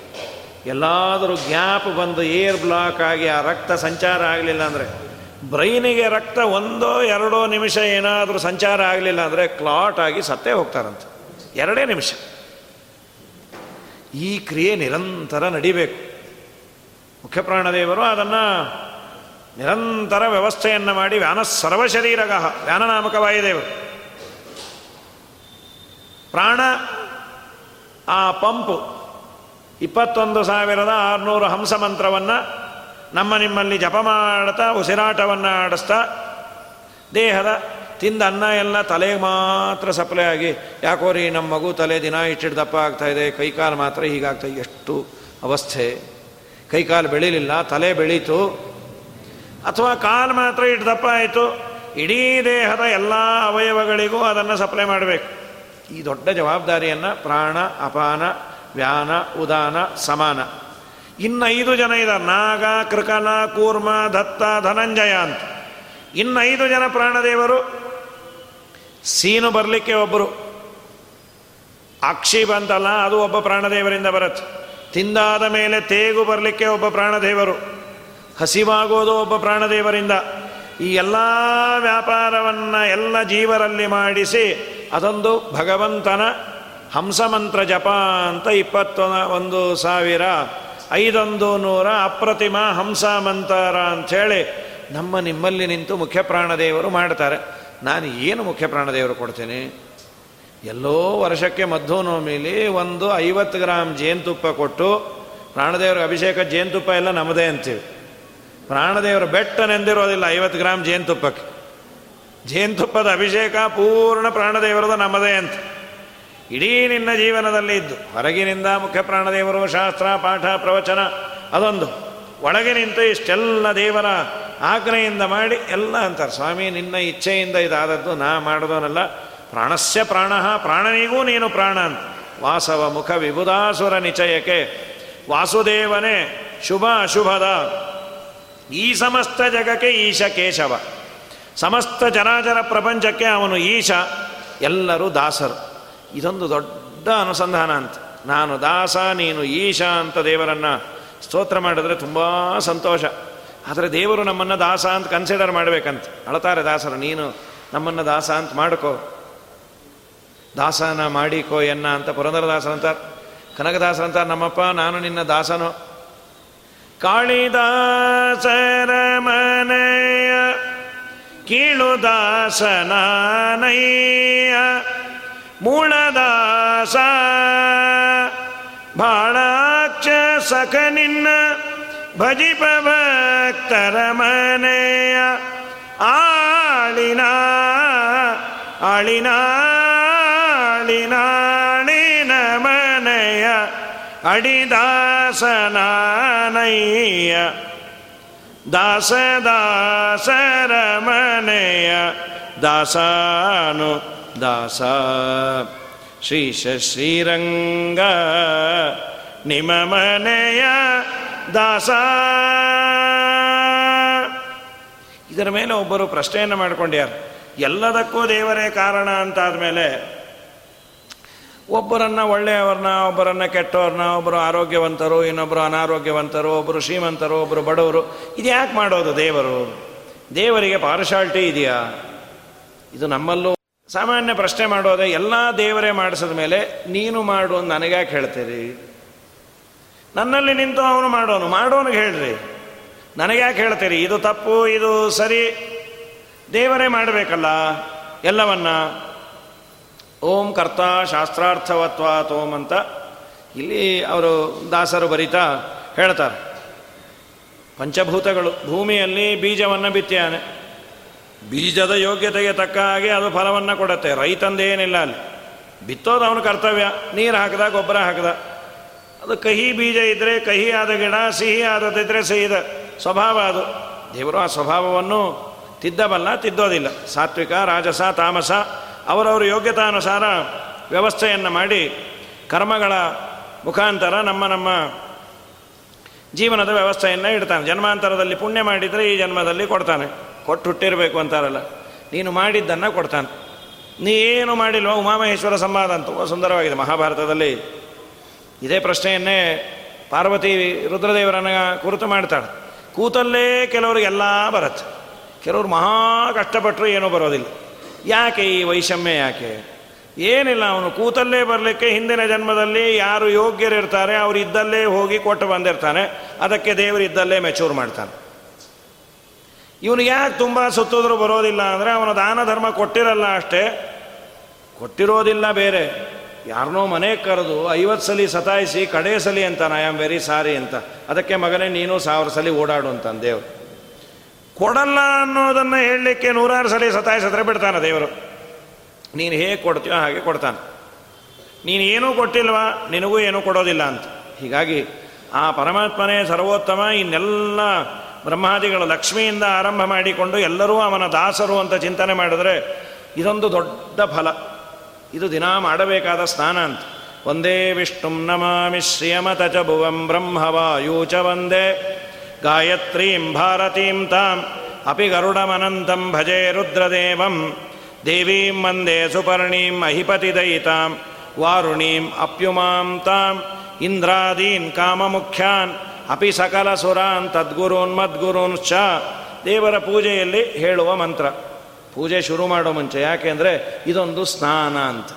ಎಲ್ಲಾದರೂ ಗ್ಯಾಪ್ ಬಂದು ಏರ್ ಬ್ಲಾಕ್ ಆಗಿ ಆ ರಕ್ತ ಸಂಚಾರ ಆಗಲಿಲ್ಲ ಅಂದರೆ ಬ್ರೈನಿಗೆ ರಕ್ತ ಒಂದೋ ಎರಡೋ ನಿಮಿಷ ಏನಾದರೂ ಸಂಚಾರ ಆಗಲಿಲ್ಲ ಅಂದರೆ ಕ್ಲಾಟ್ ಆಗಿ ಸತ್ತೇ ಹೋಗ್ತಾರಂತೆ. ಎರಡೇ ನಿಮಿಷ. ಈ ಕ್ರಿಯೆ ನಿರಂತರ ನಡಿಬೇಕು. ಮುಖ್ಯ ಪ್ರಾಣದೇವರು ಅದನ್ನು ನಿರಂತರ ವ್ಯವಸ್ಥೆಯನ್ನು ಮಾಡಿ ವ್ಯಾನ ಸರ್ವಶರೀರಗ ವ್ಯಾನನಾಮಕ ವಾಯುದೇವರು. ಪ್ರಾಣ, ಆ ಪಂಪು ಇಪ್ಪತ್ತೊಂದು ಸಾವಿರದ ಆರುನೂರು ಹಂಸ ಮಂತ್ರವನ್ನು ನಮ್ಮ ನಿಮ್ಮಲ್ಲಿ ಜಪ ಮಾಡ್ತಾ, ಉಸಿರಾಟವನ್ನು ಆಡಿಸ್ತಾ, ದೇಹದ ತಿಂದ ಅನ್ನ ಎಲ್ಲ ತಲೆಗೆ ಮಾತ್ರ ಸಪ್ಲೈ ಆಗಿ, ಯಾಕೋ ರೀ ನಮ್ಮ ಮಗು ತಲೆ ದಿನ ಇಟ್ಟಿಟ್ಟು ದಪ್ಪ ಆಗ್ತಾಯಿದೆ ಕೈಕಾಲು ಮಾತ್ರ ಹೀಗಾಗ್ತಾ ಎಷ್ಟು ಅವಸ್ಥೆ. ಕೈಕಾಲು ಬೆಳೀಲಿಲ್ಲ, ತಲೆ ಬೆಳೀತು. ಅಥವಾ ಕಾಲು ಮಾತ್ರ ಇಟ್ಟು ದಪ್ಪ ಆಯಿತು, ಇಡೀ ದೇಹದ ಎಲ್ಲ ಅವಯವಗಳಿಗೂ ಅದನ್ನು ಸಪ್ಲೈ ಮಾಡಬೇಕು. ಈ ದೊಡ್ಡ ಜವಾಬ್ದಾರಿಯನ್ನು ಪ್ರಾಣ, ಅಪಾನ, ವ್ಯಾನ, ಉದಾನ, ಸಮಾನ. ಇನ್ನು ಐದು ಜನ ಇದ್ದಾರೆ ನಾಗ, ಕೃಕಲ, ಕೂರ್ಮ, ದತ್ತ, ಧನಂಜಯ ಅಂತ. ಇನ್ನು ಐದು ಜನ ಪ್ರಾಣದೇವರು ಸೀನು ಬರಲಿಕ್ಕೆ ಒಬ್ಬರು ಅಕ್ಷಿ ಬಂತಲ್ಲ, ಅದು ಒಬ್ಬ ಪ್ರಾಣದೇವರಿಂದ ಬರುತ್ತೆ. ತಿಂದಾದ ಮೇಲೆ ತೇಗು ಬರಲಿಕ್ಕೆ ಒಬ್ಬ ಪ್ರಾಣದೇವರು. ಹಸಿವಾಗೋದು ಒಬ್ಬ ಪ್ರಾಣದೇವರಿಂದ. ಈ ಎಲ್ಲ ವ್ಯಾಪಾರವನ್ನು ಎಲ್ಲ ಜೀವರಲ್ಲಿ ಮಾಡಿಸಿ ಅದೊಂದು ಭಗವಂತನ ಹಂಸಮಂತ್ರ ಜಪ ಅಂತ ಇಪ್ಪತ್ತ ಒಂದು ಸಾವಿರ, ಐದೊಂದು ನೂರ ಅಪ್ರತಿಮ ಹಂಸ ಮಂತರ ಅಂಥೇಳಿ ನಮ್ಮ ನಿಮ್ಮಲ್ಲಿ ನಿಂತು ಮುಖ್ಯ ಪ್ರಾಣದೇವರು ಮಾಡ್ತಾರೆ. ನಾನು ಏನು ಮುಖ್ಯ ಪ್ರಾಣದೇವರು ಕೊಡ್ತೇನೆ? ಎಲ್ಲೋ ವರ್ಷಕ್ಕೆ ಮಧ್ವನವಮಿಲಿ ಒಂದು ಐವತ್ತು ಗ್ರಾಮ್ ಜೇನುತುಪ್ಪ ಕೊಟ್ಟು ಪ್ರಾಣದೇವರ ಅಭಿಷೇಕ ಜೇನುತುಪ್ಪ ಎಲ್ಲ ನಮ್ಮದೇ ಅಂತೀವಿ. ಪ್ರಾಣದೇವರು ಬೆಟ್ಟನೆಂದಿರೋದಿಲ್ಲ ಐವತ್ತು ಗ್ರಾಮ್ ಜೇನುತುಪ್ಪಕ್ಕೆ. ಜೇನುತುಪ್ಪದ ಅಭಿಷೇಕ ಪೂರ್ಣ ಪ್ರಾಣದೇವರದ ನಮ್ಮದೇ ಅಂತ. ಇಡೀ ನಿನ್ನ ಜೀವನದಲ್ಲಿ ಇದ್ದು, ಹೊರಗಿನಿಂದ ಮುಖ್ಯ ಪ್ರಾಣದೇವರು, ಶಾಸ್ತ್ರ, ಪಾಠ, ಪ್ರವಚನ, ಅದೊಂದು. ಒಳಗೆ ನಿಂತು ಇಷ್ಟೆಲ್ಲ ದೇವರ ಆಗ್ನೆಯಿಂದ ಮಾಡಿ ಎಲ್ಲ ಅಂತಾರೆ. ಸ್ವಾಮಿ, ನಿನ್ನ ಇಚ್ಛೆಯಿಂದ ಇದಾದದ್ದು ನಾ ಮಾಡಿದವನಲ್ಲ. ಪ್ರಾಣಸ್ಯ ಪ್ರಾಣ, ಪ್ರಾಣನಿಗೂ ನೀನು ಪ್ರಾಣ ಅಂತ. ವಾಸವ ಮುಖ ವಿಭುದಾಸುರ ನಿಚಯಕ್ಕೆ, ವಾಸುದೇವನೇ ಶುಭ ಅಶುಭದ. ಈ ಸಮಸ್ತ ಜಗಕ್ಕೆ ಈಶ ಕೇಶವ. ಸಮಸ್ತ ಜನಾಜರ ಪ್ರಪಂಚಕ್ಕೆ ಅವನು ಈಶ, ಎಲ್ಲರೂ ದಾಸರು. ಇದೊಂದು ದೊಡ್ಡ ಅನುಸಂಧಾನ ಅಂತ. ನಾನು ದಾಸ, ನೀನು ಈಶ ಅಂತ ದೇವರನ್ನು ಸ್ತೋತ್ರ ಮಾಡಿದ್ರೆ ತುಂಬ ಸಂತೋಷ. ಆದರೆ ದೇವರು ನಮ್ಮನ್ನು ದಾಸ ಅಂತ ಕನ್ಸಿಡರ್ ಮಾಡಬೇಕಂತ. ಅಳತಾರೆ ದಾಸರು, ನೀನು ನಮ್ಮನ್ನು ದಾಸ ಅಂತ ಮಾಡ್ಕೋ. ದಾಸನ ಮಾಡಿಕೋ ಎನ್ನ ಅಂತ ಪುರಂದರದಾಸರಂತಾರೆ ಕನಕದಾಸರಂತಾರೆ ನಮ್ಮಪ್ಪ, ನಾನು ನಿನ್ನ ದಾಸನು. ಕಾಳಿದಾಸರ ಮನೆಯ कीलुदासनानय मूलदास बालाक्षसखनिन् भजिपक्मनया आलिना आलिनालिनाळीनमनया अडिदासनानय ಆಳಿನ ದಾಸರ ಮನೆಯ ದಾಸಾನು ದಾಸ. ಶ್ರೀಶ ಶ್ರೀರಂಗ ನಿಮ್ಮ ಮನೆಯ ದಾಸ. ಇದರ ಮೇಲೆ ಒಬ್ಬರು ಪ್ರಶ್ನೆಯನ್ನು ಮಾಡಿಕೊಂಡ್ಯಾರ ಎಲ್ಲದಕ್ಕೂ ದೇವರೇ ಕಾರಣ ಅಂತಾದ ಮೇಲೆ ಒಬ್ಬರನ್ನ ಒಳ್ಳೆಯವ್ರನ್ನ, ಒಬ್ಬರನ್ನ ಕೆಟ್ಟವ್ರನ್ನ, ಒಬ್ಬರು ಆರೋಗ್ಯವಂತರು ಇನ್ನೊಬ್ಬರು ಅನಾರೋಗ್ಯವಂತರು, ಒಬ್ಬರು ಶ್ರೀಮಂತರು, ಒಬ್ಬರು ಬಡವರು. ಇದು ಯಾಕೆ ಮಾಡೋದು ದೇವರು? ದೇವರಿಗೆ ಪಾರ್ಶಾಲ್ಟಿ ಇದೆಯಾ? ಇದು ನಮ್ಮಲ್ಲೂ ಸಾಮಾನ್ಯ ಪ್ರಶ್ನೆ ಮಾಡೋದೆ, ಎಲ್ಲ ದೇವರೇ ಮಾಡಿಸಿದ ಮೇಲೆ ನೀನು ಮಾಡು ಅಂತ ನನಗ್ಯಾಕೆ ಹೇಳ್ತೀರಿ? ನನ್ನಲ್ಲಿ ನಿಂತು ಅವನು ಮಾಡೋನು, ಮಾಡೋನಿಗೆ ಹೇಳ್ರಿ. ನನಗ್ಯಾಕೆ ಹೇಳ್ತೀರಿ, ಇದು ತಪ್ಪು, ಇದು ಸರಿ. ದೇವರೇ ಮಾಡಬೇಕಲ್ಲ, ಎಲ್ಲವನ್ನ. ಓಂ ಕರ್ತ ಶಾಸ್ತ್ರಾರ್ಥವತ್ವಾತ್ ಓಂ ಅಂತ ಇಲ್ಲಿ ಅವರು ದಾಸರು ಬರಿತಾ ಹೇಳ್ತಾರೆ. ಪಂಚಭೂತಗಳು, ಭೂಮಿಯಲ್ಲಿ ಬೀಜವನ್ನು ಬಿತ್ತಿಯಾನೆ. ಬೀಜದ ಯೋಗ್ಯತೆಗೆ ತಕ್ಕ ಹಾಗೆ ಅದು ಫಲವನ್ನು ಕೊಡುತ್ತೆ. ರೈತಂದೇನಿಲ್ಲ ಅಲ್ಲಿ. ಬಿತ್ತೋದು ಅವನ ಕರ್ತವ್ಯ. ನೀರು ಹಾಕಿದ, ಗೊಬ್ಬರ ಹಾಕ್ದ. ಅದು ಕಹಿ ಬೀಜ ಇದ್ದರೆ ಕಹಿ ಆದ ಗಿಡ, ಸಿಹಿ ಆದದಿದ್ದರೆ ಸಿಹಿದ ಸ್ವಭಾವ ಅದು. ದೇವರು ಆ ಸ್ವಭಾವವನ್ನು ತಿದ್ದಬಲ್ಲ, ತಿದ್ದೋದಿಲ್ಲ. ಸಾತ್ವಿಕ, ರಾಜಸ, ತಾಮಸ ಅವರವರ ಯೋಗ್ಯತಾನುಸಾರ ವ್ಯವಸ್ಥೆಯನ್ನು ಮಾಡಿ ಕರ್ಮಗಳ ಮುಖಾಂತರ ನಮ್ಮ ನಮ್ಮ ಜೀವನದ ವ್ಯವಸ್ಥೆಯನ್ನು ಇಡ್ತಾನೆ. ಜನ್ಮಾಂತರದಲ್ಲಿ ಪುಣ್ಯ ಮಾಡಿದರೆ ಈ ಜನ್ಮದಲ್ಲಿ ಕೊಡ್ತಾನೆ. ಕೊಟ್ಟು ಹುಟ್ಟಿರಬೇಕು ಅಂತಾರಲ್ಲ. ನೀನು ಮಾಡಿದ್ದನ್ನು ಕೊಡ್ತಾನೆ. ನೀ ಏನು ಮಾಡಿಲ್ವ ಉಮಾಮಹೇಶ್ವರ ಸಂವಾದ ಅಂತ? ಸುಂದರವಾಗಿದೆ. ಮಹಾಭಾರತದಲ್ಲಿ ಇದೇ ಪ್ರಶ್ನೆಯನ್ನೇ ಪಾರ್ವತಿ ರುದ್ರದೇವರನ್ನ ಕುರಿತು ಮಾಡ್ತಾಳೆ. ಕೂತಲ್ಲೇ ಕೆಲವರಿಗೆಲ್ಲ ಬರುತ್ತೆ. ಕೆಲವರು ಮಹಾ ಕಷ್ಟಪಟ್ಟರು ಏನೂ ಬರೋದಿಲ್ಲ. ಯಾಕೆ ಈ ವೈಷಮ್ಯ ಯಾಕೆ? ಏನಿಲ್ಲ, ಅವನು ಕೂತಲ್ಲೇ ಬರಲಿಕ್ಕೆ ಹಿಂದಿನ ಜನ್ಮದಲ್ಲಿ ಯಾರು ಯೋಗ್ಯರಿರ್ತಾರೆ ಅವರು ಇದ್ದಲ್ಲೇ ಹೋಗಿ ಕೊಟ್ಟು ಬಂದಿರ್ತಾನೆ. ಅದಕ್ಕೆ ದೇವರು ಇದ್ದಲ್ಲೇ ಮೆಚೂರ್ ಮಾಡ್ತಾನೆ. ಇವನು ಯಾಕೆ ತುಂಬ ಸುತ್ತಿದ್ರು ಬರೋದಿಲ್ಲ ಅಂದರೆ ಅವನ ದಾನ ಧರ್ಮ ಕೊಟ್ಟಿರಲ್ಲ ಅಷ್ಟೇ. ಕೊಟ್ಟಿರೋದಿಲ್ಲ ಬೇರೆ. ಯಾರನ್ನೋ ಮನೆ ಕರೆದು ಐವತ್ತು ಸಲ ಸತಾಯಿಸಿ ಕಡೆ ಸಲಿ ಅಂತ ಐ ಆಮ್ ವೆರಿ ಸಾರಿ ಅಂತ. ಅದಕ್ಕೆ ಮಗನೇ, ನೀನು ಸಾವಿರ ಸಲಿ ಓಡಾಡು ಅಂತಾನೆ ಕೊಡಲ್ಲ ಅನ್ನೋದನ್ನು ಹೇಳಲಿಕ್ಕೆ ನೂರಾರು ಸಲ ಸತಾಯಿಸಿದ್ರೆ ಬಿಡ್ತಾನೆ ದೇವರು. ನೀನು ಹೇಗೆ ಕೊಡ್ತೀಯೋ ಹಾಗೆ ಕೊಡ್ತಾನೆ. ನೀನು ಏನೂ ಕೊಟ್ಟಿಲ್ವಾ? ನಿನಗೂ ಏನೂ ಕೊಡೋದಿಲ್ಲ ಅಂತ. ಹೀಗಾಗಿ ಆ ಪರಮಾತ್ಮನೇ ಸರ್ವೋತ್ತಮ, ಇನ್ನೆಲ್ಲ ಬ್ರಹ್ಮಾದಿಗಳು ಲಕ್ಷ್ಮಿಯಿಂದ ಆರಂಭ ಮಾಡಿಕೊಂಡು ಎಲ್ಲರೂ ಅವನ ದಾಸರು ಅಂತ ಚಿಂತನೆ ಮಾಡಿದ್ರೆ ಇದೊಂದು ದೊಡ್ಡ ಫಲ. ಇದು ದಿನ ಮಾಡಬೇಕಾದ ಸ್ನಾನ ಅಂತ. ಒಂದೇ ವಿಷ್ಣುಂ ನಮಾಮಿ ಶ್ರಿಯಮತ ಚ ಭುವಂ ಬ್ರಹ್ಮವಾಯೂಚ ಒಂದೇ ಗಾಯತ್ರೀಂ ಭಾರತೀಂ ತಾಂ ಅಪಿ ಗರುಡಮನಂತಂ ಭಜೆ ರುದ್ರದೇವಂ ದೇವೀಂ ವಂದೇ ಸುಪರ್ಣೀಂ ಅಹಿಪತಿದಯಿತಾಂ ವಾರುಣೀಂ ಅಪ್ಯುಮಾಂ ತಾಂ ಇಂದ್ರಾದೀನ್ ಕಾಮಮುಖ್ಯಾನ್ ಅಪಿ ಸಕಲ ಸುರಾನ್ ತದ್ಗುರೂನ್ ಮದ್ಗುರೂನ್ಶ್ಚ ದೇವರ ಪೂಜೆಯಲ್ಲಿ ಹೇಳುವ ಮಂತ್ರ, ಪೂಜೆ ಶುರು ಮಾಡೋ ಮುಂಚೆ, ಯಾಕೆಂದರೆ ಇದೊಂದು ಸ್ನಾನ ಅಂತ.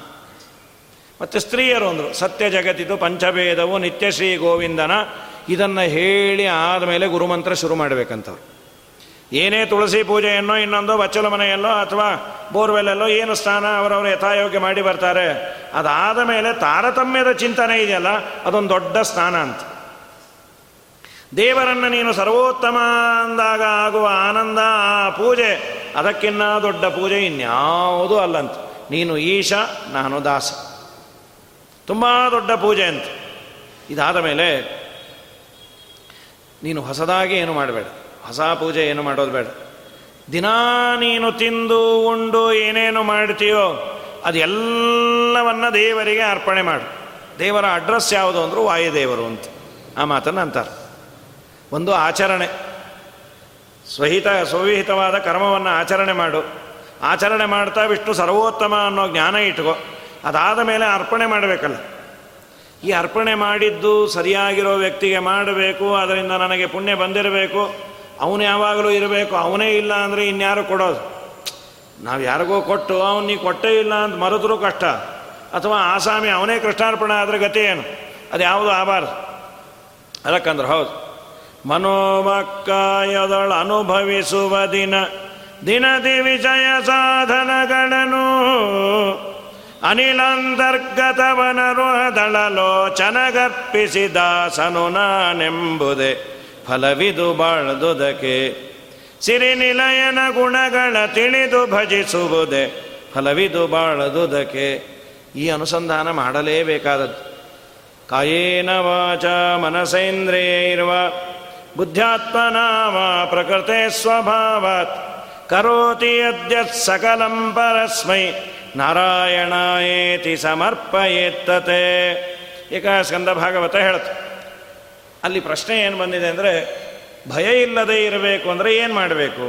ಮತ್ತು ಸ್ತ್ರೀಯರು ಅಂದರು, ಸತ್ಯ ಜಗತ್ತಿದು ಪಂಚಭೇದವು ನಿತ್ಯ ಶ್ರೀ ಗೋವಿಂದನ ಇದನ್ನು ಹೇಳಿ ಆದಮೇಲೆ ಗುರುಮಂತ್ರ ಶುರು ಮಾಡಬೇಕಂತವ್ರು. ಏನೇ ತುಳಸಿ ಪೂಜೆಯನ್ನೋ ಇನ್ನೊಂದು ಬಚ್ಚಲ ಮನೆಯಲ್ಲೋ ಅಥವಾ ಬೋರ್ವೆಲ್ಲೋ ಏನು ಸ್ಥಾನ ಅವರವರು ಯಥಾಯೋಗ್ಯ ಮಾಡಿ ಬರ್ತಾರೆ. ಅದಾದ ಮೇಲೆ ತಾರತಮ್ಯದ ಚಿಂತನೆ ಇದೆಯಲ್ಲ, ಅದೊಂದು ದೊಡ್ಡ ಸ್ಥಾನ ಅಂತ. ದೇವರನ್ನು ನೀನು ಸರ್ವೋತ್ತಮ ಅಂದಾಗ ಆಗುವ ಆನಂದ, ಆ ಪೂಜೆ, ಅದಕ್ಕಿನ್ನ ದೊಡ್ಡ ಪೂಜೆ ಇನ್ಯಾವುದೂ ಅಲ್ಲಂತ. ನೀನು ಈಶ, ನಾನು ದಾಸ. ತುಂಬ ದೊಡ್ಡ ಪೂಜೆ ಅಂತ. ಇದಾದ ಮೇಲೆ ನೀನು ಹೊಸದಾಗಿ ಏನು ಮಾಡಬೇಡ. ಹೊಸ ಪೂಜೆ ಏನು ಮಾಡೋದು ಬೇಡ. ದಿನಾ ನೀನು ತಿಂದು ಉಂಡು ಏನೇನು ಮಾಡ್ತೀಯೋ ಅದೆಲ್ಲವನ್ನ ದೇವರಿಗೆ ಅರ್ಪಣೆ ಮಾಡು. ದೇವರ ಅಡ್ರೆಸ್ ಯಾವುದು ಅಂದರೂ ವಾಯುದೇವರು ಅಂತ. ಆ ಮಾತನ್ನು ಅಂತಾರೆ. ಒಂದು ಆಚರಣೆ. ಸ್ವಹಿತ ಸ್ವವಿಹಿತವಾದ ಕರ್ಮವನ್ನು ಆಚರಣೆ ಮಾಡು. ಆಚರಣೆ ಮಾಡ್ತಾ ವಿಷ್ಣು ಸರ್ವೋತ್ತಮ ಅನ್ನೋ ಜ್ಞಾನ ಇಟ್ಕೋ. ಅದಾದ ಮೇಲೆ ಅರ್ಪಣೆ ಮಾಡಬೇಕಲ್ಲ. ಈ ಅರ್ಪಣೆ ಮಾಡಿದ್ದು ಸರಿಯಾಗಿರೋ ವ್ಯಕ್ತಿಗೆ ಮಾಡಬೇಕು, ಅದರಿಂದ ನನಗೆ ಪುಣ್ಯ ಬಂದಿರಬೇಕು. ಅವನು ಯಾವಾಗಲೂ ಇರಬೇಕು, ಅವನೇ ಇಲ್ಲ ಅಂದರೆ ಇನ್ಯಾರು ಕೊಡೋದು? ನಾವು ಯಾರಿಗೋ ಕೊಟ್ಟು ಅವನು ನೀ ಕೊಟ್ಟೇ ಇಲ್ಲ ಅಂತ ಮರೆದ್ರೂ ಕಷ್ಟ. ಅಥವಾ ಆಸಾಮಿ ಅವನೇ ಕೃಷ್ಣಾರ್ಪಣೆ ಆದರೆ ಗತಿ ಏನು? ಅದು ಯಾವುದು ಆಬಾರ್ದು? ಅದಕ್ಕಂದ್ರೆ ಹೌದು. ಮನೋಮಕ್ಕಾಯದಳು ಅನುಭವಿಸುವ ದಿನ. ದಿನದಿ ವಿಜಯ ಸಾಧನಗಳನ್ನು ಅನಿಲಾಂತರ್ಗತವನರುಹದಳಲೋಚನಗರ್ಪಿಸಿದ ದಾಸನು ನಾನೆಂಬುದೇ ಫಲವಿದು ಬಾಳ್ದುದಕ್ಕೆ ಸಿರಿನಿಲಯನ ಗುಣಗಳ ತಿಳಿದು ಭಜಿಸುವುದೇ ಫಲವಿದು ಬಾಳದುದಕ್ಕೆ ಈ ಅನುಸಂಧಾನ ಮಾಡಲೇಬೇಕಾದದ್ದು. ಕಾಯೇನ ವಾಚ ಮನಸೇಂದ್ರಿಯೈರ್ವ ಬುದ್ಧ್ಯಾತ್ಮನಾಮ ಪ್ರಕೃತೆ ಸ್ವಭಾವತ್. ಕರೋತಿ ಯದ್ಯತ್ ಸಕಲಂ ಪರಸ್ಮೈ ನಾರಾಯಣಾಯೇತಿ ಸಮರ್ಪಯೇತ್ತತೆ. ಏಕ ಸ್ಕಂದ ಭಾಗವತ ಹೇಳುತ್ತೆ ಅಲ್ಲಿ ಪ್ರಶ್ನೆ ಏನು ಬಂದಿದೆ ಅಂದರೆ, ಭಯ ಇಲ್ಲದೆ ಇರಬೇಕು ಅಂದರೆ ಏನು ಮಾಡಬೇಕು?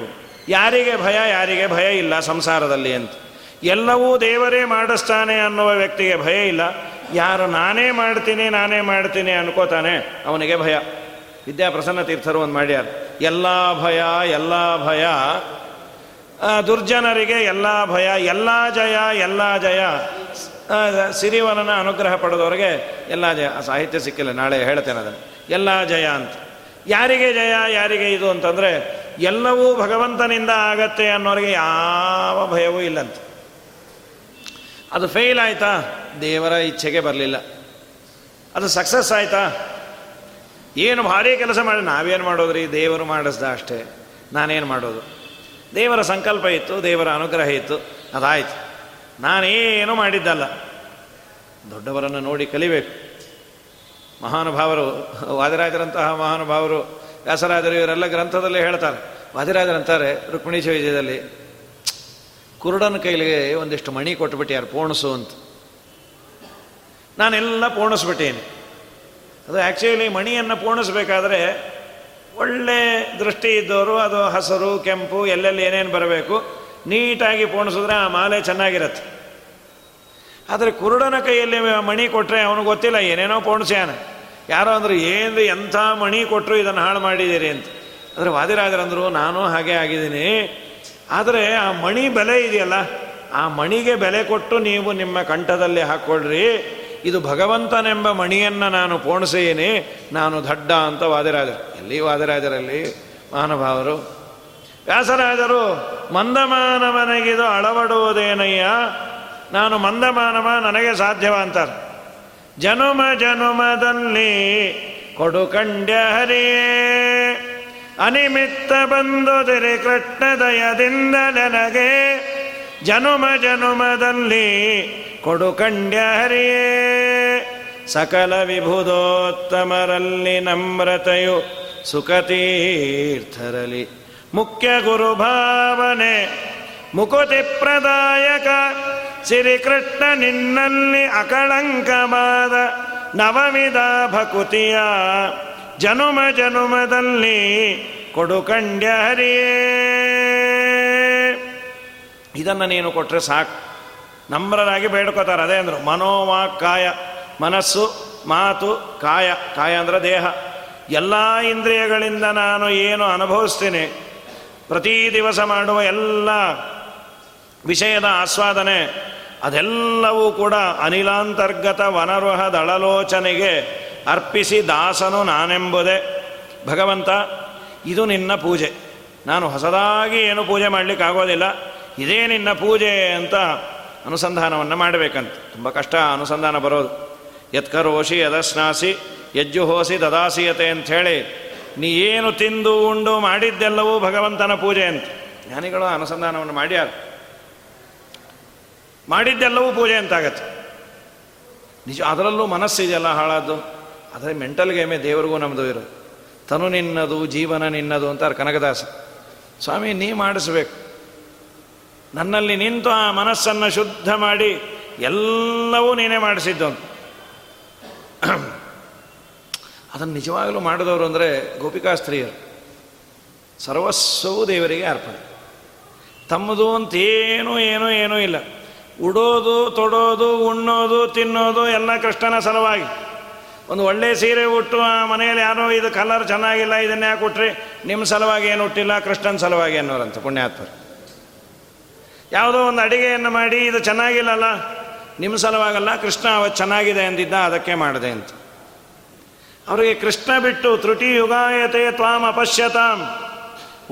ಯಾರಿಗೆ ಭಯ ಯಾರಿಗೆ ಭಯ ಇಲ್ಲ ಸಂಸಾರದಲ್ಲಿ ಅಂತ. ಎಲ್ಲವೂ ದೇವರೇ ಮಾಡಿಸ್ತಾನೆ ಅನ್ನುವ ವ್ಯಕ್ತಿಗೆ ಭಯ ಇಲ್ಲ. ಯಾರು ನಾನೇ ಮಾಡ್ತೀನಿ ನಾನೇ ಮಾಡ್ತೀನಿ ಅನ್ಕೋತಾನೆ, ಅವನಿಗೆ ಭಯ. ವಿದ್ಯಾಪ್ರಸನ್ನ ತೀರ್ಥರು ಒಂದು ಮಾಡ್ಯಾರ. ಎಲ್ಲ ಭಯ ಎಲ್ಲ ಭಯ ದುರ್ಜನರಿಗೆ ಎಲ್ಲ ಭಯ, ಎಲ್ಲ ಜಯ ಎಲ್ಲ ಜಯ. ಸಿರಿವನನ ಅನುಗ್ರಹ ಪಡೆದವರಿಗೆ ಎಲ್ಲ ಜಯ. ಸಾಹಿತ್ಯ ಸಿಕ್ಕಿಲ್ಲ, ನಾಳೆ ಹೇಳ್ತೇನೆ ಅದನ್ನು. ಎಲ್ಲ ಜಯ ಅಂತ. ಯಾರಿಗೆ ಜಯ, ಯಾರಿಗೆ ಇದು ಅಂತಂದರೆ, ಎಲ್ಲವೂ ಭಗವಂತನಿಂದ ಆಗತ್ತೆ ಅನ್ನೋರಿಗೆ ಯಾವ ಭಯವೂ ಇಲ್ಲಂತೆ. ಅದು ಫೇಲ್ ಆಯ್ತಾ? ದೇವರ ಇಚ್ಛೆಗೆ ಬರಲಿಲ್ಲ. ಅದು ಸಕ್ಸಸ್ ಆಯ್ತಾ? ಏನು ಭಾರಿ ಕೆಲಸ ಮಾಡಿ, ನಾವೇನು ಮಾಡೋದ್ರಿ? ದೇವರು ಮಾಡಿಸ್ದ ಅಷ್ಟೇ. ನಾನೇನು ಮಾಡೋದು? ದೇವರ ಸಂಕಲ್ಪ ಇತ್ತು, ದೇವರ ಅನುಗ್ರಹ ಇತ್ತು, ಅದಾಯಿತು. ನಾನೇನು ಮಾಡಿದ್ದಲ್ಲ. ದೊಡ್ಡವರನ್ನು ನೋಡಿ ಕಲಿಬೇಕು. ಮಹಾನುಭಾವರು, ವಾದಿರಾಜರಂತಹ ಮಹಾನುಭಾವರು, ವ್ಯಾಸರಾಜರು ಇವರೆಲ್ಲ ಗ್ರಂಥದಲ್ಲಿ ಹೇಳ್ತಾರೆ. ವಾದಿರಾಜರಂತಾರೆ ರುಕ್ಮಿಣೀಶ ವಿಜಯದಲ್ಲಿ ಕುರುಡನ ಕೈಲಿಗೆ ಒಂದಿಷ್ಟು ಮಣಿ ಕೊಟ್ಟುಬಿಟ್ಟಿಯಾರು ಪೋಣಿಸು ಅಂತ. ನಾನೆಲ್ಲ ಪೋಣಿಸ್ಬಿಟ್ಟೇನೆ. ಅದು ಆ್ಯಕ್ಚುಲಿ ಮಣಿಯನ್ನು ಪೂರ್ಣಿಸ್ಬೇಕಾದ್ರೆ ಒಳ್ಳೆ ದೃಷ್ಟಿ ಇದ್ದವರು, ಅದು ಹಸರು, ಕೆಂಪು, ಎಲ್ಲೆಲ್ಲಿ ಏನೇನು ಬರಬೇಕು, ನೀಟಾಗಿ ಪೋಣಿಸಿದ್ರೆ ಆ ಮಾಲೆ ಚೆನ್ನಾಗಿರತ್ತೆ. ಆದರೆ ಕುರುಡನ ಕೈಯಲ್ಲಿ ಮಣಿ ಕೊಟ್ಟರೆ ಅವನಿಗೆ ಗೊತ್ತಿಲ್ಲ, ಏನೇನೋ ಪೋಣಿಸ್ಯಾನ. ಯಾರೋ ಅಂದರು ಏನು ಎಂಥ ಮಣಿ ಕೊಟ್ಟರು ಇದನ್ನು ಹಾಳು ಮಾಡಿದ್ದೀರಿ? ಅಂತ. ಆದರೆ ವಾದಿರಾಜರಂದರು, ನಾನು ಹಾಗೆ ಆಗಿದ್ದೀನಿ. ಆದರೆ ಆ ಮಣಿ ಬೆಲೆ ಇದೆಯಲ್ಲ, ಆ ಮಣಿಗೆ ಬೆಲೆ ಕೊಟ್ಟು ನೀವು ನಿಮ್ಮ ಕಂಠದಲ್ಲಿ ಹಾಕ್ಕೊಳ್ರಿ. ಇದು ಭಗವಂತನೆಂಬ ಮಣಿಯನ್ನು ನಾನು ಪೋಣಿಸೇನೆ, ನಾನು ದಡ್ಡ ಅಂತ ವಾದಿರಾಜರು. ಎಲ್ಲಿ ವಾದಿರಾಜರಲ್ಲಿ? ಮಹಾನುಭಾವರು. ವ್ಯಾಸರಾಜರು, ಮಂದಮಾನವನಗಿದು ಅಳವಡುವುದೇನಯ್ಯ? ನಾನು ಮಂದಮಾನವ, ನನಗೆ ಸಾಧ್ಯವ ಅಂತಾರೆ. ಜನುಮ ಜನುಮದಲ್ಲಿ ಕೊಡು ಕಂಡ್ಯ ಹರಿಯೇ. ಅನಿಮಿತ್ತ ಬಂದು ಕೃಷ್ಣ ದಯದಿಂದ ನನಗೆ ಜನುಮ ಜನುಮದಲ್ಲಿ ಕೊಡು ಸಕಲ ವಿಭುದೋತ್ತಮರಲ್ಲಿ ನಮ್ರತೆಯು ಸುಖತೀರ್ಥರಲಿ ಮುಖ್ಯ ಗುರುಭಾವನೆ, ಮುಕುತಿ ಪ್ರದಾಯಕ, ಶ್ರೀಕೃಷ್ಣ ನಿನ್ನಲ್ಲಿ ಅಕಳಂಕವಾದ ನವವಿಧ ಭಕುತಿಯ ಜನುಮ ಜನುಮದಲ್ಲಿ ಕೊಡು ಕಂಡ್ಯ ಹರಿಯೇ ಇದನ್ನು ನೀನು ಕೊಟ್ಟರೆ ಸಾಕು. ನಮ್ರರಾಗಿ ಬೇಡ್ಕೋತಾರೆ, ಅದೇ ಅಂದರು. ಮನೋವಾ ಕಾಯ, ಮನಸ್ಸು, ಮಾತು, ಕಾಯ. ಕಾಯ ಅಂದರೆ ದೇಹ. ಎಲ್ಲ ಇಂದ್ರಿಯಗಳಿಂದ ನಾನು ಏನು ಅನುಭವಿಸ್ತೀನಿ, ಪ್ರತಿ ದಿವಸ ಮಾಡುವ ಎಲ್ಲ ವಿಷಯದ ಆಸ್ವಾದನೆ, ಅದೆಲ್ಲವೂ ಕೂಡ ಅನಿಲಾಂತರ್ಗತ ವನರುಹ ದಳಲೋಚನೆಗೆ ಅರ್ಪಿಸಿ ದಾಸನು ನಾನೆಂಬುದೇ. ಭಗವಂತ, ಇದು ನಿನ್ನ ಪೂಜೆ. ನಾನು ಹೊಸದಾಗಿ ಏನು ಪೂಜೆ ಮಾಡಲಿಕ್ಕಾಗೋದಿಲ್ಲ. ಇದೇ ನಿನ್ನ ಪೂಜೆ ಅಂತ ಅನುಸಂಧಾನವನ್ನು ಮಾಡಬೇಕಂತ. ತುಂಬ ಕಷ್ಟ ಅನುಸಂಧಾನ ಬರೋದು. ಯತ್ಕರೋಷಿ ಯದಸ್ನಾಸಿ ಯಜ್ಜುಹೋಸಿ ದದಾಸಿಯತೆ ಅಂಥೇಳಿ, ನೀ ಏನು ತಿಂದು ಉಂಡು ಮಾಡಿದ್ದೆಲ್ಲವೂ ಭಗವಂತನ ಪೂಜೆ ಅಂತ. ಜ್ಞಾನಿಗಳು ಅನುಸಂಧಾನವನ್ನು ಮಾಡ್ಯಾರ. ಮಾಡಿದ್ದೆಲ್ಲವೂ ಪೂಜೆ ಅಂತಾಗತ್ತೆ. ನಿಜ, ಅದರಲ್ಲೂ ಮನಸ್ಸಿದೆಯಲ್ಲ ಹಾಳಾದ್ದು? ಆದರೆ ಮೆಂಟಲ್ ಗೇಮೇ ದೇವರಿಗೂ ನಮ್ಮದು ಇರೋದು. ತನು ನಿನ್ನದು, ಜೀವನ ನಿನ್ನದು ಅಂತಾರೆ ಕನಕದಾಸ. ಸ್ವಾಮಿ, ನೀ ಮಾಡಿಸ್ಬೇಕು. ನನ್ನಲ್ಲಿ ನಿಂತು ಆ ಮನಸ್ಸನ್ನು ಶುದ್ಧ ಮಾಡಿ ಎಲ್ಲವೂ ನೀನೇ ಮಾಡಿಸಿದ್ದು ಅದನ್ನು ನಿಜವಾಗಲೂ ಮಾಡಿದವರು ಅಂದರೆ ಗೋಪಿಕಾ ಸ್ತ್ರೀಯರು. ಸರ್ವಸ್ವವು ದೇವರಿಗೆ ಅರ್ಪಣೆ. ತಮ್ಮದು ಅಂತ ಏನೂ ಏನೂ ಏನೂ ಇಲ್ಲ. ಉಡೋದು, ತೊಡೋದು, ಉಣ್ಣೋದು, ತಿನ್ನೋದು ಎಲ್ಲ ಕೃಷ್ಣನ ಸಲುವಾಗಿ. ಒಂದು ಒಳ್ಳೆ ಸೀರೆ ಉಟ್ಟು ಆ ಮನೆಯಲ್ಲಿ ಯಾರೋ ಇದು ಕಲರ್ ಚೆನ್ನಾಗಿಲ್ಲ, ಇದನ್ನ ಯಾಕೆ ಕೊಟ್ರಿ ನಿಮ್ಮ ಸಲುವಾಗಿ ಏನು ಹುಟ್ಟಿಲ್ಲ ಕೃಷ್ಣನ ಸಲುವಾಗಿ ಅನ್ನೋರಂತ ಪುಣ್ಯಾತ್ಮರು. ಯಾವುದೋ ಒಂದು ಅಡುಗೆಯನ್ನು ಮಾಡಿ, ಇದು ಚೆನ್ನಾಗಿಲ್ಲಲ್ಲ, ನಿಮ್ಮ ಸಲುವಾಗಲ್ಲ, ಕೃಷ್ಣ ಅವತ್ತು ಚೆನ್ನಾಗಿದೆ ಅಂದಿದ್ದ, ಅದಕ್ಕೆ ಮಾಡಿದೆ ಅಂತ. ಅವರಿಗೆ ಕೃಷ್ಣ ಬಿಟ್ಟು ತ್ರುಟಿ ಯುಗಾಯತೆ ತ್ವಾಂ ಅಪಶ್ಯತಾಂ.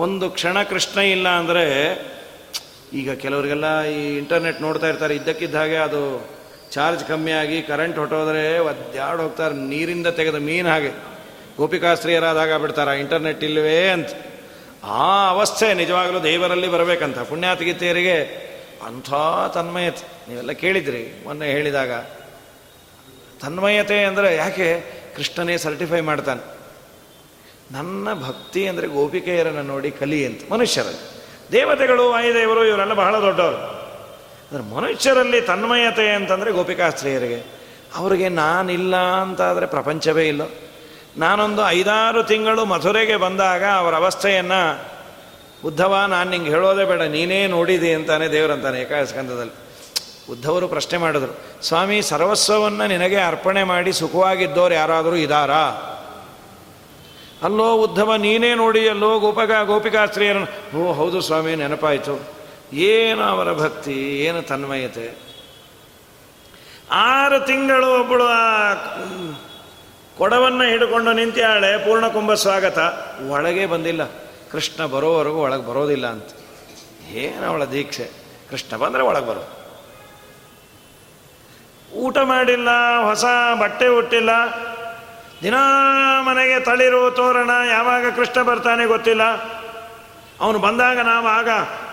ಒಂದು ಕ್ಷಣ ಕೃಷ್ಣ ಇಲ್ಲ ಅಂದರೆ, ಈಗ ಕೆಲವರಿಗೆಲ್ಲ ಈ ಇಂಟರ್ನೆಟ್ ನೋಡ್ತಾ ಇರ್ತಾರೆ, ಇದ್ದಕ್ಕಿದ್ದ ಹಾಗೆ ಅದು ಚಾರ್ಜ್ ಕಮ್ಮಿ ಆಗಿ ಕರೆಂಟ್ ಹೊಟ್ಟೋದ್ರೆ ಒದ್ದಾಡ್ ಹೋಗ್ತಾರೆ, ನೀರಿಂದ ತೆಗೆದ ಮೀನು ಹಾಗೆ. ಗೋಪಿಕಾಸ್ತ್ರೀಯರಾದಾಗ ಬಿಡ್ತಾರೆ, ಇಂಟರ್ನೆಟ್ ಇಲ್ಲವೇ ಅಂತ. ಆ ಅವಸ್ಥೆ ನಿಜವಾಗಲೂ ದೇವರಲ್ಲಿ ಬರಬೇಕಂತ. ಪುಣ್ಯಾತಗೀತೆಯರಿಗೆ ಅಂಥ ತನ್ಮಯತೆ. ನೀವೆಲ್ಲ ಕೇಳಿದ್ರಿ ಮೊನ್ನೆ ಹೇಳಿದಾಗ. ತನ್ಮಯತೆ ಅಂದರೆ ಯಾಕೆ? ಕೃಷ್ಣನೇ ಸರ್ಟಿಫೈ ಮಾಡ್ತಾನೆ. ನನ್ನ ಭಕ್ತಿ ಅಂದರೆ ಗೋಪಿಕೆಯರನ್ನು ನೋಡಿ ಕಲಿ ಅಂತ. ಮನುಷ್ಯರಲ್ಲಿ. ದೇವತೆಗಳು ವಾಯುದೇವರು ಇವರೆಲ್ಲ ಬಹಳ ದೊಡ್ಡವರು. ಅಂದರೆ ಮನುಷ್ಯರಲ್ಲಿ ತನ್ಮಯತೆ ಅಂತಂದರೆ ಗೋಪಿಕಾಸ್ತ್ರೀಯರಿಗೆ. ಅವರಿಗೆ ನಾನಿಲ್ಲ ಅಂತಾದರೆ ಪ್ರಪಂಚವೇ ಇಲ್ಲ. ನಾನೊಂದು ಐದಾರು ತಿಂಗಳು ಮಥುರೆಗೆ ಬಂದಾಗ ಅವರ ಅವಸ್ಥೆಯನ್ನು ಉದ್ಧವ, ನಾನು ನಿಂಗೆ ಹೇಳೋದೇ ಬೇಡ, ನೀನೇ ನೋಡಿದೆ ಅಂತಾನೆ ದೇವರಂತಾನೆ ಏಕಾಸ್ಕಂದದಲ್ಲಿ ಉದ್ಧವರು ಪ್ರಶ್ನೆ ಮಾಡಿದ್ರು, ಸ್ವಾಮಿ, ಸರ್ವಸ್ವವನ್ನು ನಿನಗೆ ಅರ್ಪಣೆ ಮಾಡಿ ಸುಖವಾಗಿದ್ದವ್ರು ಯಾರಾದರೂ ಇದಾರಾ? ಅಲ್ಲೋ ಉದ್ಧವ, ನೀನೇ ನೋಡಿ, ಅಲ್ಲೋ ಗೋಪಕ ಗೋಪಿಕಾಸ್ತ್ರೀಯರನ್ನು ಓ, ಹೌದು ಸ್ವಾಮಿ, ನೆನಪಾಯಿತು. ಏನು ಅವರ ಭಕ್ತಿ, ಏನು ತನ್ಮಯತೆ? ಆರು ತಿಂಗಳು ಒಬ್ಬಳು ಆ ಕೊಡವನ್ನು ಹಿಡ್ಕೊಂಡು ನಿಂತ್ಯಾಳೆ ಪೂರ್ಣಕುಂಭ ಸ್ವಾಗತ. ಒಳಗೆ ಬಂದಿಲ್ಲ. ಕೃಷ್ಣ ಬರೋವರೆಗೂ ಒಳಗೆ ಬರೋದಿಲ್ಲ ಅಂತ. ಏನು ಅವಳ ದೀಕ್ಷೆ? ಕೃಷ್ಣ ಬಂದರೆ ಒಳಗೆ ಬರೋ. ಊಟ ಮಾಡಿಲ್ಲ ಹೊಸ ಬಟ್ಟೆ ಹುಟ್ಟಿಲ್ಲ ದಿನಾ ಮನೆಗೆ ತಳಿರು ತೋರಣ ಯಾವಾಗ ಕೃಷ್ಣ ಬರ್ತಾನೆ ಗೊತ್ತಿಲ್ಲ. ಅವನು ಬಂದಾಗ ನಾವು ಆಗ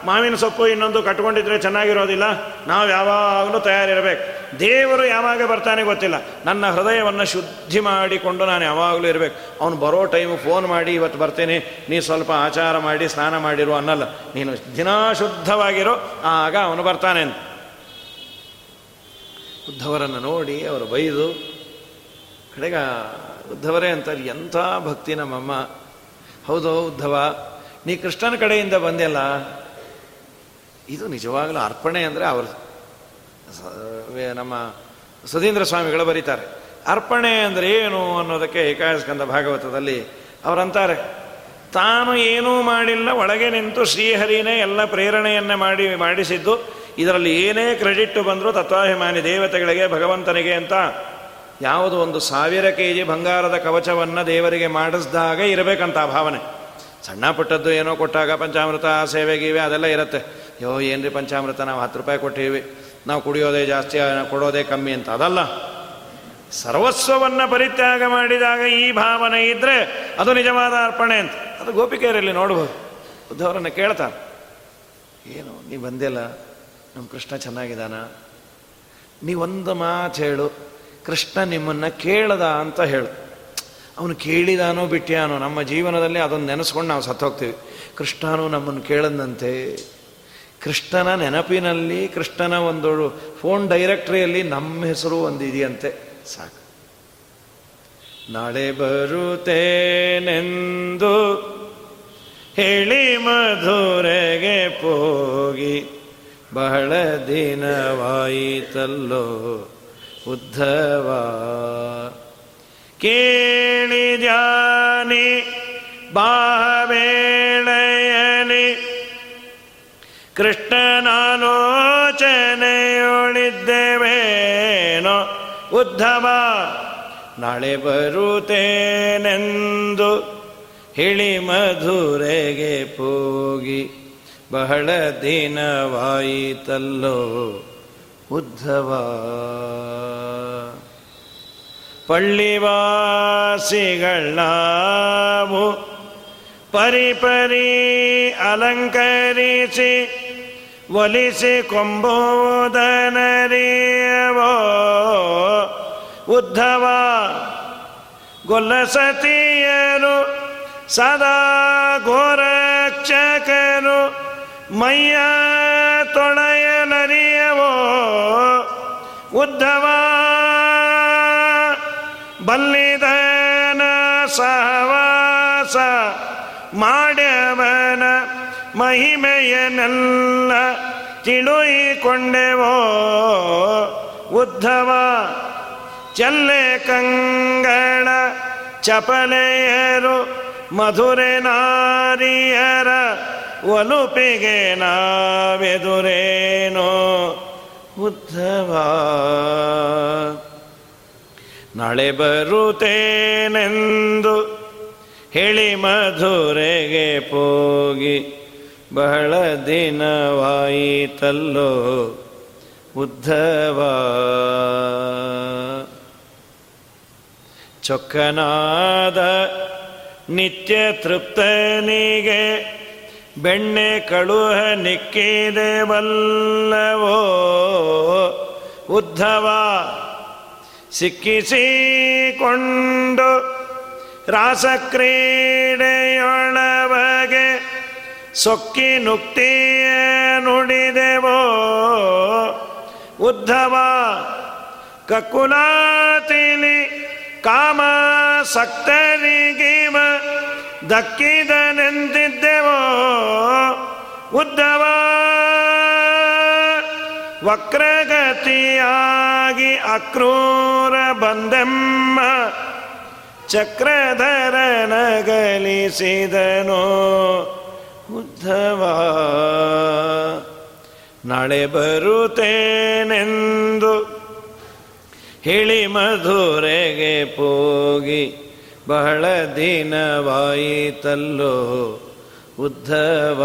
ಮಾವಿನ ಸೊಪ್ಪು ಇನ್ನೊಂದು ಕಟ್ಕೊಂಡಿದ್ರೆ ಚೆನ್ನಾಗಿರೋದಿಲ್ಲ, ನಾವು ಯಾವಾಗಲೂ ತಯಾರಿರಬೇಕು. ದೇವರು ಯಾವಾಗ ಬರ್ತಾನೆ ಗೊತ್ತಿಲ್ಲ. ನನ್ನ ಹೃದಯವನ್ನು ಶುದ್ಧಿ ಮಾಡಿಕೊಂಡು ನಾನು ಯಾವಾಗಲೂ ಇರಬೇಕು. ಅವನು ಬರೋ ಟೈಮು ಫೋನ್ ಮಾಡಿ, ಇವತ್ತು ಬರ್ತೇನೆ, ನೀ ಸ್ವಲ್ಪ ಆಚಾರ ಮಾಡಿ, ಸ್ನಾನ ಮಾಡಿರು ಅನ್ನಲ್ಲ. ನೀನು ದಿನಾ ಶುದ್ಧವಾಗಿರೋ, ಆಗ ಅವನು ಬರ್ತಾನೆ ಅಂತ. ಉದ್ಧವರನ್ನು ನೋಡಿ ಅವರು ಬೈದು, ಕಡೆಗ ಉದ್ಧವರೇ ಅಂತಾರೆ ಎಂಥ ಭಕ್ತಿ ನಮ್ಮಮ್ಮ. ಹೌದು ಉದ್ಧವ ನೀ ಕೃಷ್ಣನ ಕಡೆಯಿಂದ ಬಂದೆಲ್ಲ, ಇದು ನಿಜವಾಗಲೂ ಅರ್ಪಣೆ ಅಂದರೆ ಅವರು ನಮ್ಮ ಸುಧೀಂದ್ರ ಸ್ವಾಮಿಗಳು ಬರೀತಾರೆ. ಅರ್ಪಣೆ ಅಂದರೆ ಏನು ಅನ್ನೋದಕ್ಕೆ ಏಕಾಯಸ್ಕಂದ ಭಾಗವತದಲ್ಲಿ ಅವರಂತಾರೆ ತಾನು ಏನೂ ಮಾಡಿಲ್ಲ, ಒಳಗೆ ನಿಂತು ಶ್ರೀಹರಿನೇ ಎಲ್ಲ ಪ್ರೇರಣೆಯನ್ನೇ ಮಾಡಿ, ಮಾಡಿಸಿದ್ದು, ಇದರಲ್ಲಿ ಏನೇ ಕ್ರೆಡಿಟ್ ಬಂದರೂ ತತ್ವಾಭಿಮಾನಿ ದೇವತೆಗಳಿಗೆ, ಭಗವಂತನಿಗೆ ಅಂತ ಯಾವುದು ಒಂದು ಸಾವಿರ ಕೆ ಜಿ ಬಂಗಾರದ ಕವಚವನ್ನು ದೇವರಿಗೆ ಮಾಡಿಸಿದಾಗ ಇರಬೇಕಂತ ಭಾವನೆ. ಸಣ್ಣ ಪುಟ್ಟದ್ದು ಏನೋ ಕೊಟ್ಟಾಗ ಪಂಚಾಮೃತ ಸೇವೆಗಿವೆ ಅದೆಲ್ಲ ಇರುತ್ತೆ. ಯೋ ಏನ್ರಿ ಪಂಚಾಮೃತ, ನಾವು ಹತ್ತು ರೂಪಾಯಿ ಕೊಟ್ಟಿವಿ. ನಾವು ಕುಡಿಯೋದೇ ಜಾಸ್ತಿ ಕೊಡೋದೇ ಕಮ್ಮಿ ಅಂತ. ಅದಲ್ಲ. ಸರ್ವಸ್ವವನ್ನು ಪರಿತ್ಯಾಗ ಮಾಡಿದಾಗ ಈ ಭಾವನೆ ಇದ್ದರೆ ಅದು ನಿಜವಾದ ಅರ್ಪಣೆ ಅಂತ. ಅದು ಗೋಪಿಕೆಯರಲ್ಲಿ ನೋಡ್ಬೋದು. ಬುದ್ಧವರನ್ನು ಕೇಳ್ತಾರೆ ಏನು ನೀವು ಬಂದಿಲ್ಲ? ನಮ್ಮ ಕೃಷ್ಣ ಚೆನ್ನಾಗಿದ್ದಾನ ನೀವೊಂದು ಮಾತು ಹೇಳು, ಕೃಷ್ಣ ನಿಮ್ಮನ್ನು ಕೇಳದ ಅಂತ ಹೇಳು. ಅವನು ಕೇಳಿದಾನೋ ಬಿಟ್ಟಿಯಾನೋ, ನಮ್ಮ ಜೀವನದಲ್ಲಿ ಅದನ್ನು ನೆನೆಸ್ಕೊಂಡು ನಾವು ಸತ್ತೋಗ್ತೀವಿ. ಕೃಷ್ಣನು ನಮ್ಮನ್ನು ಕೇಳದಂತೆ ಕೃಷ್ಣನ ನೆನಪಿನಲ್ಲಿ, ಕೃಷ್ಣನ ಒಂದು ಫೋನ್ ಡೈರೆಕ್ಟ್ರಿಯಲ್ಲಿ ನಮ್ಮ ಹೆಸರು ಒಂದು ಇದೆಯಂತೆ ಸಾಕು. ನಾಳೆ ಬರುತ್ತೇನೆಂದು ಹೇಳಿ ಮಧುರೆಗೆ ಹೋಗಿ ಬಹಳ ದಿನವಾಯಿತಲ್ಲೋ ಉದ್ಧವ. ಕೇಳಿದ್ಯಾನಿ ಬಾಹವೇಳೆಯಲಿ ಕೃಷ್ಣನಾಲೋಚನೆಯೊಳಿದ್ದೇವೇನೋ ಉದ್ಧವ ನಾಳೆ ಬರುತ್ತೇನೆಂದು ಹಿಳಿ ಮಧುರೆಗೆ ಪೋಗಿ ಬಹಳ ದಿನವಾಯಿತಲ್ಲೋ ಉದ್ಧವ. ಪಳ್ಳಿವಾಸಿಗಳಾವು ಪರಿಪರಿ ಅಲಂಕರಿಸಿ ಒಲಿಸಿ ಕೊಂಬೋದನರಿಯವೋ ಉದ್ಧವ ಗೊಲ್ಲಸತಿಯರು ಸದಾ ಗೋರಕ್ಷಕರು ಮಯ್ಯ ತೊಳೆಯಲರಿಯವೋ ಉದ್ಧವ ಬಲ್ಲಿದನ ಸಹವಾಸ ಮಾಡವನ ಮಹಿಮೆಯನೆಲ್ಲ ತಿಳುಯಿಕೊಂಡೆವೋ ಉದ್ಧವ. ಚಲ್ಲೆ ಕಂಗಣ ಚಪಲೆಯರು ಮಧುರೆ ನಾರಿಯರ ಒಲುಪಿಗೆ ನಾವೆದುರೇನೋ ಉದ್ಧವ. ನಾಳೆ ಬರುತ್ತೇನೆಂದು ಹೇಳಿ ಮಧುರೆಗೆ ಪೋಗಿ ಬಹಳ ದಿನವಾಯಿತಲ್ಲೋ ಉದ್ಧವ. ಚೊಕ್ಕನಾದ ನಿತ್ಯ ತೃಪ್ತನಿಗೆ ಬೆಣ್ಣೆ ಕಳುಹ ನಿಕ್ಕಿದೆ ಬಲ್ಲವೋ ಉದ್ಧವ. ಸಿಕ್ಕಿಸಿಕೊಂಡು ರಾಸಕ್ರೀಡೆಯೊಳವಗೆ ಸೊಕ್ಕಿ ನುಕ್ತಿಯ ನುಡಿದೆವೋ? ಉದ್ಧವ ಕಕುಲಾತಿಲಿ ಕಾಮ ಸಕ್ತರಿಗಿವ ದಕ್ಕಿದನೆಂದಿದ್ದೆವೋ? ಉದ್ಧವ ವಕ್ರಗತಿಯಾಗಿ ಅಕ್ರೂರ ಬಂದೆಮ್ಮ ಚಕ್ರಧರನಗಲಿಸಿದನು ಉದ್ಧವ. ನಾಳೆ ಬರುತ್ತೇನೆಂದು ಹೇಳಿ ಮಧುರೆಗೆ ಪೋಗಿ ಬಹಳ ದಿನವಾಯಿತಲ್ಲೋ ಉದ್ಧವ.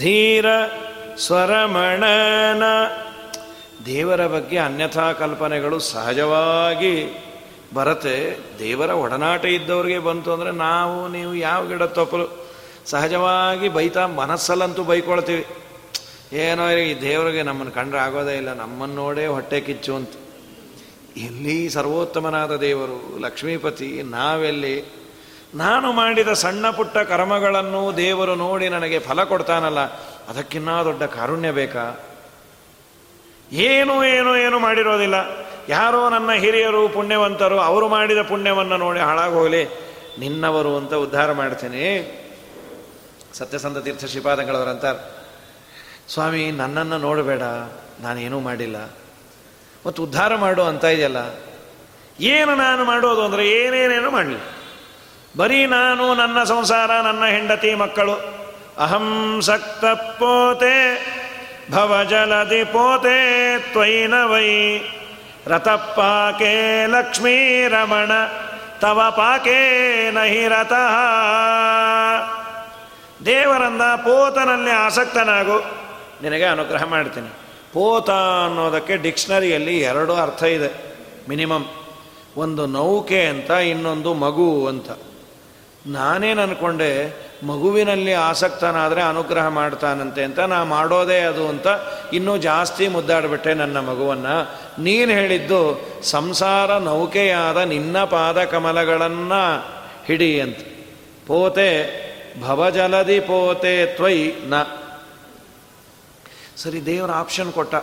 ಧೀರ ಸ್ವರಮಣನ. ದೇವರ ಬಗ್ಗೆ ಅನ್ಯಥಾ ಕಲ್ಪನೆಗಳು ಸಹಜವಾಗಿ ಬರತೆ ದೇವರ ಒಡನಾಟ ಇದ್ದವ್ರಿಗೆ ಬಂತು ಅಂದರೆ ನಾವು, ನೀವು ಯಾವ ಗಿಡ ತಪ್ಪಲು ಸಹಜವಾಗಿ ಬೈತಾ ಮನಸ್ಸಲ್ಲಂತೂ ಬೈಕೊಳ್ತೀವಿ. ಏನೋ ಈ ದೇವರಿಗೆ ನಮ್ಮನ್ನು ಕಂಡ್ರೆ ಆಗೋದೇ ಇಲ್ಲ, ನಮ್ಮನ್ನು ನೋಡೇ ಹೊಟ್ಟೆ ಕಿಚ್ಚು ಅಂತ. ಎಲ್ಲಿ ಸರ್ವೋತ್ತಮನಾದ ದೇವರು, ಲಕ್ಷ್ಮೀಪತಿ, ನಾವೆಲ್ಲಿ ನಾನು ಮಾಡಿದ ಸಣ್ಣ ಪುಟ್ಟ ಕರ್ಮಗಳನ್ನು ದೇವರು ನೋಡಿ ನನಗೆ ಫಲ ಕೊಡ್ತಾನಲ್ಲ, ಅದಕ್ಕಿನ್ನ ದೊಡ್ಡ ಕಾರುಣ್ಯ ಬೇಕಾ? ಏನು ಏನು ಏನು ಮಾಡಿರೋದಿಲ್ಲ. ಯಾರೋ ನನ್ನ ಹಿರಿಯರು, ಪುಣ್ಯವಂತರು, ಅವರು ಮಾಡಿದ ಪುಣ್ಯವನ್ನು ನೋಡಿ ಹಾಳಾಗೋಗಲಿ. ನಿನ್ನವರು ಅಂತ ಉದ್ಧಾರ ಮಾಡ್ತೇನೆ. ಸತ್ಯಸಂಧ ತೀರ್ಥ ಶ್ರೀಪಾದಂಗಳವರಂತಾರೆ. ಸ್ವಾಮಿ, ನನ್ನನ್ನು ನೋಡಬೇಡ, ನಾನೇನೂ ಮಾಡಿಲ್ಲ. ಮತ್ತು ಉದ್ಧಾರ ಮಾಡು ಅಂತ ಇದೆಯಲ್ಲ. ಏನು ನಾನು ಮಾಡೋದು ಅಂದರೆ ಏನೇನೇನು ಮಾಡಲಿ. ಬರೀ ನಾನು, ನನ್ನ ಸಂಸಾರ, ನನ್ನ ಹೆಂಡತಿ ಮಕ್ಕಳು. ಅಹಂ ಸಕ್ತ ಪೋತೆ ಭವಜಲದಿ ಪೋತೆ ತ್ವೈನ ವೈ ರಥಪ್ಪಾಕೆ ಲಕ್ಷ್ಮೀ ರಮಣ, ತವ ಪಾಕೆ ನಹಿ ರಥಃ. ದೇವರಂದ ಪೋತನಲ್ಲಿ ಆಸಕ್ತನಾಗು. ನಿನಗೆ ಅನುಗ್ರಹ ಮಾಡ್ತೀನಿ. ಪೋತ ಅನ್ನೋದಕ್ಕೆ ಡಿಕ್ಷನರಿಯಲ್ಲಿ ಎರಡು ಅರ್ಥ ಇದೆ. ಮಿನಿಮಮ್. ಒಂದು ನೌಕೆ ಅಂತ, ಇನ್ನೊಂದು ಮಗು ಅಂತ. ನಾನೇನು ಅನ್ಕೊಂಡೆ, ಮಗುವಿನಲ್ಲಿ ಆಸಕ್ತನಾದರೆ ಅನುಗ್ರಹ ಮಾಡ್ತಾನಂತೆ ಅಂತ, ನಾ ಮಾಡೋದೇ ಅದು ಅಂತ ಇನ್ನೂ ಜಾಸ್ತಿ ಮುದ್ದಾಡಿಬಿಟ್ಟೆ ನನ್ನ ಮಗುವನ್ನು. ನೀನು ಹೇಳಿದ್ದು, ಸಂಸಾರ ನೌಕೆಯಾದ ನಿನ್ನ ಪಾದ ಕಮಲಗಳನ್ನು ಹಿಡಿ ಅಂತ. ಪೋತೆ, ಭವಜಲದಿ ಪೋತೆ ತ್ವಯ್ನ. ಸರಿ, ದೇವರ ಆಪ್ಷನ್ ಕೊಟ್ಟ.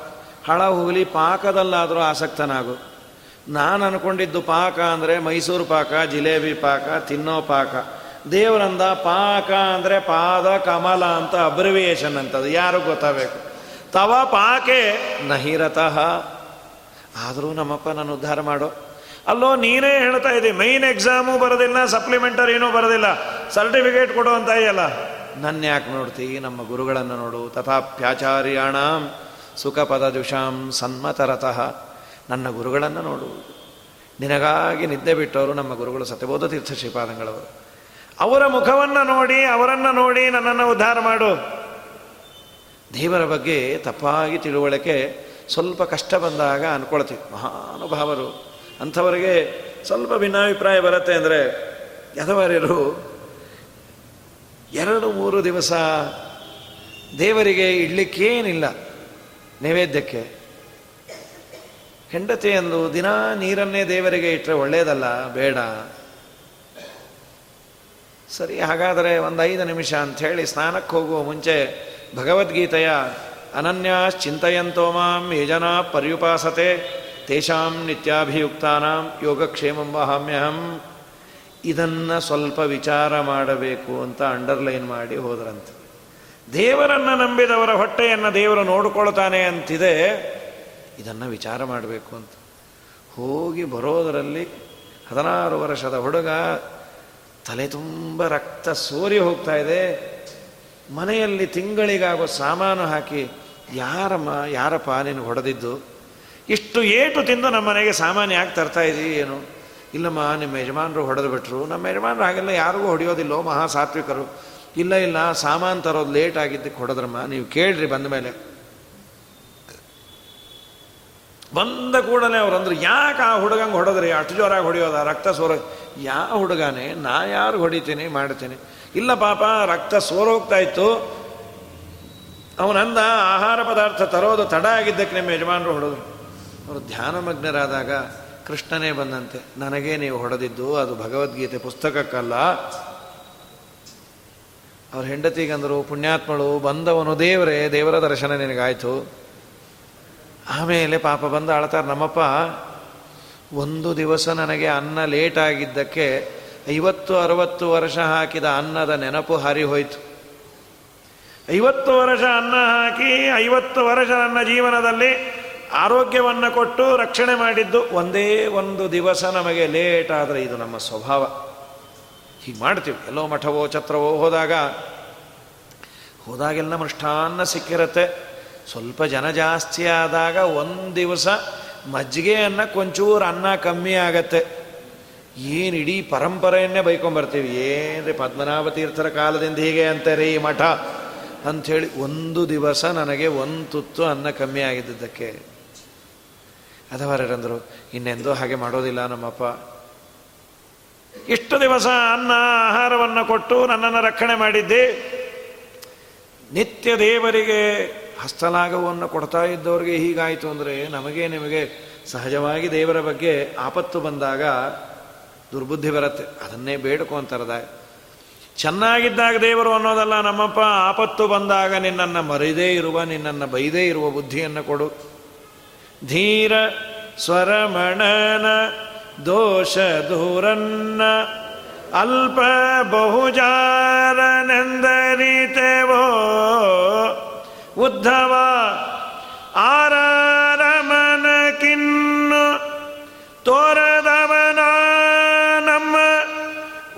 ಹಳ ಹೋಗಲಿ ಪಾಕದಲ್ಲಾದರೂ ಆಸಕ್ತನಾಗು. ನಾನು ಅನ್ಕೊಂಡಿದ್ದು ಪಾಕ ಅಂದರೆ ಮೈಸೂರು ಪಾಕ, ಜಿಲೇಬಿ ಪಾಕ, ತಿನ್ನೋ ಪಾಕ. ದೇವರಂದ ಪಾಕ ಅಂದರೆ ಪಾದ, ಕಮಲ ಅಂತ ಅಬ್ರಿವಿಯೇಷನ್ ಅಂತದು ಯಾರು ಗೊತ್ತಾಗಬೇಕು? ತವ ಪಾಕೆ ನಹಿರತಃ. ಆದರೂ ನಮ್ಮಪ್ಪ ನಾನು ಉದ್ಧಾರ ಮಾಡೋ. ಅಲ್ಲೋ, ನೀನೇ ಹೇಳ್ತಾ ಇದ್ದಿ ಮೈನ್ ಎಕ್ಸಾಮು ಬರೋದಿಲ್ಲ ಸಪ್ಲಿಮೆಂಟರಿನೂ ಬರೋದಿಲ್ಲ. ಸರ್ಟಿಫಿಕೇಟ್ ಕೊಡು ಅಂತ ಇದೆಯಲ್ಲ ನನ್ನ ಯಾಕೆ ನೋಡ್ತಿ? ನಮ್ಮ ಗುರುಗಳನ್ನು ನೋಡು. ತಥಾಪ್ಯಾಚಾರ್ಯಾಣ ಸುಖ ದುಷಾಂ ಸನ್ಮತರತಃ. ನನ್ನ ಗುರುಗಳನ್ನು ನೋಡು ನಿನಗಾಗಿ ನಿದ್ದೆ ಬಿಟ್ಟವರು ನಮ್ಮ ಗುರುಗಳು ಸತ್ಯಬೋಧ ತೀರ್ಥ ಶ್ರೀಪಾದಂಗಳವರು. ಅವರ ಮುಖವನ್ನು ನೋಡಿ, ಅವರನ್ನು ನೋಡಿ ನನ್ನನ್ನು ಉದ್ಧಾರ ಮಾಡು. ದೇವರ ಬಗ್ಗೆ ತಪ್ಪಾಗಿ ತಿಳುವಳಿಕೆ ಸ್ವಲ್ಪ ಕಷ್ಟ ಬಂದಾಗ ಅನ್ಕೊಳ್ತೀವಿ. ಮಹಾನುಭಾವರು, ಅಂಥವರಿಗೆ ಸ್ವಲ್ಪ ಭಿನ್ನಾಭಿಪ್ರಾಯ ಬರುತ್ತೆ ಅಂದರೆ, ಯದವರ್ಯರು, ಎರಡು ಮೂರು ದಿವಸ ದೇವರಿಗೆ ಇಡ್ಲಿಕ್ಕೇನಿಲ್ಲ. ನೈವೇದ್ಯಕ್ಕೆ ಹೆಂಡತಿಯಂದು ದಿನ ನೀರನ್ನೇ ದೇವರಿಗೆ ಇಟ್ಟರೆ ಒಳ್ಳೆಯದಲ್ಲ ಬೇಡ. ಸರಿ, ಹಾಗಾದರೆ ಒಂದು ಐದು ನಿಮಿಷ ಅಂಥೇಳಿ ಸ್ನಾನಕ್ಕೆ ಹೋಗುವ ಮುಂಚೆ ಭಗವದ್ಗೀತೆಯ ಅನನ್ಯಾಶ್ಚಿಂತೆಯಂತೋ ಮಾಂ ಯಜನ ಪರ್ಯುಪಾಸತೆ ತೇಷಾಂ ನಿತ್ಯಾಭಿಯುಕ್ತಾನಾಂ ಯೋಗಕ್ಷೇಮಂ ವಹಾಮ್ಯಹಂ. ಇದನ್ನು ಸ್ವಲ್ಪ ವಿಚಾರ ಮಾಡಬೇಕು ಅಂತ ಅಂಡರ್ಲೈನ್ ಮಾಡಿ ಹೋದ್ರಂತೆ. ದೇವರನ್ನು ನಂಬಿದವರ ಹೊಟ್ಟೆಯನ್ನು ದೇವರು ನೋಡಿಕೊಳ್ತಾನೆ ಅಂತಿದೆ. ಇದನ್ನು ವಿಚಾರ ಮಾಡಬೇಕು ಅಂತ. ಹೋಗಿ ಬರೋದರಲ್ಲಿ ಹದಿನಾರು ವರ್ಷದ ಹುಡುಗ ತಲೆ ತುಂಬ ರಕ್ತ ಸೋರಿ ಹೋಗ್ತಾ ಇದೆ. ಮನೆಯಲ್ಲಿ ತಿಂಗಳಿಗಾಗೋ ಸಾಮಾನು ಹಾಕಿ ಯಾರಮ್ಮ ಯಾರಪ್ಪ ನೀನು ಹೊಡೆದಿದ್ದು? ಇಷ್ಟು ಏಟು ತಿಂದು ನಮ್ಮ ಮನೆಗೆ ಸಾಮಾನು ಯಾಕೆ ತರ್ತಾ ಏನು? ಇಲ್ಲಮ್ಮ, ನಿಮ್ಮ ಯಜಮಾನರು ಹೊಡೆದು ಬಿಟ್ರು. ನಮ್ಮ ಯಜಮಾನರು ಹಾಗೆಲ್ಲ ಯಾರಿಗೂ ಹೊಡೆಯೋದಿಲ್ಲೋ ಮಹಾ ಸಾತ್ವಿಕರು ಇಲ್ಲ ಇಲ್ಲ, ಸಾಮಾನು ತರೋದು ಲೇಟ್ ಆಗಿದ್ದಕ್ಕೆ ಹೊಡೆದ್ರಮ್ಮ. ನೀವು ಕೇಳ್ರಿ ಬಂದ ಮೇಲೆ. ಬಂದ ಕೂಡಲೇ ಅವ್ರು ಅಂದ್ರೆ, ಯಾಕೆ ಆ ಹುಡುಗಂಗೆ ಹೊಡೆದ್ರಿ? ಅಷ್ಟು ಜೋರಾಗಿ ಹೊಡೆಯೋದ? ರಕ್ತ ಸೋರ? ಯಾವ ಹುಡುಗನೇ, ನಾ ಯಾರು ಹೊಡಿತೀನಿ, ಮಾಡ್ತೀನಿ. ಇಲ್ಲ ಪಾಪ, ರಕ್ತ ಸೋರೋಗ್ತಾ ಇತ್ತು. ಅವನಂದ ಆಹಾರ ಪದಾರ್ಥ ತರೋದು ತಡ ಆಗಿದ್ದಕ್ಕೆ ನಿಮ್ಮ ಯಜಮಾನರು ಹೊಡೆದ್ರು. ಅವರು ಧ್ಯಾನಮಗ್ನರಾದಾಗ ಕೃಷ್ಣನೇ ಬಂದಂತೆ, ನನಗೇ ನೀವು ಹೊಡೆದಿದ್ದು ಅದು ಭಗವದ್ಗೀತೆ ಪುಸ್ತಕಕ್ಕಲ್ಲ. ಅವ್ರ ಹೆಂಡತಿಗಂದರು, ಪುಣ್ಯಾತ್ಮಳು ಬಂದವನು ದೇವರೇ, ದೇವರ ದರ್ಶನ ನಿನಗಾಯ್ತು. ಆಮೇಲೆ ಪಾಪ ಬಂದು ಅಳ್ತಾರೆ ನಮ್ಮಪ್ಪ, ಒಂದು ದಿವಸ ನನಗೆ ಅನ್ನ ಲೇಟ್ ಆಗಿದ್ದಕ್ಕೆ ಐವತ್ತು, ಅರವತ್ತು ವರ್ಷ ಹಾಕಿದ ಅನ್ನದ ನೆನಪು ಹಾರಿ ಹೋಯ್ತು. ಐವತ್ತು ವರ್ಷ ಅನ್ನ ಹಾಕಿ ಐವತ್ತು ವರ್ಷ ನನ್ನ ಜೀವನದಲ್ಲಿ ಆರೋಗ್ಯವನ್ನು ಕೊಟ್ಟು ರಕ್ಷಣೆ ಮಾಡಿದ್ದು ಒಂದೇ ಒಂದು ದಿವಸ ನಮಗೆ ಲೇಟ್ ಆದರೆ ಇದು ನಮ್ಮ ಸ್ವಭಾವ. ಹೀಗೆ ಮಾಡ್ತೀವಿ. ಎಲ್ಲೋ ಮಠವೋ, ಛತ್ರವೋ ಹೋದಾಗ, ಹೋದಾಗೆಲ್ಲ ಮೃಷ್ಟಾನ್ನ ಸಿಕ್ಕಿರತ್ತೆ. ಸ್ವಲ್ಪ ಜನ ಜಾಸ್ತಿ ಆದಾಗ ಒಂದು ದಿವಸ ಮಜ್ಜಿಗೆಯನ್ನು ಕೊಂಚೂರು ಅನ್ನ ಕಮ್ಮಿ ಆಗತ್ತೆ. ಏನು ಇಡೀ ಪರಂಪರೆಯನ್ನೇ ಬೈಕೊಂಬರ್ತೀವಿ ಏನ್ರಿ ಪದ್ಮನಾಭ ತೀರ್ಥರ ಕಾಲದಿಂದ ಹೀಗೆ ಅಂತಾರೆ ಈ ಮಠ? ಅಂಥೇಳಿ ಒಂದು ದಿವಸ ನನಗೆ ಒಂದು ತುತ್ತು ಅನ್ನ ಕಮ್ಮಿ ಆಗಿದ್ದಕ್ಕೆ ಅದವರಂದರು ಇನ್ನೆಂದೂ ಹಾಗೆ ಮಾಡೋದಿಲ್ಲ ನಮ್ಮಪ್ಪ. ಇಷ್ಟು ದಿವಸ ಅನ್ನ ಆಹಾರವನ್ನು ಕೊಟ್ಟು ನನ್ನನ್ನು ರಕ್ಷಣೆ ಮಾಡಿದ್ದೆ. ನಿತ್ಯ ದೇವರಿಗೆ ಹಸ್ತಲಾಘವನ್ನು ಕೊಡ್ತಾ ಇದ್ದವ್ರಿಗೆ ಹೀಗಾಯಿತು ಅಂದರೆ ನಮಗೆ ನಿಮಗೆ ಸಹಜವಾಗಿ ದೇವರ ಬಗ್ಗೆ ಆಪತ್ತು ಬಂದಾಗ ದುರ್ಬುದ್ಧಿ ಬರುತ್ತೆ. ಅದನ್ನೇ ಬೇಡ್ಕೊಂತಾರದ ಚೆನ್ನಾಗಿದ್ದಾಗ ದೇವರು ಅನ್ನೋದಲ್ಲ, ನಮ್ಮಪ್ಪ ಆಪತ್ತು ಬಂದಾಗ ನಿನ್ನನ್ನು ಮರಿದೇ ಇರುವ, ನಿನ್ನನ್ನು ಬೈದೇ ಇರುವ ಬುದ್ಧಿಯನ್ನು ಕೊಡು. ಧೀರ ಸ್ವರಮಣನ, ದೋಷ ದೂರನ್ನ, ಅಲ್ಪ ಬಹುಜಾರನೆಂದರಿತೆವೋ ಉದ್ಧವ ಆರಾರಮನ ಕಿನ್ನು ತೋರದವನ ನಮ್ಮ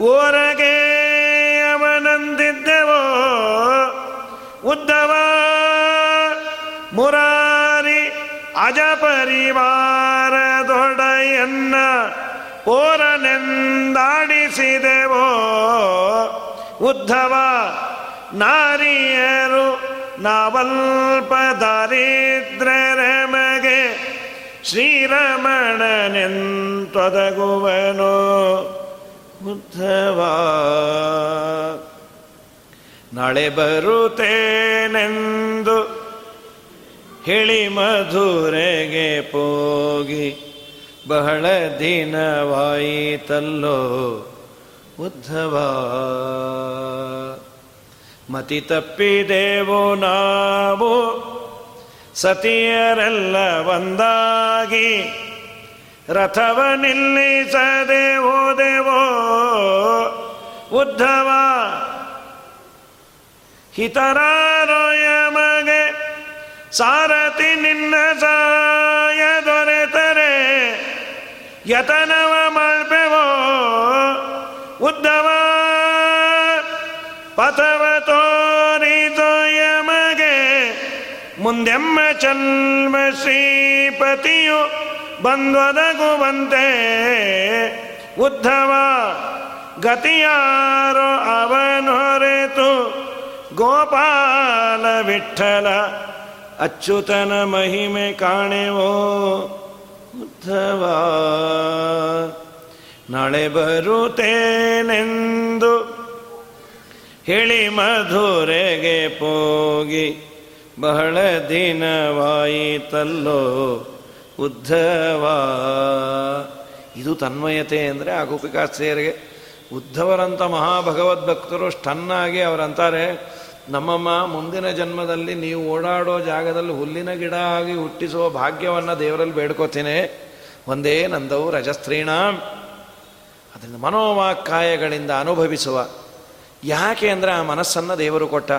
ಓರಗೆ ಅವನಂದಿದ್ದೆವೋ? ಉದ್ಧವ ಮುರಾರಿ ಅಜ ಪರಿವಾರದೊಡೆಯನ್ನ ಓರನೆಂದಾಡಿಸಿದೆವೋ? ಉದ್ಧವ ನಾರಿಯರು ನಾವಲ್ಪ ದಾರಿದ್ರ್ಯರಮಗೆ ಶ್ರೀರಮಣನೆಂತೊದಗುವನು. ಉದ್ಧವ ನಾಳೆ ಬರುತ್ತೇನೆಂದು ಹೇಳಿ ಮಧುರೆಗೆ ಪೋಗಿ ಬಹಳ ದಿನವಾಯಿತಲ್ಲೋ. ಉದ್ಧವ ಮತಿ ತಪ್ಪಿದೆವು ನಾವು ಸತಿಯರೆಲ್ಲ ಒಂದಾಗಿ ರಥವ ನಿಲ್ಲಿಸದೆ ದೇವೋ ಉದ್ಧವ ಹಿತರಾರೋಯ ಮಗೆ ಸಾರಥಿ ನಿನ್ನ ಸಾಯ ದೊರೆತರೆ ಯತನವ ಮಲ್ಪೆವೋ ಉದ್ಧವ ಪಥವ ಮುಂದೆಮ್ಮ ಚಲ್ಮ ಶ್ರೀಪತಿಯು ಬಂದೊದಗುವಂತೆ ಉದ್ಧವ ಗತಿಯಾರೋ ಅವನೊರೆತು ಗೋಪಾಲ ವಿಠಲ ಅಚ್ಯುತನ ಮಹಿಮೆ ಕಾಣೆವೋ ಉದ್ಧವ. ನಾಳೆ ಬರುತ್ತೇನೆಂದು ಹೇಳಿ ಮಧುರೆಗೆ ಪೋಗಿ ಬಹಳ ದಿನವಾಯಿತಲ್ಲೋ ಉದ್ಧವ. ಇದು ತನ್ಮಯತೆ ಅಂದರೆ ಆ ಗೋಪಿಕಾಸ್ತ್ರೀಯರಿಗೆ ಉದ್ಧವರಂಥ ಮಹಾಭಗವದ್ಭಕ್ತರು ಸ್ಟನ್ನಾಗಿ ಅವರಂತಾರೆ ನಮ್ಮಮ್ಮ, ಮುಂದಿನ ಜನ್ಮದಲ್ಲಿ ನೀವು ಓಡಾಡೋ ಜಾಗದಲ್ಲಿ ಹುಲ್ಲಿನ ಗಿಡ ಆಗಿ ಹುಟ್ಟಿಸುವ ಭಾಗ್ಯವನ್ನು ದೇವರಲ್ಲಿ ಬೇಡ್ಕೋತೀನಿ. ಒಂದೇ ನಂದವು ರಜಸ್ತ್ರೀಣ. ಅದರಿಂದ ಮನೋವಾಕ್ಕಾಯಗಳಿಂದ ಅನುಭವಿಸುವ. ಯಾಕೆ ಅಂದರೆ ಆ ಮನಸ್ಸನ್ನು ದೇವರು ಕೊಟ್ಟ.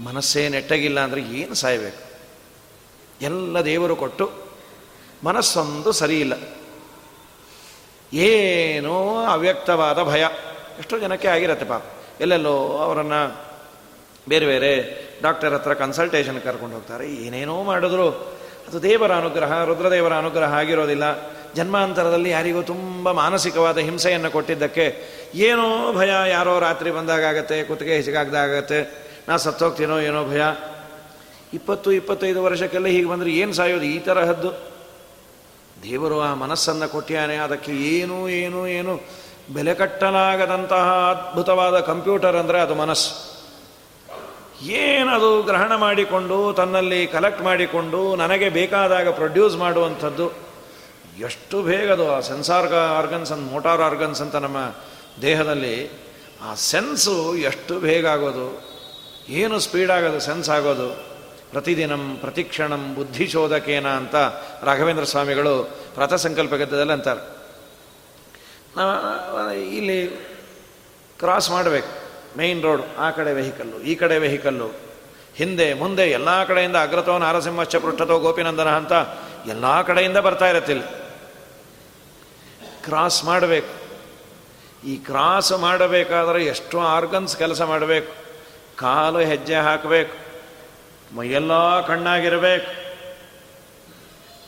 ಮನಸ್ಸೇ ನೆಟ್ಟಗಿಲ್ಲ ಅಂದರೆ ಏನು ಸಾಯಬೇಕು? ಎಲ್ಲ ದೇವರು ಕೊಟ್ಟು ಮನಸ್ಸೊಂದು ಸರಿಯಿಲ್ಲ ಏನೋ ಅವ್ಯಕ್ತವಾದ ಭಯ. ಎಷ್ಟೋ ಜನಕ್ಕೆ ಆಗಿರತ್ತೆ ಪಾಪ. ಎಲ್ಲೆಲ್ಲೋ ಅವರನ್ನು ಬೇರೆ ಬೇರೆ ಡಾಕ್ಟರ್ ಹತ್ರ ಕನ್ಸಲ್ಟೇಷನ್ ಕರ್ಕೊಂಡು ಹೋಗ್ತಾರೆ. ಏನೇನೋ ಮಾಡಿದ್ರು. ಅದು ದೇವರ ಅನುಗ್ರಹ, ರುದ್ರದೇವರ ಅನುಗ್ರಹ ಆಗಿರೋದಿಲ್ಲ. ಜನ್ಮಾಂತರದಲ್ಲಿ ಯಾರಿಗೂ ತುಂಬ ಮಾನಸಿಕವಾದ ಹಿಂಸೆಯನ್ನು ಕೊಟ್ಟಿದ್ದಕ್ಕೆ ಏನೋ ಭಯ. ಯಾರೋ ರಾತ್ರಿ ಬಂದಾಗತ್ತೆ ಕುತ್ತಿಗೆ ಹೆಚ್ಚಿಗಾಗ್ದಾಗತ್ತೆ ನಾ ಸತ್ತೋಗ್ತೀನೋ ಏನೋ ಭಯ. ಇಪ್ಪತ್ತು, ಇಪ್ಪತ್ತೈದು ವರ್ಷಕ್ಕೆಲ್ಲ ಹೀಗೆ ಬಂದರೆ ಏನು ಸಾಯೋದು? ಈ ತರಹದ್ದು ದೇವರು ಆ ಮನಸ್ಸನ್ನು ಕೊಟ್ಟಿಯಾನೆ ಅದಕ್ಕೆ ಏನು ಏನು ಏನು ಬೆಲೆ ಕಟ್ಟಲಾಗದಂತಹ ಅದ್ಭುತವಾದ ಕಂಪ್ಯೂಟರ್ ಅಂದರೆ ಅದು ಮನಸ್ಸು. ಏನದು ಗ್ರಹಣ ಮಾಡಿಕೊಂಡು, ತನ್ನಲ್ಲಿ ಕಲೆಕ್ಟ್ ಮಾಡಿಕೊಂಡು, ನನಗೆ ಬೇಕಾದಾಗ ಪ್ರೊಡ್ಯೂಸ್ ಮಾಡುವಂಥದ್ದು? ಎಷ್ಟು ಬೇಗದು ಆ ಸೆನ್ಸಾರ್ಗ ಆರ್ಗನ್ಸ್ ಅಂತ ಮೋಟಾರ್ ಆರ್ಗನ್ಸ್ ಅಂತ ನಮ್ಮ ದೇಹದಲ್ಲಿ ಆ ಸೆನ್ಸು ಎಷ್ಟು ಬೇಗ ಆಗೋದು? ಏನು ಸ್ಪೀಡ್ ಆಗೋದು ಸೆನ್ಸ್ ಆಗೋದು? ಪ್ರತಿದಿನಂ ಪ್ರತಿಕ್ಷಣಂ ಬುದ್ಧಿಶೋಧಕೇನ ಅಂತ ರಾಘವೇಂದ್ರ ಸ್ವಾಮಿಗಳು ಪ್ರಥಸಂಕಲ್ಪ ಗದ್ದದಲ್ಲಿ ಅಂತಾರೆ ಇಲ್ಲಿ ಕ್ರಾಸ್ ಮಾಡಬೇಕು. ಮೇಯ್ನ್ ರೋಡ್ ಆ ಕಡೆ ವೆಹಿಕಲ್ಲು ಈ ಕಡೆ ವೆಹಿಕಲ್ಲು ಹಿಂದೆ, ಮುಂದೆ, ಎಲ್ಲ ಕಡೆಯಿಂದ ಅಗ್ರತೋ ನಾರಸಿಂಹಶ್ಚ ಪೃಷ್ಠತೋ ಗೋಪಿನಂದನ ಅಂತ ಎಲ್ಲ ಕಡೆಯಿಂದ ಬರ್ತಾ ಇರತ್ತಿಲ್ಲ ಕ್ರಾಸ್ ಮಾಡಬೇಕು. ಈ ಕ್ರಾಸ್ ಮಾಡಬೇಕಾದ್ರೆ ಎಷ್ಟೋ ಆರ್ಗನ್ಸ್ ಕೆಲಸ ಮಾಡಬೇಕು. ಕಾಲು ಹೆಜ್ಜೆ ಹಾಕಬೇಕು. ಮೈಯೆಲ್ಲ ಕಣ್ಣಾಗಿರಬೇಕು.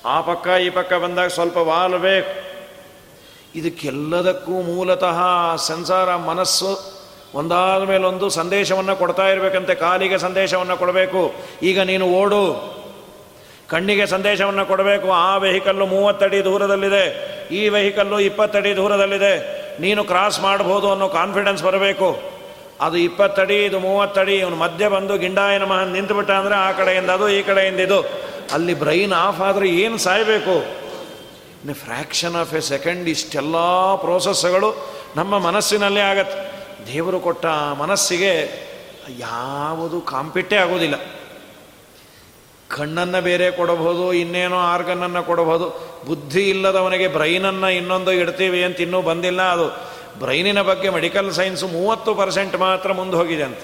ಆ ಪಕ್ಕ ಈ ಪಕ್ಕ ಬಂದಾಗ ಸ್ವಲ್ಪ ವಾಲಬೇಕು ಇದಕ್ಕೆಲ್ಲದಕ್ಕೂ ಮೂಲತಃ ಸಂಸಾರ ಮನಸ್ಸು ಒಂದಾದ ಮೇಲೊಂದು ಸಂದೇಶವನ್ನು ಕೊಡ್ತಾ ಇರಬೇಕಂತೆ, ಕಾಲಿಗೆ ಸಂದೇಶವನ್ನು ಕೊಡಬೇಕು. ಈಗ ನೀನು ಓಡು. ಕಣ್ಣಿಗೆ ಸಂದೇಶವನ್ನು ಕೊಡಬೇಕು. ಆ ವೆಹಿಕಲ್ಲು ಮೂವತ್ತಡಿ ದೂರದಲ್ಲಿದೆ. ಈ ವೆಹಿಕಲ್ಲು ಇಪ್ಪತ್ತಡಿ ದೂರದಲ್ಲಿದೆ. ನೀನು ಕ್ರಾಸ್ ಮಾಡ್ಬೋದು ಅನ್ನೋ ಕಾನ್ಫಿಡೆನ್ಸ್ ಬರಬೇಕು. ಅದು ಇಪ್ಪತ್ತಡಿ, ಇದು ಮೂವತ್ತಡಿ, ಇವನು ಮಧ್ಯೆ ಬಂದು ಗಿಂಡಾಯನ ಮಹನ್ ನಿಂತುಬಿಟ್ಟ ಅಂದರೆ ಆ ಕಡೆಯಿಂದ ಅದು, ಈ ಕಡೆಯಿಂದ ಇದು. ಅಲ್ಲಿ ಬ್ರೈನ್ ಆಫ್ ಆದರೆ ಏನು ಸಾಯಬೇಕು? ಇನ್ನು ಫ್ರ್ಯಾಕ್ಷನ್ ಆಫ್ ಎ ಸೆಕೆಂಡ್ ಇಷ್ಟೆಲ್ಲ ಪ್ರೋಸೆಸ್ಗಳು ನಮ್ಮ ಮನಸ್ಸಿನಲ್ಲೇ ಆಗತ್ತೆ. ದೇವರು ಕೊಟ್ಟ ಮನಸ್ಸಿಗೆ ಯಾವುದು ಕಾಂಪಿಟ್ಟೇ ಆಗೋದಿಲ್ಲ. ಕಣ್ಣನ್ನು ಬೇರೆ ಕೊಡಬಹುದು, ಇನ್ನೇನೋ ಆರ್ಗನನ್ನು ಕೊಡಬಹುದು. ಬುದ್ಧಿ ಇಲ್ಲದವನಿಗೆ ಬ್ರೈನನ್ನು ಇನ್ನೊಂದು ಇಡ್ತೀವಿ ಅಂತ ಇನ್ನೂ ಬಂದಿಲ್ಲ ಅದು. ಬ್ರೈನಿನ ಬಗ್ಗೆ ಮೆಡಿಕಲ್ ಸೈನ್ಸು ಮೂವತ್ತು ಪರ್ಸೆಂಟ್ ಮಾತ್ರ ಮುಂದೆ ಹೋಗಿದೆ ಅಂತ.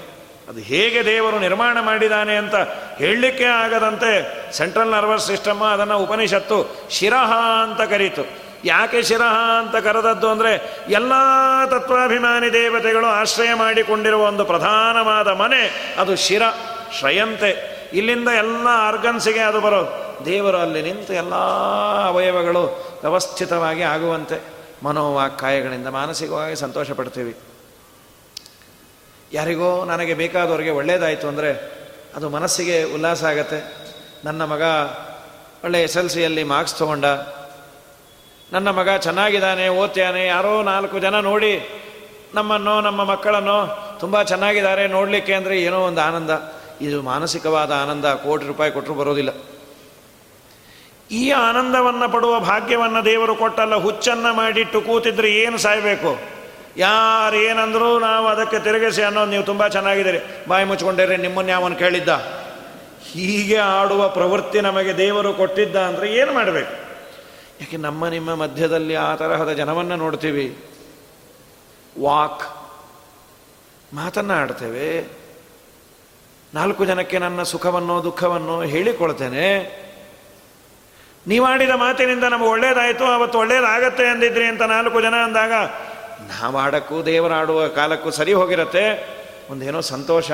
ಅದು ಹೇಗೆ ದೇವರು ನಿರ್ಮಾಣ ಮಾಡಿದ್ದಾನೆ ಅಂತ ಹೇಳಲಿಕ್ಕೆ ಆಗದಂತೆ ಸೆಂಟ್ರಲ್ ನರ್ವಸ್ ಸಿಸ್ಟಮ್ ಅದನ್ನು ಉಪನಿಷತ್ತು ಶಿರಹ ಅಂತ ಕರೀತು. ಯಾಕೆ ಶಿರಹ ಅಂತ ಕರೆದದ್ದು ಅಂದರೆ ಎಲ್ಲ ತತ್ವಾಭಿಮಾನಿ ದೇವತೆಗಳು ಆಶ್ರಯ ಮಾಡಿಕೊಂಡಿರುವ ಒಂದು ಪ್ರಧಾನವಾದ ಮನೆ, ಅದು ಶಿರ, ಶ್ರಯಂತೆ. ಇಲ್ಲಿಂದ ಎಲ್ಲ ಆರ್ಗನ್ಸಿಗೆ ಅದು ಬರೋದು. ದೇವರು ಅಲ್ಲಿ ನಿಂತು ಎಲ್ಲ ಅವಯವಗಳು ವ್ಯವಸ್ಥಿತವಾಗಿ ಆಗುವಂತೆ. ಮನೋವಾಕ್ಕಾಯಗಳಿಂದ ಮಾನಸಿಕವಾಗಿ ಸಂತೋಷ ಪಡ್ತೀವಿ ಯಾರಿಗೋ ನನಗೆ ಬೇಕಾದವರಿಗೆ ಒಳ್ಳೆಯದಾಯಿತು ಅಂದರೆ ಅದು ಮನಸ್ಸಿಗೆ ಉಲ್ಲಾಸ ಆಗತ್ತೆ. ನನ್ನ ಮಗ ಒಳ್ಳೆ ಎಸ್ ಎಲ್ ಸಿಯಲ್ಲಿ ಮಾರ್ಕ್ಸ್ ತೊಗೊಂಡ. ನನ್ನ ಮಗ ಚೆನ್ನಾಗಿದ್ದಾನೆ ಓದ್ತಾನೆ ಯಾರೋ ನಾಲ್ಕು ಜನ ನೋಡಿ ನಮ್ಮನ್ನು, ನಮ್ಮ ಮಕ್ಕಳನ್ನು ತುಂಬ ಚೆನ್ನಾಗಿದ್ದಾರೆ, ನೋಡಲಿಕ್ಕೆ ಅಂದರೆ ಏನೋ ಒಂದು ಆನಂದ. ಇದು ಮಾನಸಿಕವಾದ ಆನಂದ. ಕೋಟಿ ರೂಪಾಯಿ ಕೊಟ್ಟರು ಬರೋದಿಲ್ಲ. ಈ ಆನಂದವನ್ನು ಪಡುವ ಭಾಗ್ಯವನ್ನು ದೇವರು ಕೊಟ್ಟಲ್ಲ, ಹುಚ್ಚನ್ನು ಮಾಡಿಟ್ಟು ಕೂತಿದ್ರೆ ಏನು ಸಾಯಬೇಕು? ಯಾರು ಏನಂದರೂ ನಾವು ಅದಕ್ಕೆ ತಿರುಗಿಸಿ ಅನ್ನೋದು ನೀವು ತುಂಬ ಚೆನ್ನಾಗಿದ್ದೀರಿ. ಬಾಯಿ ಮುಚ್ಕೊಂಡಿರಿ, ನಿಮ್ಮನ್ನು ಯಾವನು ಕೇಳಿದ್ದ. ಹೀಗೆ ಆಡುವ ಪ್ರವೃತ್ತಿ ನಮಗೆ ದೇವರು ಕೊಟ್ಟಿದ್ದ ಅಂದರೆ ಏನು ಮಾಡಬೇಕು? ಯಾಕೆ ನಮ್ಮ ನಿಮ್ಮ ಮಧ್ಯದಲ್ಲಿ ಆ ತರಹದ ಜನವನ್ನು ನೋಡ್ತೀವಿ? ವಾಕ್. ಮಾತನ್ನು ಆಡ್ತೇವೆ ನಾಲ್ಕು ಜನಕ್ಕೆ ನನ್ನ ಸುಖವನ್ನು ದುಃಖವನ್ನು ಹೇಳಿಕೊಳ್ತೇನೆ. ನೀವಾಡಿದ ಮಾತಿನಿಂದ ನಮಗೆ ಒಳ್ಳೇದಾಯಿತು, ಅವತ್ತು ಒಳ್ಳೇದಾಗತ್ತೆ ಅಂದಿದ್ರಿ ಅಂತ ನಾಲ್ಕು ಜನ ಅಂದಾಗ ನಾವಾಡಕ್ಕೂ ದೇವರಾಡುವ ಕಾಲಕ್ಕೂ ಸರಿ ಹೋಗಿರತ್ತೆ, ಒಂದೇನೋ ಸಂತೋಷ,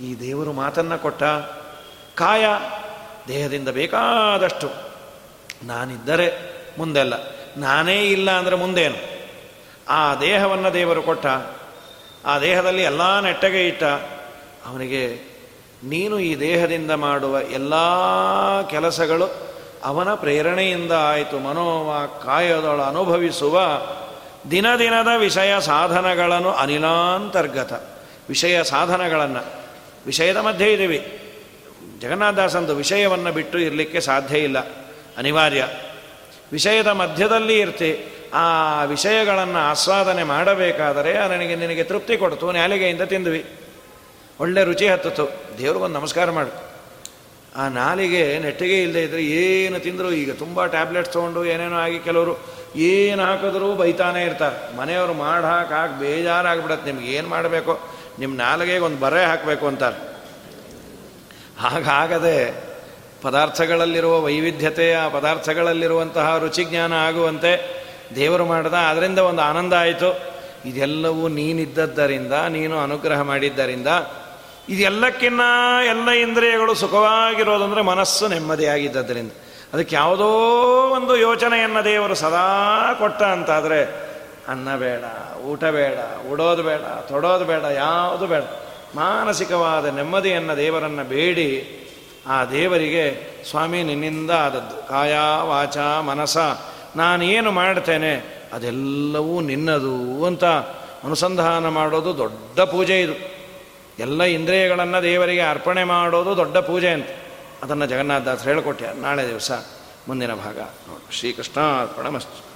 ಈ ದೇವರು ಮಾತನ್ನು ಕೊಟ್ಟ ಕಾಯ ದೇಹದಿಂದ ಬೇಕಾದಷ್ಟು. ನಾನಿದ್ದರೆ ಮುಂದೆಲ್ಲ ನಾನೇ ಇಲ್ಲ ಅಂದರೆ ಮುಂದೇನು? ಆ ದೇಹವನ್ನು ದೇವರು ಕೊಟ್ಟ, ಆ ದೇಹದಲ್ಲಿ ಎಲ್ಲ ನೆಟ್ಟಗೆ ಇಟ್ಟ, ಅವನಿಗೆ, ನೀನು ಈ ದೇಹದಿಂದ ಮಾಡುವ ಎಲ್ಲ ಕೆಲಸಗಳು ಅವನ ಪ್ರೇರಣೆಯಿಂದ ಆಯಿತು. ಮನೋವ ಕಾಯದೊಳ ಅನುಭವಿಸುವ ದಿನ ದಿನದ ವಿಷಯ ಸಾಧನಗಳನ್ನು ಅನಿಲಾಂತರ್ಗತ. ವಿಷಯ ಸಾಧನಗಳನ್ನು. ವಿಷಯದ ಮಧ್ಯೆ ಇದ್ದೀವಿ. ಜಗನ್ನಾಥದಾಸಂದು ವಿಷಯವನ್ನು ಬಿಟ್ಟು ಇರಲಿಕ್ಕೆ ಸಾಧ್ಯ ಇಲ್ಲ. ಅನಿವಾರ್ಯ. ವಿಷಯದ ಮಧ್ಯದಲ್ಲಿ ಇರ್ತಿ. ಆ ವಿಷಯಗಳನ್ನು ಆಸ್ವಾದನೆ ಮಾಡಬೇಕಾದರೆ ನನಗೆ ನಿನಗೆ ತೃಪ್ತಿ ಕೊಡ್ತು. ನಾಲಿಗೆಯಿಂದ ತಿಂದ್ವಿ. ಒಳ್ಳೆ ರುಚಿ ಹತ್ತಿತು ದೇವ್ರಿಗೊಂದು ನಮಸ್ಕಾರ ಮಾಡು. ಆ ನಾಲಿಗೆ ನೆಟ್ಟಿಗೆ ಇಲ್ಲದೆ ಇದ್ದರೆ ಏನು ತಿಂದರೂ? ಈಗ ತುಂಬ ಟ್ಯಾಬ್ಲೆಟ್ಸ್ ತೊಗೊಂಡು ಏನೇನೋ ಆಗಿ ಕೆಲವರು ಏನು ಹಾಕಿದ್ರು ಬೈತಾನೆ ಇರ್ತಾರೆ. ಮನೆಯವರು ಮಾಡಿ ಹಾಕಿ ಹಾಕಿ ಬೇಜಾರಾಗ್ಬಿಡತ್ತೆ. ನಿಮ್ಗೆ ಏನು ಮಾಡಬೇಕು? ನಿಮ್ಮ ನಾಲಿಗೆಗೆ ಒಂದು ಬರೆ ಹಾಕಬೇಕು ಅಂತಾರೆ. ಹಾಗಾಗದೆ ಪದಾರ್ಥಗಳಲ್ಲಿರುವ ವೈವಿಧ್ಯತೆ, ಆ ಪದಾರ್ಥಗಳಲ್ಲಿರುವಂತಹ ರುಚಿಜ್ಞಾನ ಆಗುವಂತೆ ದೇವರು ಮಾಡಿದ. ಅದರಿಂದ ಒಂದು ಆನಂದ ಆಯಿತು. ಇದೆಲ್ಲವೂ ನೀನಿದ್ದದ್ದರಿಂದ, ನೀನು ಅನುಗ್ರಹ ಮಾಡಿದ್ದರಿಂದ ಇದೆಲ್ಲಕ್ಕಿನ್ನ ಎಲ್ಲ ಇಂದ್ರಿಯಗಳು ಸುಖವಾಗಿರೋದಂದರೆ ಮನಸ್ಸು ನೆಮ್ಮದಿಯಾಗಿದ್ದರಿಂದ ಅದಕ್ಕೆ ಯಾವುದೋ ಒಂದು ಯೋಚನೆಯನ್ನು ದೇವರು ಸದಾ ಕೊಟ್ಟ ಅಂತಾದರೆ ಅನ್ನ ಬೇಡ, ಊಟ ಬೇಡ, ಉಡೋದು ಬೇಡ, ತೊಡೋದು ಬೇಡ, ಯಾವುದು ಬೇಡ. ಮಾನಸಿಕವಾದ ನೆಮ್ಮದಿಯನ್ನು ದೇವರನ್ನು ಬೇಡಿ. ಆ ದೇವರಿಗೆ ಸ್ವಾಮಿ ನಿನ್ನಿಂದ ಆದದ್ದು. ಕಾಯ, ವಾಚ, ಮನಸ, ನಾನೇನು ಮಾಡ್ತೇನೆ ಅದೆಲ್ಲವೂ ನಿನ್ನದು ಅಂತ ಅನುಸಂಧಾನ ಮಾಡೋದು ದೊಡ್ಡ ಪೂಜೆ ಇದು. ಎಲ್ಲ ಇಂದ್ರಿಯಗಳನ್ನು ದೇವರಿಗೆ ಅರ್ಪಣೆ ಮಾಡೋದು ದೊಡ್ಡ ಪೂಜೆ ಅಂತ. ಅದನ್ನು ಜಗನ್ನಾಥದಾಸರು ಹೇಳಿಕೊಟ್ಟೆ ನಾಳೆ ದಿವಸ ಮುಂದಿನ ಭಾಗ ನೋಡಿ ಶ್ರೀಕೃಷ್ಣ ಅರ್ಪಣ ಮಸ್ತು